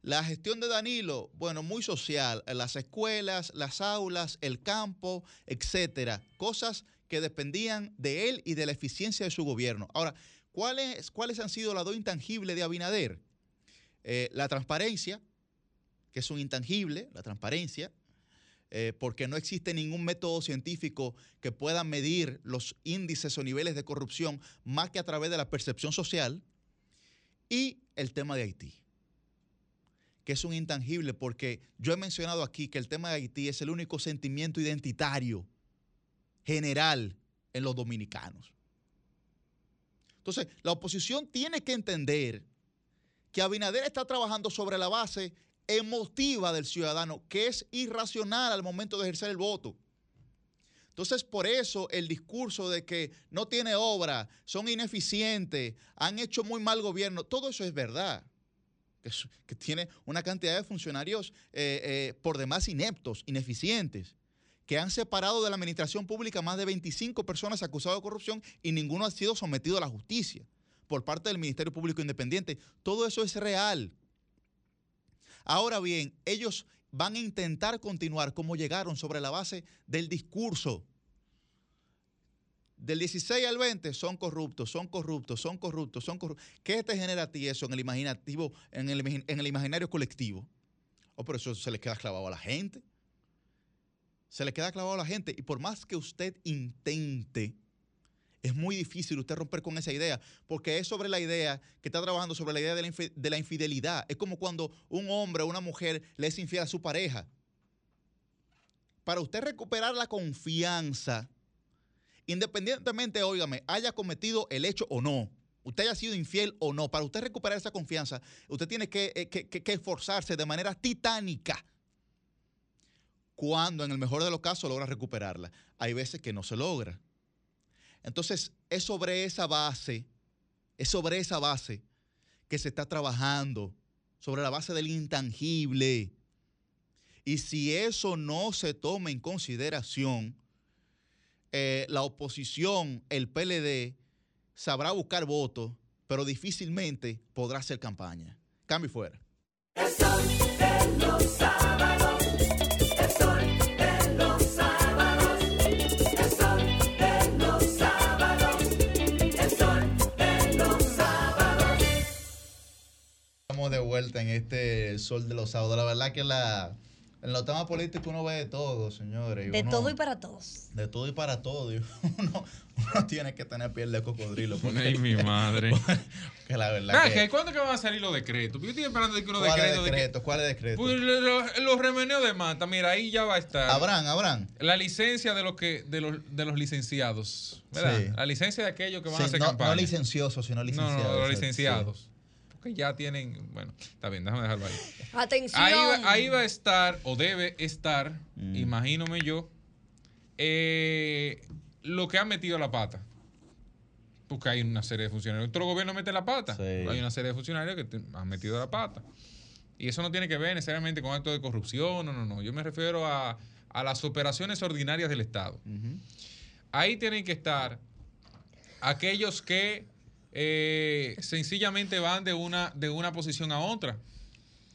La gestión de Danilo, bueno, muy social, las escuelas, las aulas, el campo, etcétera, cosas que dependían de él y de la eficiencia de su gobierno. Ahora, ¿cuáles, cuáles han sido las dos intangibles de Abinader? Eh, la transparencia, que es un intangible, la transparencia, eh, porque no existe ningún método científico que pueda medir los índices o niveles de corrupción más que a través de la percepción social, y el tema de Haití que es un intangible, porque yo he mencionado aquí que el tema de Haití es el único sentimiento identitario general en los dominicanos. Entonces, la oposición tiene que entender que Abinader está trabajando sobre la base emotiva del ciudadano, que es irracional al momento de ejercer el voto. Entonces, por eso el discurso de que no tiene obra, son ineficientes, han hecho muy mal gobierno, todo eso es verdad que, tiene una cantidad de funcionarios eh, eh, por demás ineptos, ineficientes, que han separado de la administración pública más de 25 personas acusadas de corrupción y ninguno ha sido sometido a la justicia por parte del Ministerio Público Independiente. Todo eso es real. Ahora bien, ellos van a intentar continuar como llegaron sobre la base del discurso. Del 16 al 20 son corruptos, son corruptos, son corruptos, son corruptos. ¿Qué te genera a ti eso en el imaginativo, en el, imaginario colectivo? Oh, pero eso se le queda clavado a la gente. Se le queda clavado a la gente. Y por más que usted intente, es muy difícil usted romper con esa idea, porque es sobre la idea que está trabajando sobre la idea de la, infi de la infidelidad. Es como cuando un hombre o una mujer le es infiel a su pareja. Para usted recuperar la confianza, independientemente, óigame, haya cometido el hecho o no, usted haya sido infiel o no, para usted recuperar esa confianza, usted tiene que, eh, que esforzarse de manera titánica cuando en el mejor de los casos logra recuperarla. Hay veces que no se logra. Entonces, es sobre esa base, es sobre esa base que se está trabajando, sobre la base del intangible. Y si eso no se toma en consideración, eh, la oposición, el PLD, sabrá buscar votos, pero difícilmente podrá hacer campaña. Cambio fuera. Estamos de vuelta en este Sol de los Sábados. La verdad que la, En los temas políticos uno ve de todo, señores. De uno- todo y para todos. De todo y para todo. y uno, uno tiene que tener piel de cocodrilo. Porque, Ay, mi madre. que la verdad que- ¿y ¿Cuándo que van a salir los decretos? Yo estoy esperando de que unos ¿Cuáles decretos. de que- decretos? ¿Cuáles decretos? Pues, lo- lo- los remeneos de mata, mira, ahí ya va a estar. Habrán, habrán. La licencia de los que de los, de los licenciados, ¿verdad? Sí. La licencia de aquellos que van Sí, a hacer no, campaña. no licenciosos, sino No, licenciados. no, los sí. Porque ya tienen, bueno, está bien, déjame dejarlo ahí. Atención. Ahí va, ahí va a estar, o debe estar, Mm. imagínome yo, eh, lo que ha metido la pata. Porque hay una serie de funcionarios. Otro gobierno mete la pata. Hay una serie de funcionarios que te- han metido la pata. Y eso no tiene que ver necesariamente con actos de corrupción, no, no, no. Yo me refiero a, a las operaciones ordinarias del Estado. Ahí tienen que estar aquellos que eh, sencillamente van de una, de una posición a otra.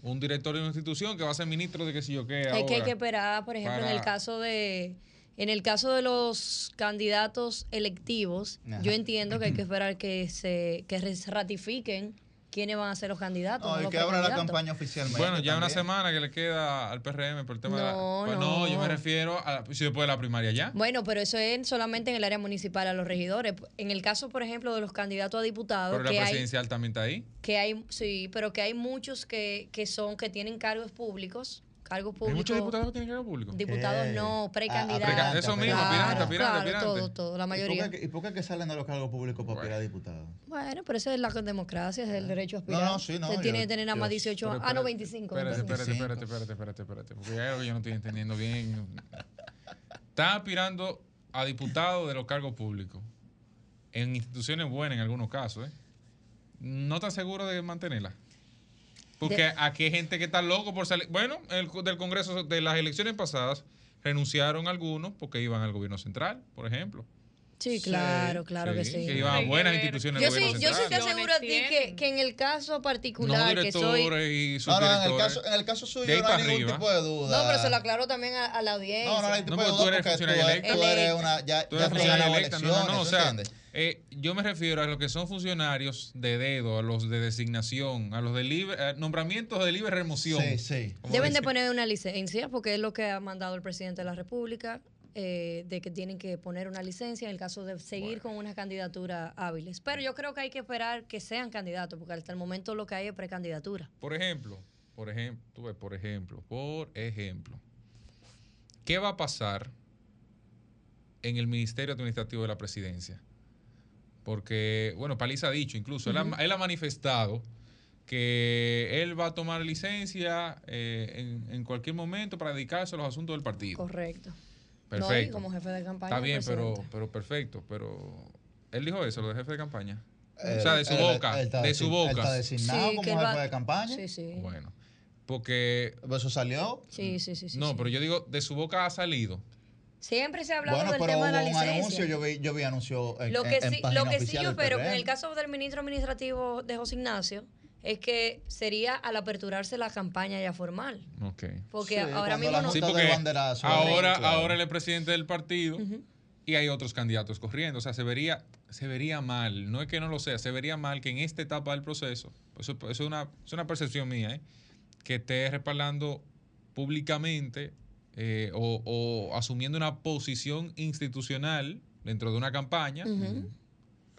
Un director de una institución que va a ser ministro de qué sé yo qué. Es que hay que esperar, por ejemplo, en el caso de en el caso de los candidatos electivos, Ajá. yo entiendo que hay que esperar que se que ratifiquen quiénes van a ser los candidatos. No, no y los que abra la campaña oficialmente. Bueno, ya una también. semana que le queda al PRM por el tema de la- No, Pues no. yo me refiero a si después de la primaria ya. Bueno, pero eso es solamente en el área municipal a los regidores. En el caso, por ejemplo, de los candidatos a diputados, Pero la hay, presidencial también está ahí. que hay, sí, pero que hay muchos que, que son, que tienen cargos públicos, cargos Hay públicos. muchos diputados que tienen cargo público. Diputados ¿Qué? no, precandidatos. Ah, Eso mismo, Claro, aspirante, aspirante, claro, aspirante. todo, todo, la ¿Y mayoría. por qué, y por qué que salen de los cargos públicos para aspirar a diputados? Bueno, pero eso es la democracia, es el derecho a aspirar. No, no, sí, no, Usted tiene que tener nada más 18 Pero años. Ah, no, espérate, 25. Espérate, espérate, espérate, espérate, espérate, espérate. Porque hay algo que yo no estoy entendiendo bien. Están aspirando a diputados de los cargos públicos. En instituciones buenas en algunos casos, ¿eh? No están seguros de mantenerla. Porque De- aquí hay gente que está loco por salir. Bueno, el, del Congreso de las elecciones pasadas renunciaron algunos porque iban al gobierno central, por ejemplo. Sí, claro, claro que sí. Que iban a buenas instituciones Yo sí, yo sí te aseguro a ti que, que en el caso No particular que soy... directores y No, no, en el caso, en el caso suyo De ahí no hay para ningún arriba. tipo de duda. No, pero se lo aclaro también a, a la audiencia. No, no, no hay tipo No, de duda tú eres funcionaria electa. tú eres una... Ya, Tú ya eres funcionario ganado electa. No, no, no, o sea, ¿entiendes? Eh, yo me refiero a los que son funcionarios de dedo, a los de designación, a los de libre, nombramientos de libre remoción. Sí, sí. Deben de poner una licencia porque es lo que ha mandado el presidente de la República, eh, de que tienen que poner una licencia en el caso de seguir con unas candidaturas hábiles. Pero yo creo que hay que esperar que sean candidatos porque hasta el momento lo que hay es precandidatura. Por ejemplo, por ejemplo, tú ves, por ejemplo, por ejemplo, ¿qué va a pasar en el Ministerio Administrativo de la Presidencia? Porque, bueno, Paliza ha dicho incluso, él, ha, él ha manifestado que él va a tomar licencia eh, en, en cualquier momento para dedicarse a los asuntos del partido. Correcto. Perfecto. No, y como jefe de campaña. Está bien, pero, pero perfecto, pero él dijo eso, lo de jefe de campaña. O sea, de su boca, de su boca. está designado Sí, como jefe va- de campaña. Sí, sí. Bueno, porque ¿Eso salió? Sí, sí, sí. sí, no, sí. pero yo digo, de su boca ha salido. Siempre se ha hablado Bueno, del pero tema hubo de la un licencia. anuncio, yo vi, yo vi anuncio en, Lo que en- sí, lo que sí yo espero que en el caso del ministro administrativo de José Ignacio es que sería al aperturarse la campaña ya formal. Ok. Porque Sí, ahora mismo no. Sí, porque ahora, claro. ahora él es presidente del partido y hay otros candidatos corriendo. O sea, se vería, se vería mal, no es que no lo sea, se vería mal que en esta etapa del proceso, eso, eso es, una, es una percepción mía, ¿eh? que esté respaldando públicamente eh, o, o asumiendo una posición institucional dentro de una campaña.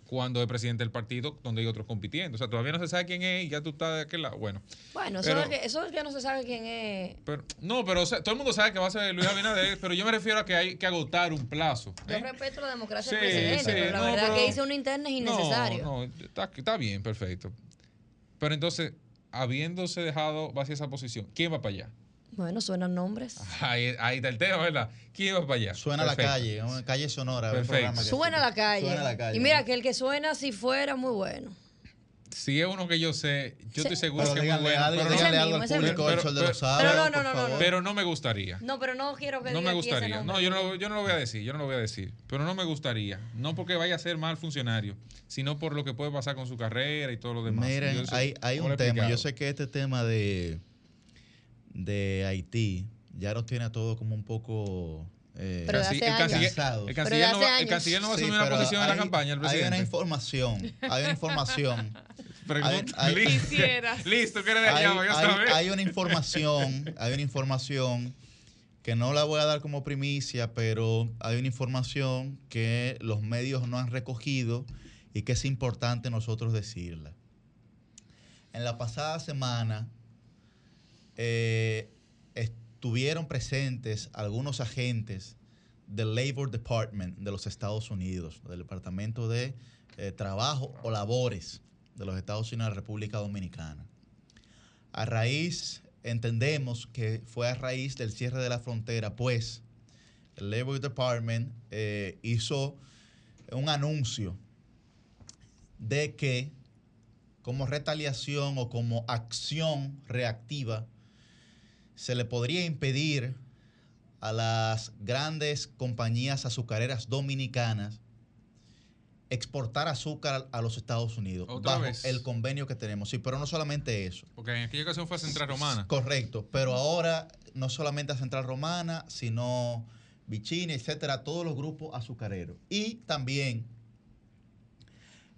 Cuando es presidente del partido, donde hay otros compitiendo. O sea, todavía no se sabe quién es y ya tú estás de aquel lado. Bueno, Bueno, eso, Pero- es que, eso es que no se sabe quién es. pero, no, pero o sea, todo el mundo sabe que va a ser Luis Abinader, pero yo me refiero a que hay que agotar un plazo. Yo ¿eh? respeto la democracia Sí, del presidente, sí, pero la no, verdad pero- que hice una interna es innecesario. No, no, está, está bien, perfecto. Pero entonces, habiéndose dejado vacía esa posición, ¿quién va para allá? Bueno, suenan nombres. Ahí, ahí está el tema, ¿verdad? ¿Quién va para allá? Suena a la Perfecto. calle, una calle sonora. Perfecto. Suena la calle. Suena a la calle. Y mira que el que suena si fuera muy bueno. Si es uno que yo sé, yo estoy seguro Pero que es muy bueno. algo, pero, Ese algo mismo, al ese público mismo. del Sol de los Pero- Sábados, pero no, no, no, pero no me gustaría. No, pero no quiero que No diga me gustaría. No, yo no, yo no lo voy a decir. Yo no lo voy a decir. Pero no me gustaría. No porque vaya a ser mal funcionario, sino por lo que puede pasar con su carrera y todo lo demás. Miren, Yo hay, hay ¿cómo un tema. Yo sé que este tema de, de Haití ya nos tiene a todos como un poco. eh, Pero el, canciller, el no va, el años. canciller no va a Sí, asumir una pero posición en la hay- campaña, el Hay una información, hay una información Pregunta. Hay- hay- Listo. Que hay, hay- hay una información, hay una información que no la voy a dar como primicia, pero hay una información que los medios no han recogido y que es importante nosotros decirla. En la pasada semana eh, estuvieron presentes algunos agentes del Labor Department de los Estados Unidos, del Departamento de eh, Trabajo o Labores de los Estados Unidos de la República Dominicana. A raíz, entendemos que fue a raíz del cierre de la frontera, pues el Labor Department eh, hizo un anuncio de que como retaliación o como acción reactiva se le podría impedir a las grandes compañías azucareras dominicanas exportar azúcar a los Estados Unidos Otra bajo vez. el convenio que tenemos. Sí, pero no solamente eso. Porque en aquella ocasión fue a Central Romana. Correcto, pero ahora no solamente a Central Romana, sino Vicini, etcétera, todos los grupos azucareros. Y también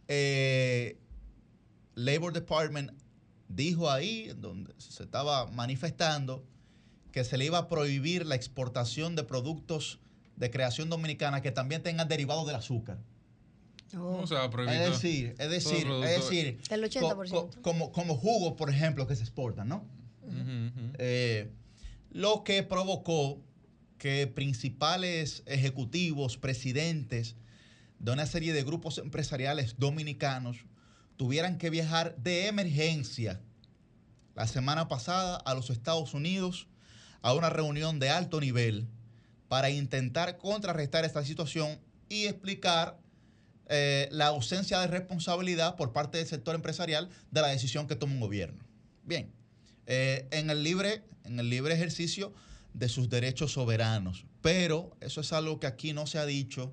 eh, Labor Department dijo ahí, donde se estaba manifestando, que se le iba a prohibir la exportación de productos de creación dominicana que también tengan derivados del azúcar. ¿Cómo se va a prohibir Es decir, es decir, es decir, El co- 80%. co- como, como jugos, por ejemplo, que se exportan, ¿no? Eh, lo que provocó que principales ejecutivos, presidentes de una serie de grupos empresariales dominicanos tuvieran que viajar de emergencia la semana pasada a los Estados Unidos a una reunión de alto nivel para intentar contrarrestar esta situación y explicar eh, la ausencia de responsabilidad por parte del sector empresarial de la decisión que toma un gobierno. Bien, eh, en, el libre, en el libre ejercicio de sus derechos soberanos, pero eso es algo que aquí no se ha dicho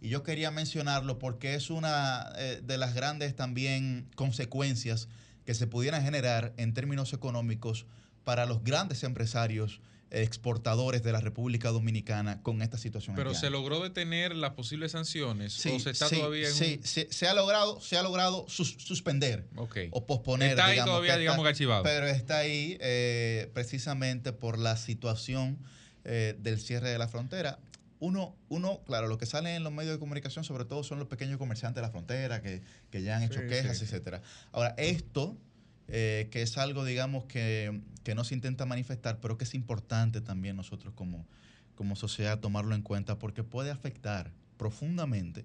y yo quería mencionarlo porque es una eh, de las grandes también consecuencias que se pudieran generar en términos económicos para los grandes empresarios exportadores de la República Dominicana con esta situación. Pero haitiana. se logró detener las posibles sanciones Sí, o se está sí, todavía en sí, un- sí, se ha logrado, se ha logrado sus- suspender Ok. o posponer. Está ahí digamos, todavía, digamos, archivado. Pero está ahí eh, precisamente por la situación eh, del cierre de la frontera. Uno, uno, claro, lo que sale en los medios de comunicación sobre todo son los pequeños comerciantes de la frontera que, que ya han hecho Sí, quejas, sí. etcétera. Ahora, esto, eh, que es algo, digamos, que, que no se intenta manifestar, pero que es importante también nosotros como, como sociedad tomarlo en cuenta porque puede afectar profundamente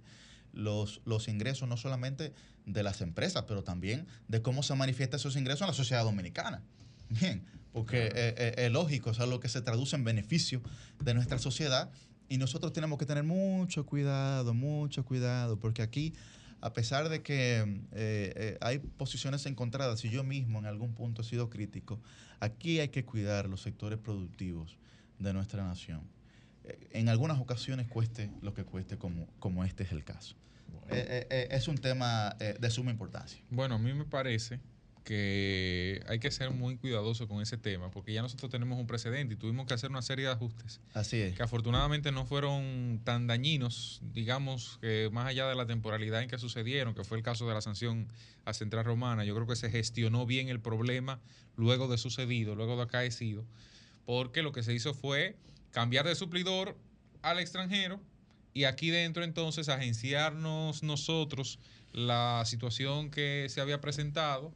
los, los ingresos no solamente de las empresas, pero también de cómo se manifiestan esos ingresos en la sociedad dominicana. Bien, porque eh, eh, es lógico, es algo que se traduce en beneficio de nuestra sociedad y nosotros tenemos que tener mucho cuidado, mucho cuidado, porque aquí, a pesar de que eh, eh, hay posiciones encontradas y yo mismo en algún punto he sido crítico, aquí hay que cuidar los sectores productivos de nuestra nación. Eh, En algunas ocasiones cueste lo que cueste, como, como este es el caso. Es un tema de suma importancia. Bueno, a mí me parece que hay que ser muy cuidadoso con ese tema, porque ya nosotros tenemos un precedente y tuvimos que hacer una serie de ajustes Así es. que afortunadamente no fueron tan dañinos, digamos, que más allá de la temporalidad en que sucedieron, que fue el caso de la sanción a Central Romana, yo creo que se gestionó bien el problema luego de sucedido, luego de acaecido, porque lo que se hizo fue cambiar de suplidor al extranjero y aquí dentro entonces agenciarnos nosotros la situación que se había presentado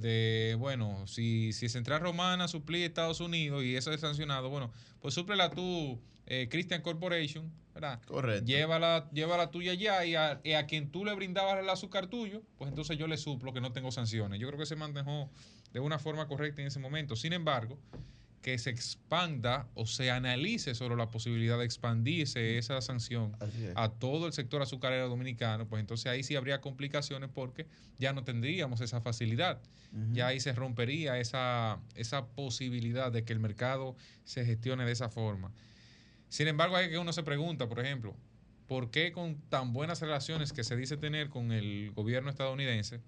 de, bueno, si, si Central Romana suplía a Estados Unidos y eso es sancionado, bueno, pues súplela tú, eh, Christian Corporation, ¿verdad? Correcto. Llévala, llévala tuya allá y a, y a quien tú le brindabas el azúcar tuyo, pues entonces yo le suplo que no tengo sanciones. Yo creo que se manejó de una forma correcta en ese momento. Sin embargo, que se expanda o se analice sobre la posibilidad de expandirse esa sanción es. a todo el sector azucarero dominicano, pues entonces ahí sí habría complicaciones porque ya no tendríamos esa facilidad. Ya ahí se rompería esa, esa posibilidad de que el mercado se gestione de esa forma. Sin embargo, hay que uno se pregunta, por ejemplo, ¿por qué con tan buenas relaciones que se dice tener con el gobierno estadounidense,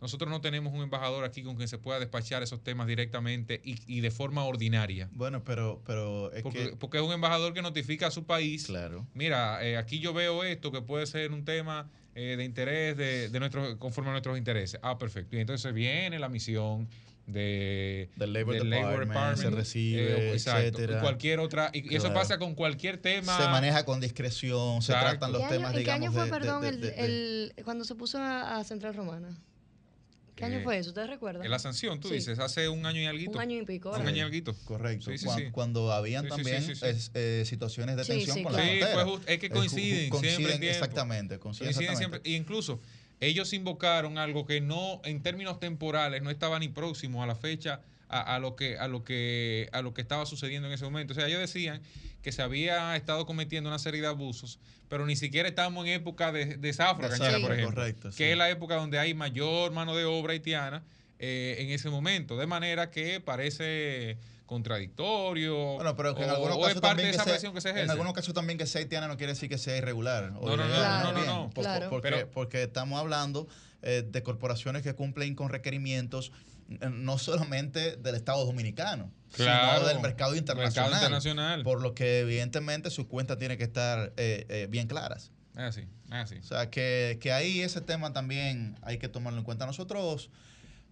nosotros no tenemos un embajador aquí con quien se pueda despachar esos temas directamente y, y de forma ordinaria. Bueno, pero, pero es Porque, que. porque es un embajador que notifica a su país. Claro. Mira, eh, aquí yo veo esto que puede ser un tema eh, de interés de, de nuestros, conforme a nuestros intereses. Ah, perfecto. Y entonces viene la misión de, Del Labor del Department, se recibe, eh, etcétera. y cualquier otra. Y, eso pasa con cualquier tema. Se maneja con discreción, se tratan los ¿Qué año- temas, ¿En qué año digamos, fue, de- perdón, de- el, el- cuando se puso a, a Central Romana? ¿Qué año fue eso? ¿Ustedes recuerdan? En la sanción, tú Sí. dices, hace un año y algo. Un año y pico, Un ¿verdad? año y alguito. Correcto. Sí, sí, Cuan- sí. Cuando habían Sí, sí, sí, también sí, sí. es- eh, situaciones de tensión sí, con claro. la Sí, frontera. just- es que Eh, coinciden, siempre tiempo. exactamente, coinciden Coinciden exactamente. siempre. E incluso ellos invocaron algo que no, en términos temporales, no estaba ni próximo a la fecha a, a lo que a lo que a lo que estaba sucediendo en ese momento. O sea, ellos decían que se había estado cometiendo una serie de abusos, pero ni siquiera estamos en época de, de zafra, De cañera, por ejemplo, correcto, que es la época donde hay mayor mano de obra haitiana eh, en ese momento, de manera que parece contradictorio. Bueno, pero que en algunos o casos parte también de que esa presión que se en ejerce. algunos casos también que sea haitiana no quiere decir que sea irregular. No, no, no, no, no, no. Porque, Pero- porque estamos hablando eh, de corporaciones que cumplen con requerimientos no solamente del Estado Dominicano, Claro, sino del mercado internacional. mercado internacional. Por lo que evidentemente sus cuentas tienen que estar eh, eh, bien claras. Así, es así. O sea, que, que ahí ese tema también hay que tomarlo en cuenta. Nosotros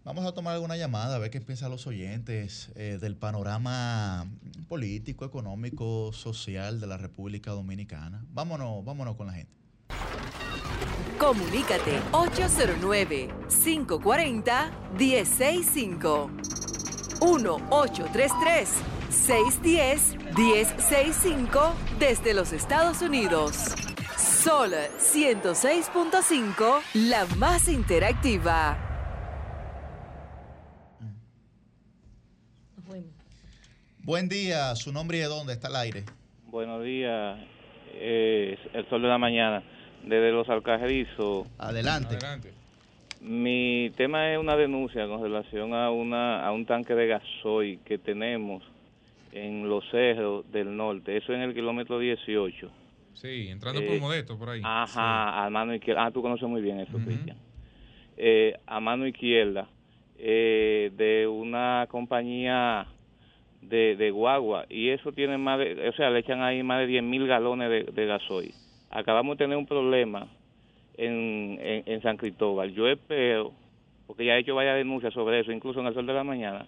vamos a tomar alguna llamada, a ver qué piensan los oyentes eh, del panorama político, económico, social de la República Dominicana. Vámonos, vámonos con la gente. Comunícate 809-540-1065. 1-833-610-1065 desde los Estados Unidos. Sol 106.5, la más interactiva. Buen día, su nombre y de dónde está el aire. Buenos días, eh, el sol de la mañana, desde los Alcajerizos. Adelante. Mi tema es una denuncia con relación a una a un tanque de gasoil que tenemos en los cerros del norte, eso en el kilómetro 18. Sí, entrando Eh, por Modesto, por ahí. Ajá, a mano izquierda. Ah, tú conoces muy bien eso, Cristian. Eh, a mano izquierda eh, de una compañía de, de guagua y eso tiene más de, o sea, le echan ahí más de 10 mil galones de, de gasoil. Acabamos de tener un problema en, en, en San Cristóbal. Yo espero, porque ya he hecho varias denuncias sobre eso, incluso en el sol de la mañana,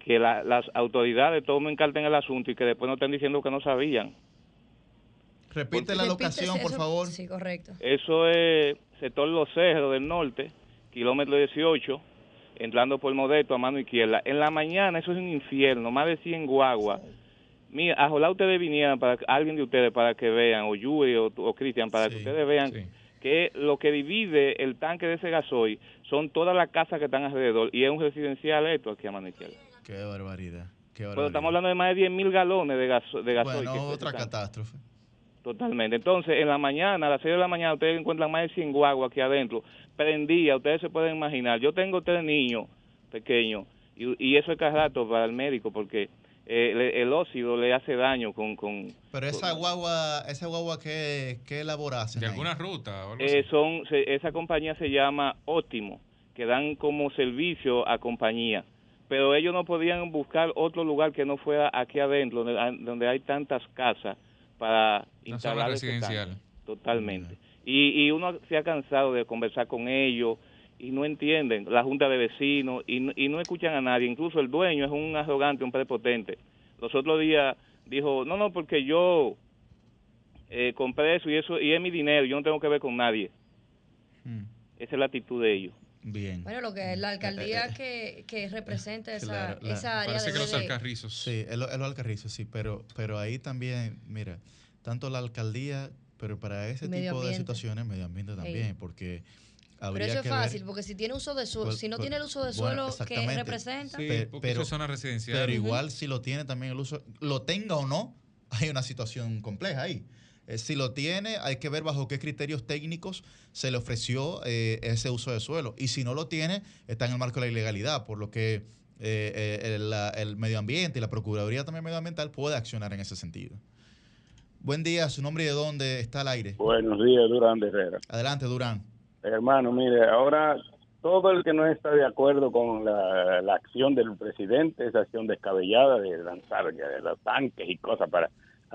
que la- las autoridades tomen carta en el asunto y que después no estén diciendo que no sabían. Repite la locación, por favor. Sí, correcto. Eso es sector Los Cerros del Norte, kilómetro 18, entrando por Modesto a mano izquierda. En la mañana eso es un infierno, más de 100 guaguas. Mira, ojalá ustedes vinieran, para alguien de ustedes, para que vean, o Yuri o, o Cristian, para que ustedes vean que lo que divide el tanque de ese gasoil son todas las casas que están alrededor y es un residencial esto aquí a izquierda. Qué barbaridad. Qué Pero estamos hablando de más de 10 mil galones de, gaso- de gasoil. bueno, otra catástrofe. Totalmente. Entonces, en la mañana, a las 6 de la mañana, ustedes encuentran más de 100 guaguas aquí adentro. Prendía, ustedes se pueden imaginar. Yo tengo tres niños pequeños y, y eso es cada rato para el médico porque eh, le- el óxido le hace daño con... con Pero esa guagua, esa guagua que, que elaborasen. De ahí? alguna ruta o algo eh, así. son se- Esa compañía se llama Óptimo, que dan como servicio a compañía. Pero ellos no podían buscar otro lugar que no fuera aquí adentro, donde, hay- donde hay tantas casas para zona instalar residencial. Totalmente. Y, y uno se ha cansado de conversar con ellos y no entienden, la junta de vecinos, y, no- y no escuchan a nadie. Incluso el dueño es un arrogante, un prepotente. Los otros días dijo, no, no, porque yo eh, compré eso y eso y es mi dinero, yo no tengo que ver con nadie. Esa es la actitud de ellos. Bien. Bueno, lo que es la alcaldía que, que representa esa, Claro, la- esa área Parece que debe los de- alcarrizos. Sí, es, lo- es los alcarrizos, sí, pero, pero ahí también, mira, tanto la alcaldía, pero para ese Medio tipo de situaciones, medio ambiente también, porque Pero eso es fácil, ver, porque si tiene uso de suelo, Pues- si no pues, tiene el uso de bueno, suelo que representa, Pe- porque eso es zona residencial. Pero Ujú. igual si lo tiene también el uso, lo tenga o no, hay una situación compleja ahí. Eh, si lo tiene, hay que ver bajo qué criterios técnicos se le ofreció eh, ese uso de suelo. Y si no lo tiene, está en el marco de la ilegalidad, por lo que eh, eh, el, la- el medio ambiente y la Procuraduría también medioambiental puede accionar en ese sentido. Buen día, su nombre y de dónde está al aire. Buenos días, Durán de Herrera. Adelante, Durán. Hermano, mire, ahora todo el que no está de acuerdo con la, la acción del presidente, esa acción descabellada de lanzar eh, los tanques y cosas para...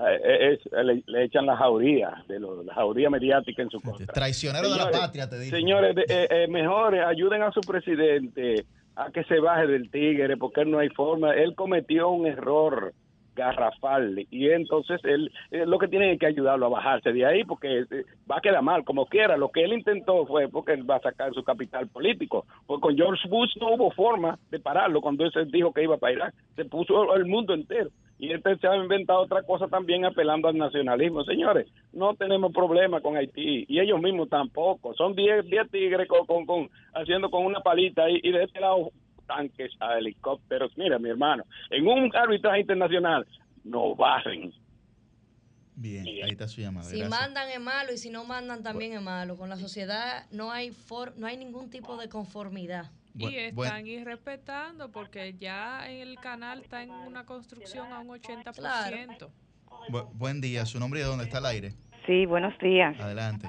eh, es- le, le echan la jauría, de lo- la jauría mediática en su contra. Traicionero de la Señores, patria, te digo. Señores, de- eh, eh, mejor eh, ayuden a su presidente a que se baje del tigre, porque no hay forma. Él cometió un error garrafal. Y entonces él eh, lo que tiene que ayudarlo a bajarse de ahí porque eh, va a quedar mal como quiera. Lo que él intentó fue porque él va a sacar su capital político. Porque con George Bush no hubo forma de pararlo cuando ese dijo que iba para Irak. Se puso el mundo entero. Y este se ha inventado otra cosa también apelando al nacionalismo. Señores no tenemos problema con Haití. Y ellos mismos tampoco. Son 10 10 tigres con, con, con- haciendo con una palita y, y de este lado tanques a helicópteros. Mira, mi hermano, en un arbitraje internacional no barren. Bien, ahí está su llamada. Si gracias. mandan es malo y si no mandan también es malo. Con la sociedad no hay for- no hay ningún tipo de conformidad. Y están irrespetando porque ya el canal está en una construcción a un 80%. Bu- buen día, su nombre y de dónde está el aire. Sí, buenos días. Adelante.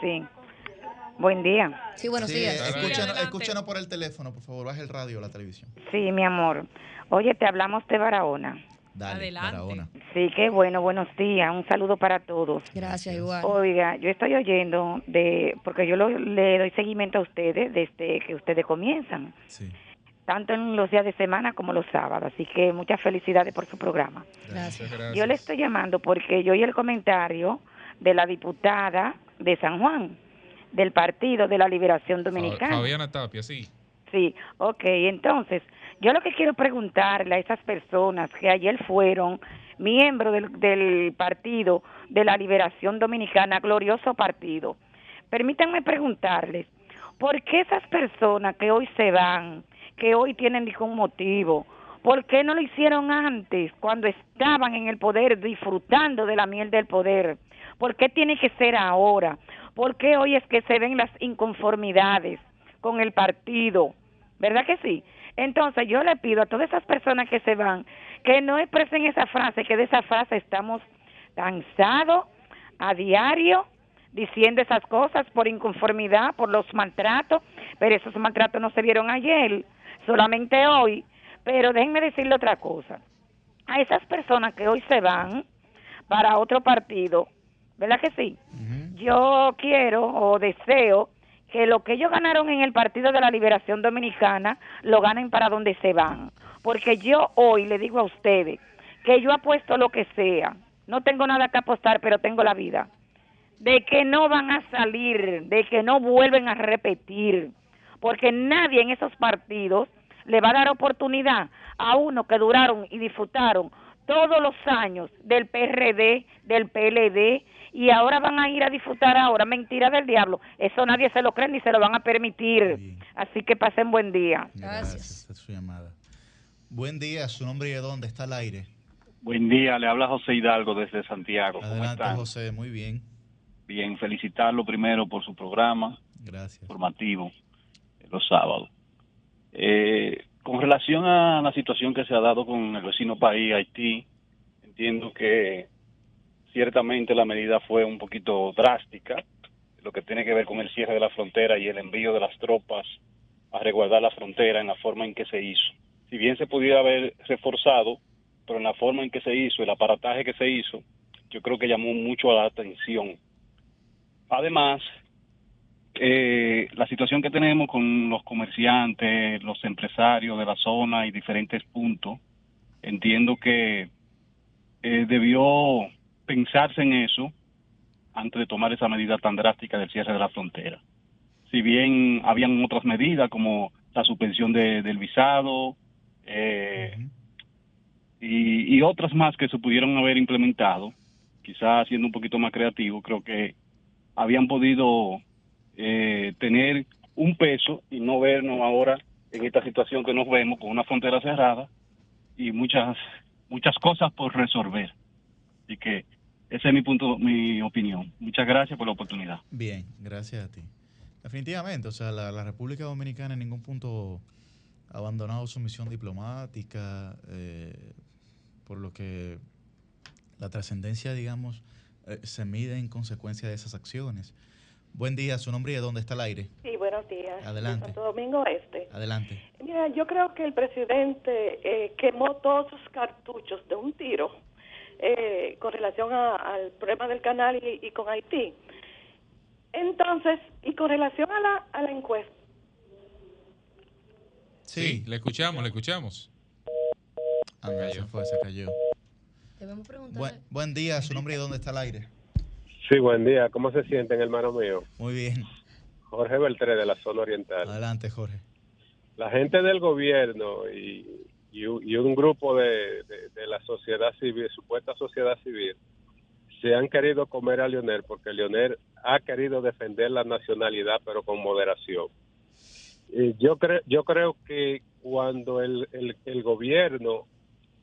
Sí. Buen día. Sí, buenos Sí, días. Escúchanos, escúchanos por el teléfono, por favor, baje el radio o la televisión. Sí, mi amor. Oye, te hablamos de Barahona. Dale, Barahona. Sí, qué bueno, buenos días. Un saludo para todos. Gracias, igual. Oiga, yo estoy oyendo de, porque yo lo- le doy seguimiento a ustedes desde que ustedes comienzan. Tanto en los días de semana como los sábados. Así que muchas felicidades por su programa. Gracias. Yo le estoy llamando porque yo oí el comentario de la diputada de San Juan, del Partido de la Liberación Dominicana. Fabiana Tapia, sí. Sí, ok, entonces, yo lo que quiero preguntarle a esas personas que ayer fueron miembros del, del Partido de la Liberación Dominicana, glorioso partido, permítanme preguntarles, ¿por qué esas personas que hoy se van, que hoy tienen ningún motivo, ¿por qué no lo hicieron antes, cuando estaban en el poder, disfrutando de la miel del poder? ¿Por qué tiene que ser ahora? ¿Por qué hoy es que se ven las inconformidades con el partido? ¿Verdad que sí? Entonces yo le pido a todas esas personas que se van que no expresen esa frase, que de esa frase estamos cansados a diario diciendo esas cosas por inconformidad, por los maltratos, pero esos maltratos no se vieron ayer, solamente hoy. Pero déjenme decirle otra cosa. A esas personas que hoy se van para otro partido, ¿verdad que sí? Yo quiero o deseo que lo que ellos ganaron en el Partido de la Liberación Dominicana lo ganen para donde se van. Porque yo hoy le digo a ustedes que yo apuesto lo que sea. No tengo nada que apostar, pero tengo la vida. De que no van a salir, de que no vuelven a repetir. Porque nadie en esos partidos le va a dar oportunidad a uno que duraron y disfrutaron todos los años del PRD, del PLD, y ahora van a ir a disfrutar ahora. Mentira del diablo. Eso nadie se lo cree ni se lo van a permitir. Así que pasen buen día. Gracias. Es su llamada. Buen día, su nombre y de dónde está el aire. Buen día, le habla José Hidalgo desde Santiago. ¿Cómo Adelante, están? José, muy bien. Bien, felicitarlo primero por su programa Gracias. informativo eh, los sábados. Eh, con relación a la situación que se ha dado con el vecino país, Haití, entiendo que ciertamente la medida fue un poquito drástica, lo que tiene que ver con el cierre de la frontera y el envío de las tropas a resguardar la frontera en la forma en que se hizo. Si bien se pudiera haber reforzado, pero en la forma en que se hizo, el aparataje que se hizo, yo creo que llamó mucho a la atención. Además, eh, la situación que tenemos con los comerciantes, los empresarios de la zona y diferentes puntos, entiendo que eh, debió pensarse en eso antes de tomar esa medida tan drástica del cierre de la frontera. Si bien habían otras medidas como la suspensión de- del visado eh, y, y otras más que se pudieron haber implementado, quizás siendo un poquito más creativo, creo que habían podido eh, tener un peso y no vernos ahora en esta situación que nos vemos con una frontera cerrada y muchas muchas cosas por resolver. Así que ese es mi punto, mi opinión. Muchas gracias por la oportunidad. Bien, gracias a ti. Definitivamente, o sea, la, la República Dominicana en ningún punto ha abandonado su misión diplomática, eh, por lo que la trascendencia, digamos, eh, se mide en consecuencia de esas acciones. Buen día, su nombre y de dónde está el aire. Sí, buenos días. Adelante. De Santo Domingo Este. Adelante. Mira, yo creo que el presidente eh, quemó todos sus cartuchos de un tiro eh, con relación a- al problema del canal y, y con Haití. Entonces, y con relación a la, a la encuesta, Sí, le escuchamos, le escuchamos. Ah, no, se fue, se cayó. Debemos preguntar. Buen, buen día, su nombre y de dónde está el aire. Sí, buen día. ¿Cómo se sienten, hermano mío? Muy bien. Jorge Beltré, de la zona oriental. Adelante, Jorge. La gente del gobierno y, y un grupo de, de- la sociedad civil, supuesta sociedad civil, se han querido comer a Leonel porque Leonel ha querido defender la nacionalidad, pero con moderación. Y yo, creo yo creo que cuando el, el, el gobierno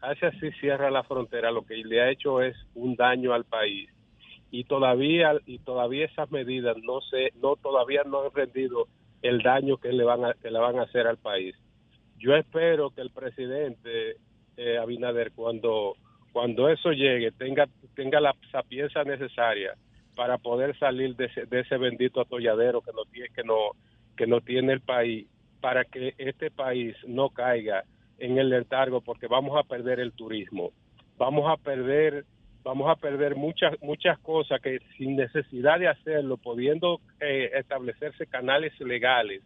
hace así, cierra la frontera, lo que le ha hecho es un daño al país y todavía y todavía esas medidas no se no todavía no han rendido el daño que le van que le van a hacer al país yo espero que el presidente eh, Abinader cuando cuando eso llegue tenga tenga la sapiencia necesaria para poder salir de ese, de ese bendito atolladero que no tiene que no que no tiene el país para que este país no caiga en el letargo porque vamos a perder el turismo. Vamos a perder vamos a perder muchas muchas cosas que sin necesidad de hacerlo pudiendo eh, establecerse canales legales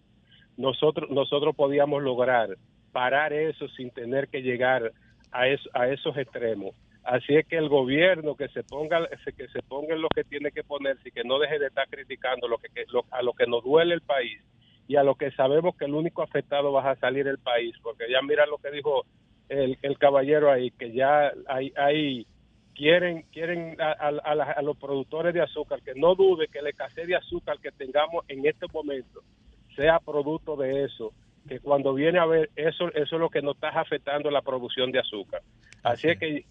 nosotros nosotros podíamos lograr parar eso sin tener que llegar a, a esos extremos. Así es que el gobierno que se ponga que se ponga en lo que tiene que ponerse y que no deje de estar criticando lo que, lo- a lo que nos duele el país y a lo que sabemos que el único afectado va a salir el país porque ya mira lo que dijo el, el caballero ahí que ya hay quieren quieren a, a los productores de azúcar que no dude que la escasez de azúcar que tengamos en este momento sea producto de eso que cuando viene a ver eso eso es lo que nos está afectando la producción de azúcar así es que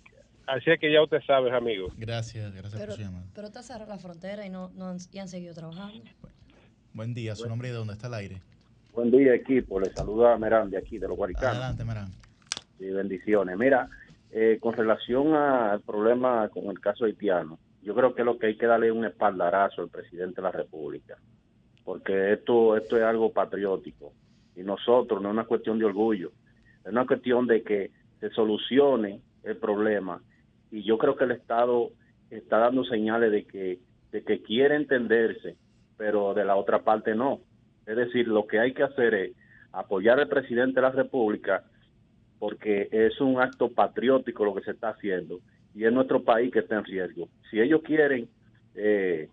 así es que ya usted sabe amigo Gracias, gracias Pero, por su llamada. pero está cerrada la frontera y no, no han, y han seguido trabajando. Buen día, su nombre y de dónde está el aire. Buen día, equipo. Le saluda Merán de aquí, de los Guaricanos. Adelante, Merán. Sí, bendiciones. Mira, eh, con relación al problema con el caso haitiano, yo creo que lo que hay que darle es un espaldarazo al presidente de la República, porque esto, esto es algo patriótico y nosotros no es una cuestión de orgullo, es una cuestión de que se solucione el problema y yo creo que el Estado está dando señales de que, de que quiere entenderse, pero de la otra parte no. Es decir, lo que hay que hacer es apoyar al presidente de la República porque es un acto patriótico lo que se está haciendo y es nuestro país que está en riesgo. Si ellos quieren eh,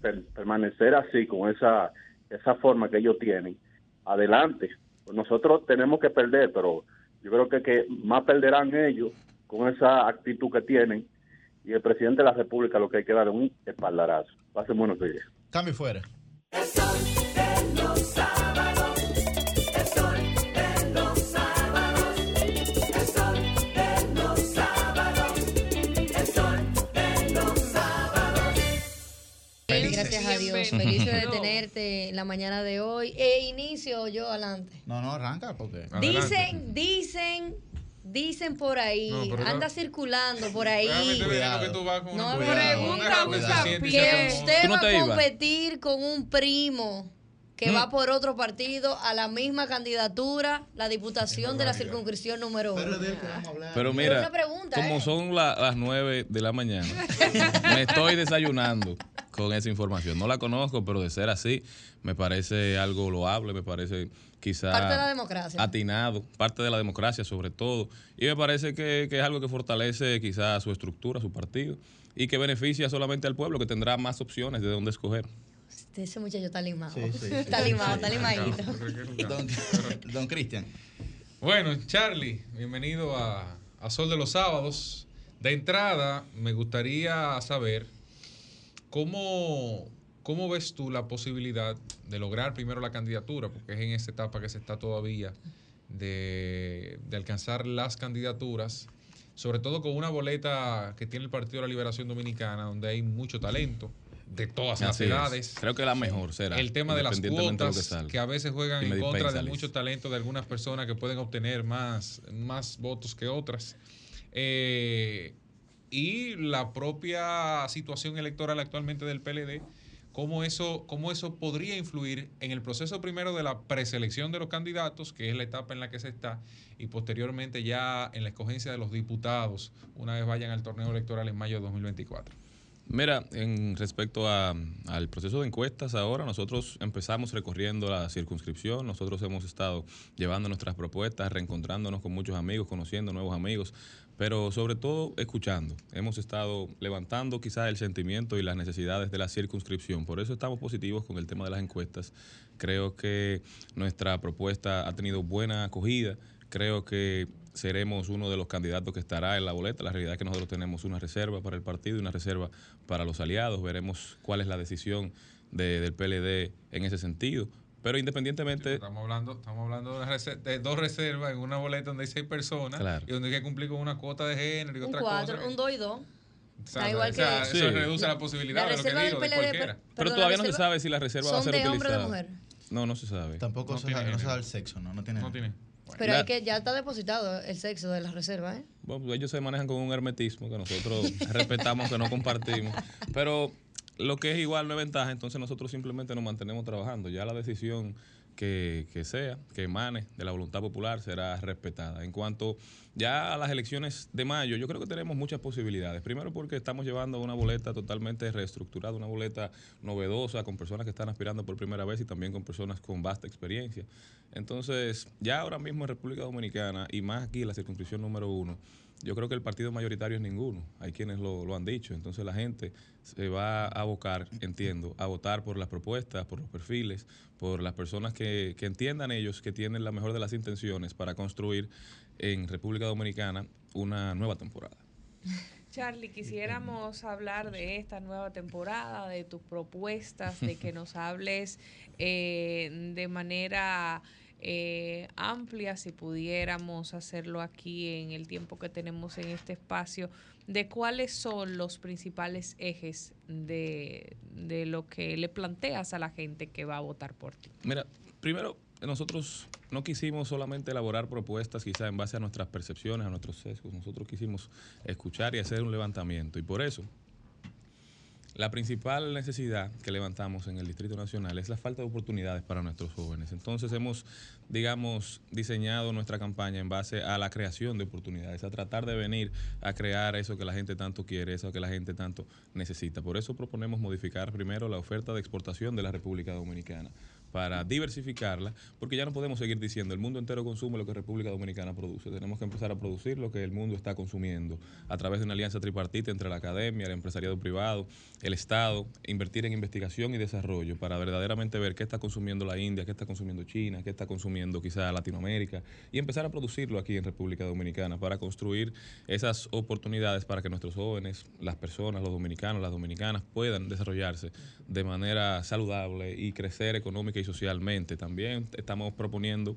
per- permanecer así, con esa, esa forma que ellos tienen, adelante. Nosotros tenemos que perder, pero yo creo que, que más perderán ellos con esa actitud que tienen y el presidente de la República lo que hay que dar es un espaldarazo. Pasen buenos días. Cambio fuera. Dios. Feliz de tenerte en la mañana de hoy. E inicio yo adelante. No, no, arranca porque. Dicen, dicen, dicen por ahí, No, anda circulando por ahí. Que tú vas con No pregunta, que usted ¿Tú no va a competir con un primo que Mm. va por otro partido a la misma candidatura, la diputación de la circunscripción número uno. Pero mira, una pregunta, como ¿eh? son la- las 9 de la mañana, me estoy desayunando con esa información. No la conozco, pero de ser así, me parece algo loable, me parece quizá Parte de la democracia. atinado, parte de la democracia sobre todo. Y me parece que, que es algo que fortalece quizá su estructura, su partido, y que beneficia solamente al pueblo, que tendrá más opciones de dónde escoger. Este- Ese muchacho está limado. Sí, sí, sí. está limado, está limadito. Don, don Cristian. Bueno, Charlie, bienvenido a, a Sol de los Sábados. De entrada, me gustaría saber cómo, cómo ves tú la posibilidad de lograr primero la candidatura, porque es en esta etapa que se está todavía de, de alcanzar las candidaturas, sobre todo con una boleta que tiene el Partido de la Liberación Dominicana, donde hay mucho talento de todas las es. edades. Creo que la mejor será. El tema de las de cuotas que a veces juegan en contra de mucho talento de algunas personas que pueden obtener más, más votos que otras. Eh, y la propia situación electoral actualmente del PLD cómo eso, cómo eso podría influir en el proceso primero de la preselección de los candidatos, que es la etapa en la que se está, y posteriormente ya en la escogencia de los diputados, una vez vayan al torneo electoral en mayo de 2024. Mira, en respecto a- al proceso de encuestas ahora, nosotros empezamos recorriendo la circunscripción, nosotros hemos estado llevando nuestras propuestas, reencontrándonos con muchos amigos, conociendo nuevos amigos, pero sobre todo escuchando. Hemos estado levantando quizás el sentimiento y las necesidades de la circunscripción, por eso estamos positivos con el tema de las encuestas. Creo que nuestra propuesta ha tenido buena acogida, creo que seremos uno de los candidatos que estará en la boleta. La realidad es que nosotros tenemos una reserva para el partido y una reserva para los aliados. Veremos cuál es la decisión de- del PLD en ese sentido. Pero independientemente... Estamos hablando, estamos hablando de, de dos reservas en una boleta donde hay seis personas Claro. y donde hay que cumplir con una cuota de género y Un otra 4, cosa. un 2 y 2. O sea, Da igual o sea, que- Eso Sí. reduce la posibilidad La de lo que reserva del digo, de PLD, cualquiera. Pero todavía no se sabe si la reserva va a ¿Son ser de hombre o de utilizada. mujer? No, no se sabe. Tampoco No se, tiene sabe, no se sabe el sexo, ¿no? No tiene. No tiene. Pero La- es que ya está depositado el sexo de la reserva, ¿eh? Bueno, ellos se manejan con un hermetismo que nosotros respetamos, que no compartimos. Pero lo que es igual no es ventaja, entonces nosotros simplemente nos mantenemos trabajando. Ya la decisión que, que sea, que emane de la voluntad popular, será respetada. En cuanto ya a las elecciones de mayo, yo creo que tenemos muchas posibilidades. Primero porque estamos llevando una boleta totalmente reestructurada, una boleta novedosa, con personas que están aspirando por primera vez y también con personas con vasta experiencia. Entonces, ya ahora mismo en República Dominicana, y más aquí en la circunscripción número uno, yo creo que el partido mayoritario es ninguno. Hay quienes lo, han dicho. Entonces la gente se va a abocar, entiendo, a votar por las propuestas, por los perfiles, por las personas que, que entiendan ellos que tienen la mejor de las intenciones para construir en República Dominicana una nueva temporada. Charlie, quisiéramos hablar de esta nueva temporada, de tus propuestas, de que nos hables eh, de manera eh, amplia, si pudiéramos hacerlo aquí en el tiempo que tenemos en este espacio, de cuáles son los principales ejes de, de lo que le planteas a la gente que va a votar por ti. Mira, primero, nosotros no quisimos solamente elaborar propuestas quizá en base a nuestras percepciones, a nuestros sesgos. Nosotros quisimos escuchar y hacer un levantamiento. Y por eso, la principal necesidad que levantamos en el Distrito Nacional es la falta de oportunidades para nuestros jóvenes. Entonces hemos, digamos, diseñado nuestra campaña en base a la creación de oportunidades, a tratar de venir a crear eso que la gente tanto quiere, eso que la gente tanto necesita. Por eso proponemos modificar primero la oferta de exportación de la República Dominicana para diversificarla, porque ya no podemos seguir diciendo el mundo entero consume lo que República Dominicana produce. Tenemos que empezar a producir lo que el mundo está consumiendo a través de una alianza tripartita entre la academia, el empresariado privado, el Estado, invertir en investigación y desarrollo para verdaderamente ver qué está consumiendo la India, qué está consumiendo China, qué está consumiendo quizá Latinoamérica y empezar a producirlo aquí en República Dominicana para construir esas oportunidades para que nuestros jóvenes, las personas, los dominicanos, las dominicanas puedan desarrollarse de manera saludable y crecer económica socialmente. También estamos proponiendo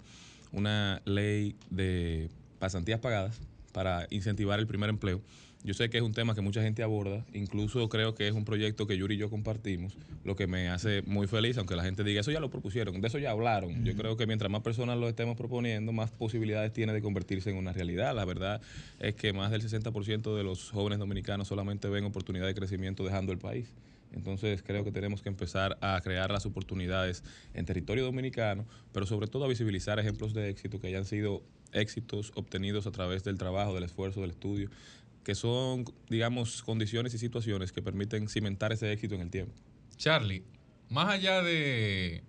una ley de pasantías pagadas para incentivar el primer empleo. Yo sé que es un tema que mucha gente aborda, incluso creo que es un proyecto que Yuri y yo compartimos, lo que me hace muy feliz, aunque la gente diga, eso ya lo propusieron, de eso ya hablaron. Yo creo que mientras más personas lo estemos proponiendo, más posibilidades tiene de convertirse en una realidad. La verdad es que más del 60% de los jóvenes dominicanos solamente ven oportunidad de crecimiento dejando el país. Entonces creo que tenemos que empezar a crear las oportunidades en territorio dominicano, pero sobre todo a visibilizar ejemplos de éxito que hayan sido éxitos obtenidos a través del trabajo, del esfuerzo, del estudio, que son, digamos, condiciones y situaciones que permiten cimentar ese éxito en el tiempo. Charlie, más allá de,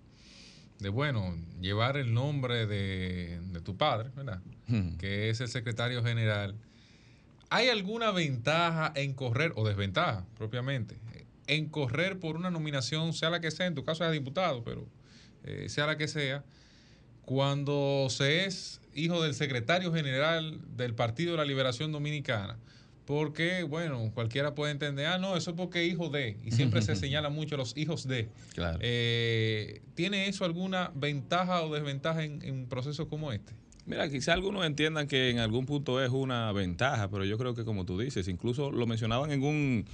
de bueno, llevar el nombre de, de tu padre, ¿verdad? Que es el secretario general, ¿hay alguna ventaja en correr, o desventaja propiamente, en correr por una nominación, sea la que sea, en tu caso es diputado, pero eh, sea la que sea, cuando se es hijo del secretario general del Partido de la Liberación Dominicana? Porque, bueno, cualquiera puede entender, ah, no, eso es porque hijo de, y siempre se señala mucho los hijos de. Claro. Eh, ¿Tiene eso alguna ventaja o desventaja en, en un proceso como este? Mira, quizá algunos entiendan que en algún punto es una ventaja, pero yo creo que como tú dices, incluso lo mencionaban en un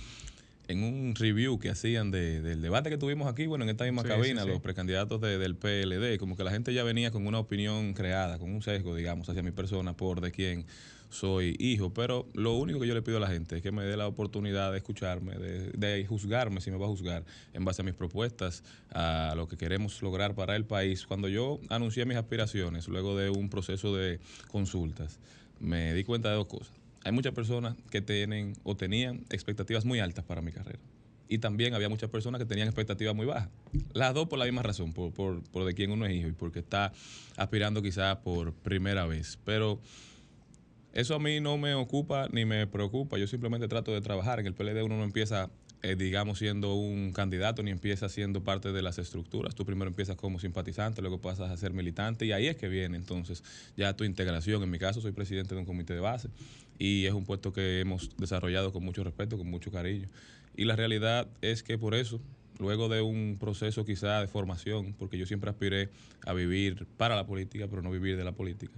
en un review que hacían de- del debate que tuvimos aquí, bueno, en esta misma Sí, cabina, sí, sí. los precandidatos de- del PLD, como que la gente ya venía con una opinión creada, con un sesgo, digamos, hacia mi persona por de quién soy hijo. Pero lo único que yo le pido a la gente es que me dé la oportunidad de escucharme, de, de juzgarme si me va a juzgar en base a mis propuestas, a lo que queremos lograr para el país. Cuando yo anuncié mis aspiraciones, luego de un proceso de consultas, me di cuenta de dos cosas. Hay muchas personas que tienen o tenían expectativas muy altas para mi carrera. Y también había muchas personas que tenían expectativas muy bajas. Las dos por la misma razón, por, por, por de quién uno es hijo y porque está aspirando quizás por primera vez. Pero eso a mí no me ocupa ni me preocupa. Yo simplemente trato de trabajar. En el PLD uno no empieza, eh, digamos, siendo un candidato ni empieza siendo parte de las estructuras. Tú primero empiezas como simpatizante, luego pasas a ser militante y ahí es que viene entonces ya tu integración. En mi caso soy presidente de un comité de base y es un puesto que hemos desarrollado con mucho respeto, con mucho cariño. Y la realidad es que por eso luego de un proceso quizá de formación, porque yo siempre aspiré a vivir para la política, pero no vivir de la política,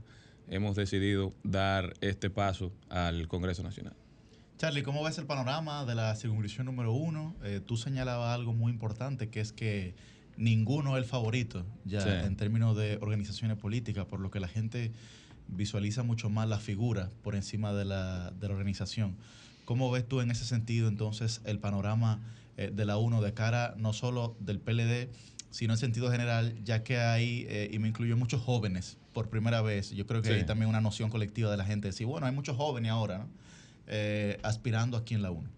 hemos decidido dar este paso al Congreso Nacional. Charlie, ¿cómo ves el panorama de la circunscripción número uno? Eh, tú señalabas algo muy importante, que es que ninguno es el favorito ya Sí. en términos de organizaciones políticas, por lo que la gente visualiza mucho más la figura por encima de la, de la organización. ¿Cómo ves tú en ese sentido entonces el panorama eh, de la UNO de cara no solo del PLD, sino en sentido general, ya que hay, eh, y me incluyo muchos jóvenes por primera vez, yo creo que Sí. hay también una noción colectiva de la gente, de decir, bueno, hay muchos jóvenes ahora, ¿no? Eh, aspirando aquí en la UNO.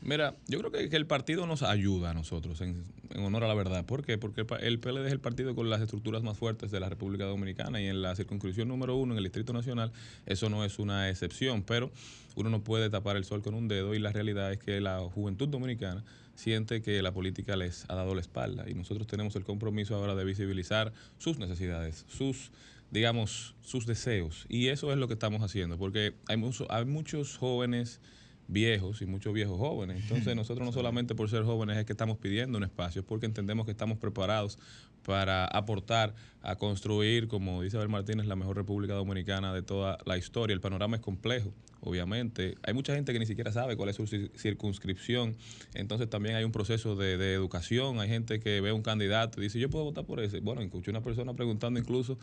Mira, yo creo que, el partido nos ayuda a nosotros, en, en honor a la verdad. ¿Por qué? Porque el PLD es el partido con las estructuras más fuertes de la República Dominicana y en la circunscripción número uno, en el Distrito Nacional, eso no es una excepción, pero uno no puede tapar el sol con un dedo y la realidad es que la juventud dominicana siente que la política les ha dado la espalda y nosotros tenemos el compromiso ahora de visibilizar sus necesidades, sus digamos, sus deseos. Y eso es lo que estamos haciendo, porque hay, mucho- hay muchos jóvenes viejos y muchos viejos jóvenes. Entonces nosotros no solamente por ser jóvenes es que estamos pidiendo un espacio, es porque entendemos que estamos preparados para aportar a construir, como dice Abel Martínez, la mejor República Dominicana de toda la historia. El panorama es complejo, obviamente. Hay mucha gente que ni siquiera sabe cuál es su cir- circunscripción. Entonces también hay un proceso de, de educación. Hay gente que ve un candidato y dice, yo puedo votar por ese. Bueno, escuché una persona preguntando incluso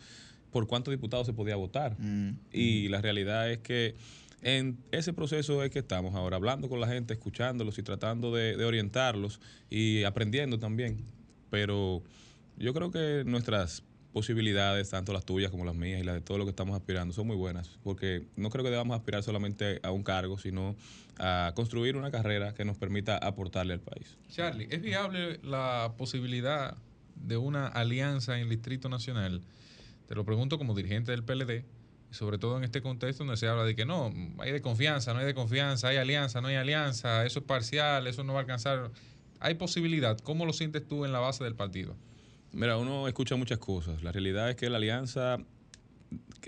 por cuántos diputados se podía votar. Y la realidad es que en ese proceso es que estamos ahora, hablando con la gente, escuchándolos y tratando de, de orientarlos y aprendiendo también. Pero yo creo que nuestras posibilidades, tanto las tuyas como las mías y las de todo lo que estamos aspirando, son muy buenas, porque no creo que debamos aspirar solamente a un cargo, sino a construir una carrera que nos permita aportarle al país. Charlie, ¿es viable la posibilidad de una alianza en el Distrito Nacional? Te lo pregunto como dirigente del PLD, y sobre todo en este contexto donde se habla de que no, hay de confianza, no hay de confianza, hay alianza, no hay alianza, eso es parcial, eso no va a alcanzar. ¿Hay posibilidad? ¿Cómo lo sientes tú en la base del partido? Mira, uno escucha muchas cosas. La realidad es que la alianza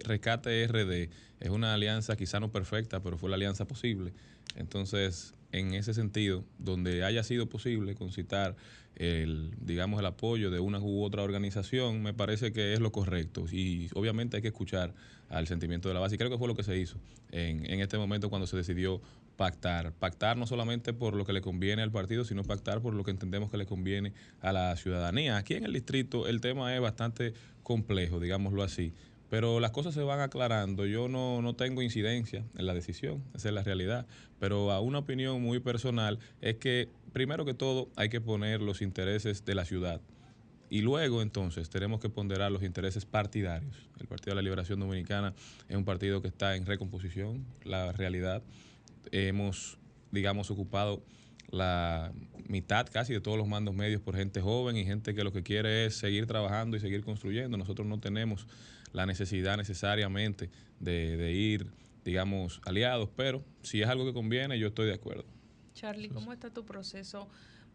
Rescate RD es una alianza quizá no perfecta, pero fue la alianza posible. Entonces, en ese sentido, donde haya sido posible concitar el, digamos, el apoyo de una u otra organización, me parece que es lo correcto. Y obviamente hay que escuchar al sentimiento de la base. Y creo que fue lo que se hizo en, en este momento cuando se decidió pactar. Pactar no solamente por lo que le conviene al partido, sino pactar por lo que entendemos que le conviene a la ciudadanía. Aquí en el distrito el tema es bastante complejo, digámoslo así. Pero las cosas se van aclarando. Yo no, no tengo incidencia en la decisión, esa es la realidad. Pero a una opinión muy personal es que, primero que todo, hay que poner los intereses de la ciudad. Y luego, entonces, tenemos que ponderar los intereses partidarios. El Partido de la Liberación Dominicana es un partido que está en recomposición, la realidad. Hemos, digamos, ocupado la mitad casi de todos los mandos medios por gente joven y gente que lo que quiere es seguir trabajando y seguir construyendo. Nosotros no tenemos la necesidad necesariamente de, ir, digamos, aliados, pero si es algo que conviene, yo estoy de acuerdo. Charlie, ¿cómo está tu proceso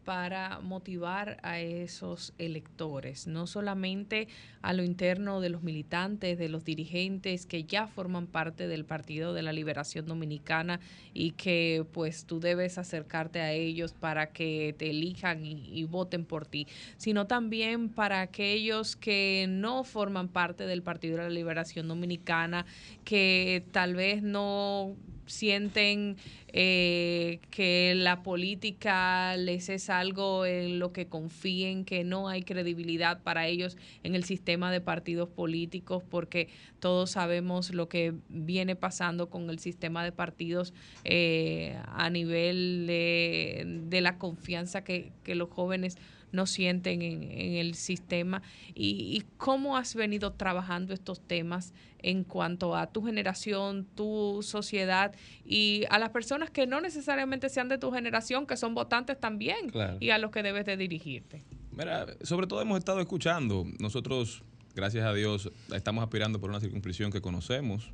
para motivar a esos electores? No solamente a lo interno de los militantes, de los dirigentes que ya forman parte del Partido de la Liberación Dominicana y que pues tú debes acercarte a ellos para que te elijan y, y voten por ti, sino también para aquellos que no forman parte del Partido de la Liberación Dominicana, que tal vez no sienten eh, que la política les es algo en lo que confíen, que no hay credibilidad para ellos en el sistema de partidos políticos, porque todos sabemos lo que viene pasando con el sistema de partidos eh, a nivel de, de la confianza que, que los jóvenes no sienten en, en el sistema y, y cómo has venido trabajando estos temas en cuanto a tu generación, tu sociedad y a las personas que no necesariamente sean de tu generación, que son votantes también Claro. y a los que debes de dirigirte. Mira, sobre todo hemos estado escuchando. Nosotros, gracias a Dios, estamos aspirando por una circunscripción que conocemos.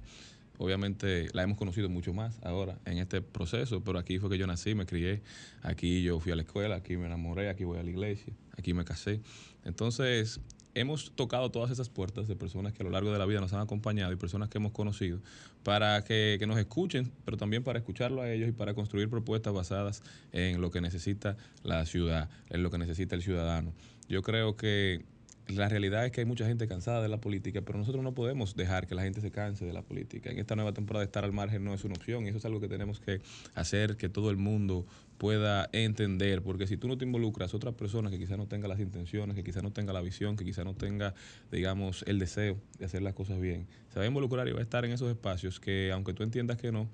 Obviamente la hemos conocido mucho más ahora en este proceso, pero aquí fue que yo nací, me crié, aquí yo fui a la escuela, aquí me enamoré, aquí voy a la iglesia, aquí me casé. Entonces, hemos tocado todas esas puertas de personas que a lo largo de la vida nos han acompañado y personas que hemos conocido para que, que nos escuchen, pero también para escucharlo a ellos y para construir propuestas basadas en lo que necesita la ciudad, en lo que necesita el ciudadano. Yo creo que la realidad es que hay mucha gente cansada de la política, pero nosotros no podemos dejar que la gente se canse de la política. En esta nueva temporada estar al margen no es una opción y eso es algo que tenemos que hacer que todo el mundo pueda entender, porque si tú no te involucras, otras personas que quizás no tengan las intenciones, que quizás no tenga la visión, que quizás no tenga, digamos, el deseo de hacer las cosas bien, se va a involucrar y va a estar en esos espacios que, aunque tú entiendas que no,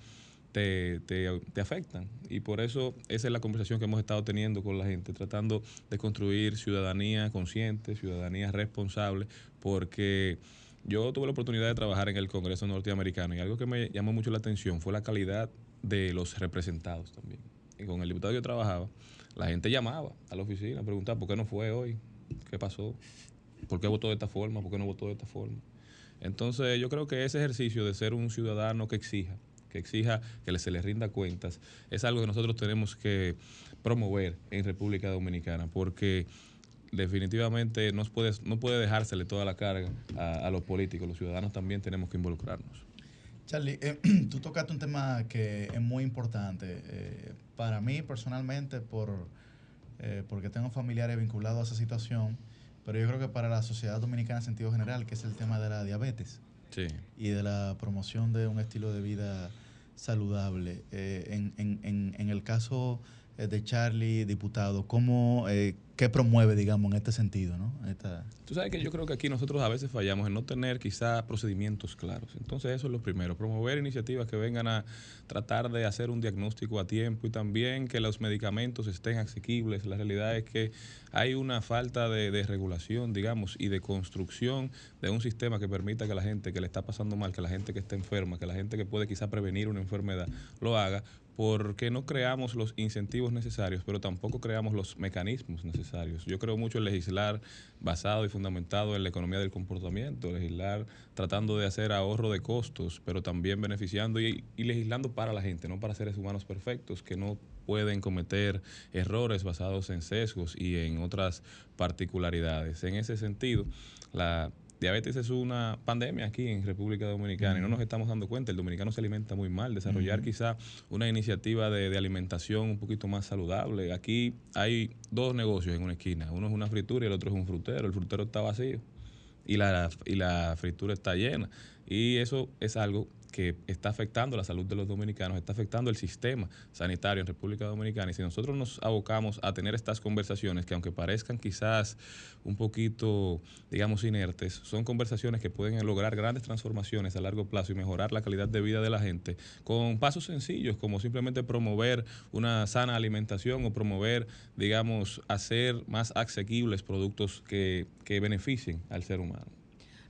te, te, te afectan. Y por eso esa es la conversación que hemos estado teniendo con la gente, tratando de construir ciudadanía consciente, ciudadanía responsable, porque yo tuve la oportunidad de trabajar en el Congreso norteamericano y algo que me llamó mucho la atención fue la calidad de los representados también. Y con el diputado que yo trabajaba, la gente llamaba a la oficina a preguntar por qué no fue hoy, qué pasó, por qué votó de esta forma, por qué no votó de esta forma. Entonces yo creo que ese ejercicio de ser un ciudadano que exija, que exija que se le rinda cuentas, es algo que nosotros tenemos que promover en República Dominicana, porque definitivamente no puede, no puede dejársele toda la carga a, a los políticos, los ciudadanos también tenemos que involucrarnos. Charlie, eh, tú tocaste un tema que es muy importante. eh, para mí personalmente, por, eh, porque tengo familiares vinculados a esa situación, pero yo creo que para la sociedad dominicana en sentido general, que es el tema de la diabetes Y de la promoción de un estilo de vida saludable. Eh, en, en- en- el caso de Charlie, diputado, ¿cómo, eh, ¿qué promueve, digamos, en este sentido? ¿no? Esta, Tú sabes que yo creo que aquí nosotros a veces fallamos en no tener quizá procedimientos claros. Entonces eso es lo primero, promover iniciativas que vengan a tratar de hacer un diagnóstico a tiempo y también que los medicamentos estén asequibles. La realidad es que hay una falta de, de regulación, digamos, y de construcción de un sistema que permita que la gente que le está pasando mal, que la gente que está enferma, que la gente que puede quizá prevenir una enfermedad, lo haga, porque no creamos los incentivos necesarios, pero tampoco creamos los mecanismos necesarios. Yo creo mucho en legislar basado y fundamentado en la economía del comportamiento, legislar tratando de hacer ahorro de costos, pero también beneficiando y, y legislando para la gente, no para seres humanos perfectos que no pueden cometer errores basados en sesgos y en otras particularidades. En ese sentido, la diabetes es una pandemia aquí en República Dominicana y no nos estamos dando cuenta. El dominicano se alimenta muy mal. Desarrollar quizá una iniciativa de, de alimentación un poquito más saludable. Aquí hay dos negocios en una esquina. Uno es una fritura y el otro es un frutero. El frutero está vacío y la, y la fritura está llena. Y eso es algo que está afectando la salud de los dominicanos, está afectando el sistema sanitario en República Dominicana. Y si nosotros nos abocamos a tener estas conversaciones, que aunque parezcan quizás un poquito, digamos, inertes, son conversaciones que pueden lograr grandes transformaciones a largo plazo y mejorar la calidad de vida de la gente con pasos sencillos, como simplemente promover una sana alimentación o promover, digamos, hacer más asequibles productos que, que beneficien al ser humano.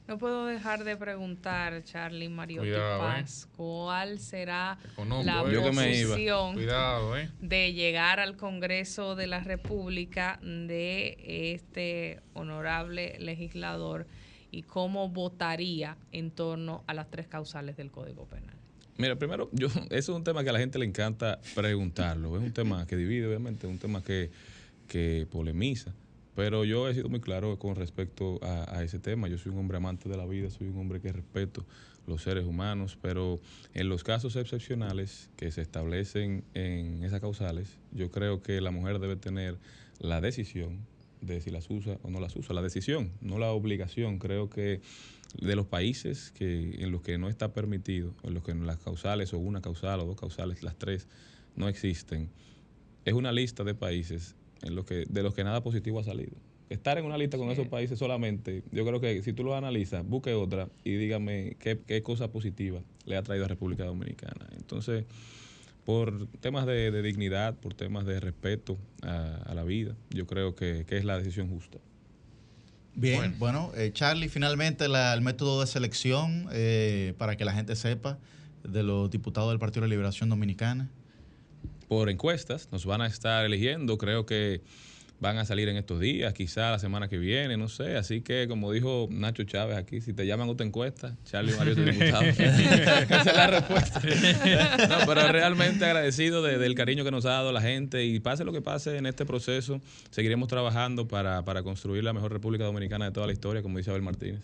No puedo dejar de preguntar, Charlie Mariotti Cuidado, ¿eh? Paz, ¿cuál será la ¿eh? Posición Cuidado, ¿eh? de llegar al Congreso de la República de este honorable legislador y cómo votaría en torno a las tres causales del Código Penal? Mira, primero, yo, eso es un tema que a la gente le encanta preguntarlo. Es un tema que divide, obviamente, es un tema que, que polemiza. Pero yo he sido muy claro con respecto a, ese tema. Yo soy un hombre amante de la vida, soy un hombre que respeto los seres humanos, pero en los casos excepcionales que se establecen en esas causales, yo creo que la mujer debe tener la decisión de si las usa o no las usa. La decisión, no la obligación. Creo que de los países que en los que no está permitido, en los que las causales o una causal o dos causales, las tres, no existen, es una lista de países en los que, de los que nada positivo ha salido. Estar en una lista con esos países solamente, yo creo que si tú lo analizas, busque otra y dígame qué, qué cosa positiva le ha traído a República Dominicana. Entonces, por temas de, de dignidad, por temas de respeto a, a la vida, yo creo que, que es la decisión justa. Bien, bueno, eh, Charlie, finalmente la- el método de selección eh, para que la gente sepa de los diputados del Partido de la Liberación Dominicana. Por encuestas, nos van a estar eligiendo, creo que van a salir en estos días, quizá la semana que viene, no sé. Así que, como dijo Nacho Chávez aquí, si te llaman otra encuesta, Charlie Mario es diputado. Esa es la respuesta. No, pero realmente agradecido de- del cariño que nos ha dado la gente y pase lo que pase en este proceso, seguiremos trabajando para, para construir la mejor República Dominicana de toda la historia, como dice Abel Martínez.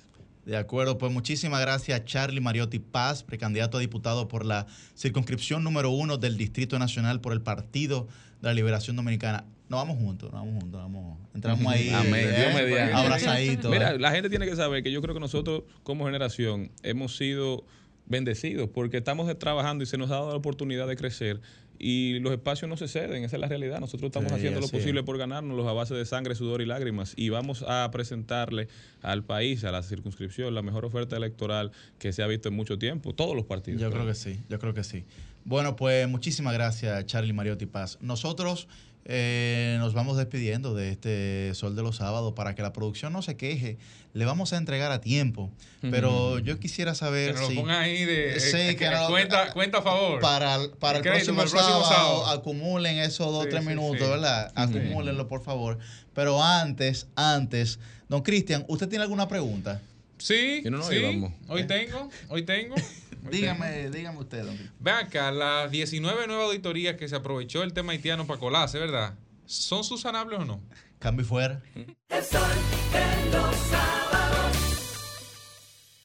De acuerdo, pues muchísimas gracias Charlie Mariotti Paz, precandidato a diputado por la circunscripción número uno del Distrito Nacional por el Partido de la Liberación Dominicana. Nos vamos juntos, nos vamos juntos, vamos, entramos ahí, Amén, eh, Dios mediante. abrazaditos. Mira, eh. la gente tiene que saber que yo creo que nosotros como generación hemos sido bendecidos porque estamos trabajando y se nos ha dado la oportunidad de crecer y los espacios no se ceden, esa es la realidad. Nosotros estamos Sí, haciendo lo posible es. por ganárnoslos a base de sangre, sudor y lágrimas y vamos a presentarle al país, a la circunscripción, la mejor oferta electoral que se ha visto en mucho tiempo, todos los partidos. Yo creo que sí, yo creo que sí. Bueno, pues muchísimas gracias, Charlie Mariotti Paz. Nosotros eh, nos vamos despidiendo de este Sol de los Sábados para que la producción no se queje. Le vamos a entregar a tiempo, pero yo quisiera saber Que nos si... lo pongan ahí de Sí, eh, que eh, no- cuenta, cuenta a favor. Para, para el, crédito próximo, para el próximo sábado, sábado. acumulen esos dos, Sí, tres sí, minutos, sí. ¿verdad? Acumúlenlo, por favor. Pero antes, antes, don Cristian, ¿usted tiene alguna pregunta? Sí, no, sí. Hoy tengo, hoy tengo. hoy Dígame, tengo. dígame usted, don. Ven acá, las 19 nuevas auditorías que se aprovechó el tema haitiano para colarse, ¿verdad? ¿Son susanables o no? Cambio y fuera. El sol de los sábados.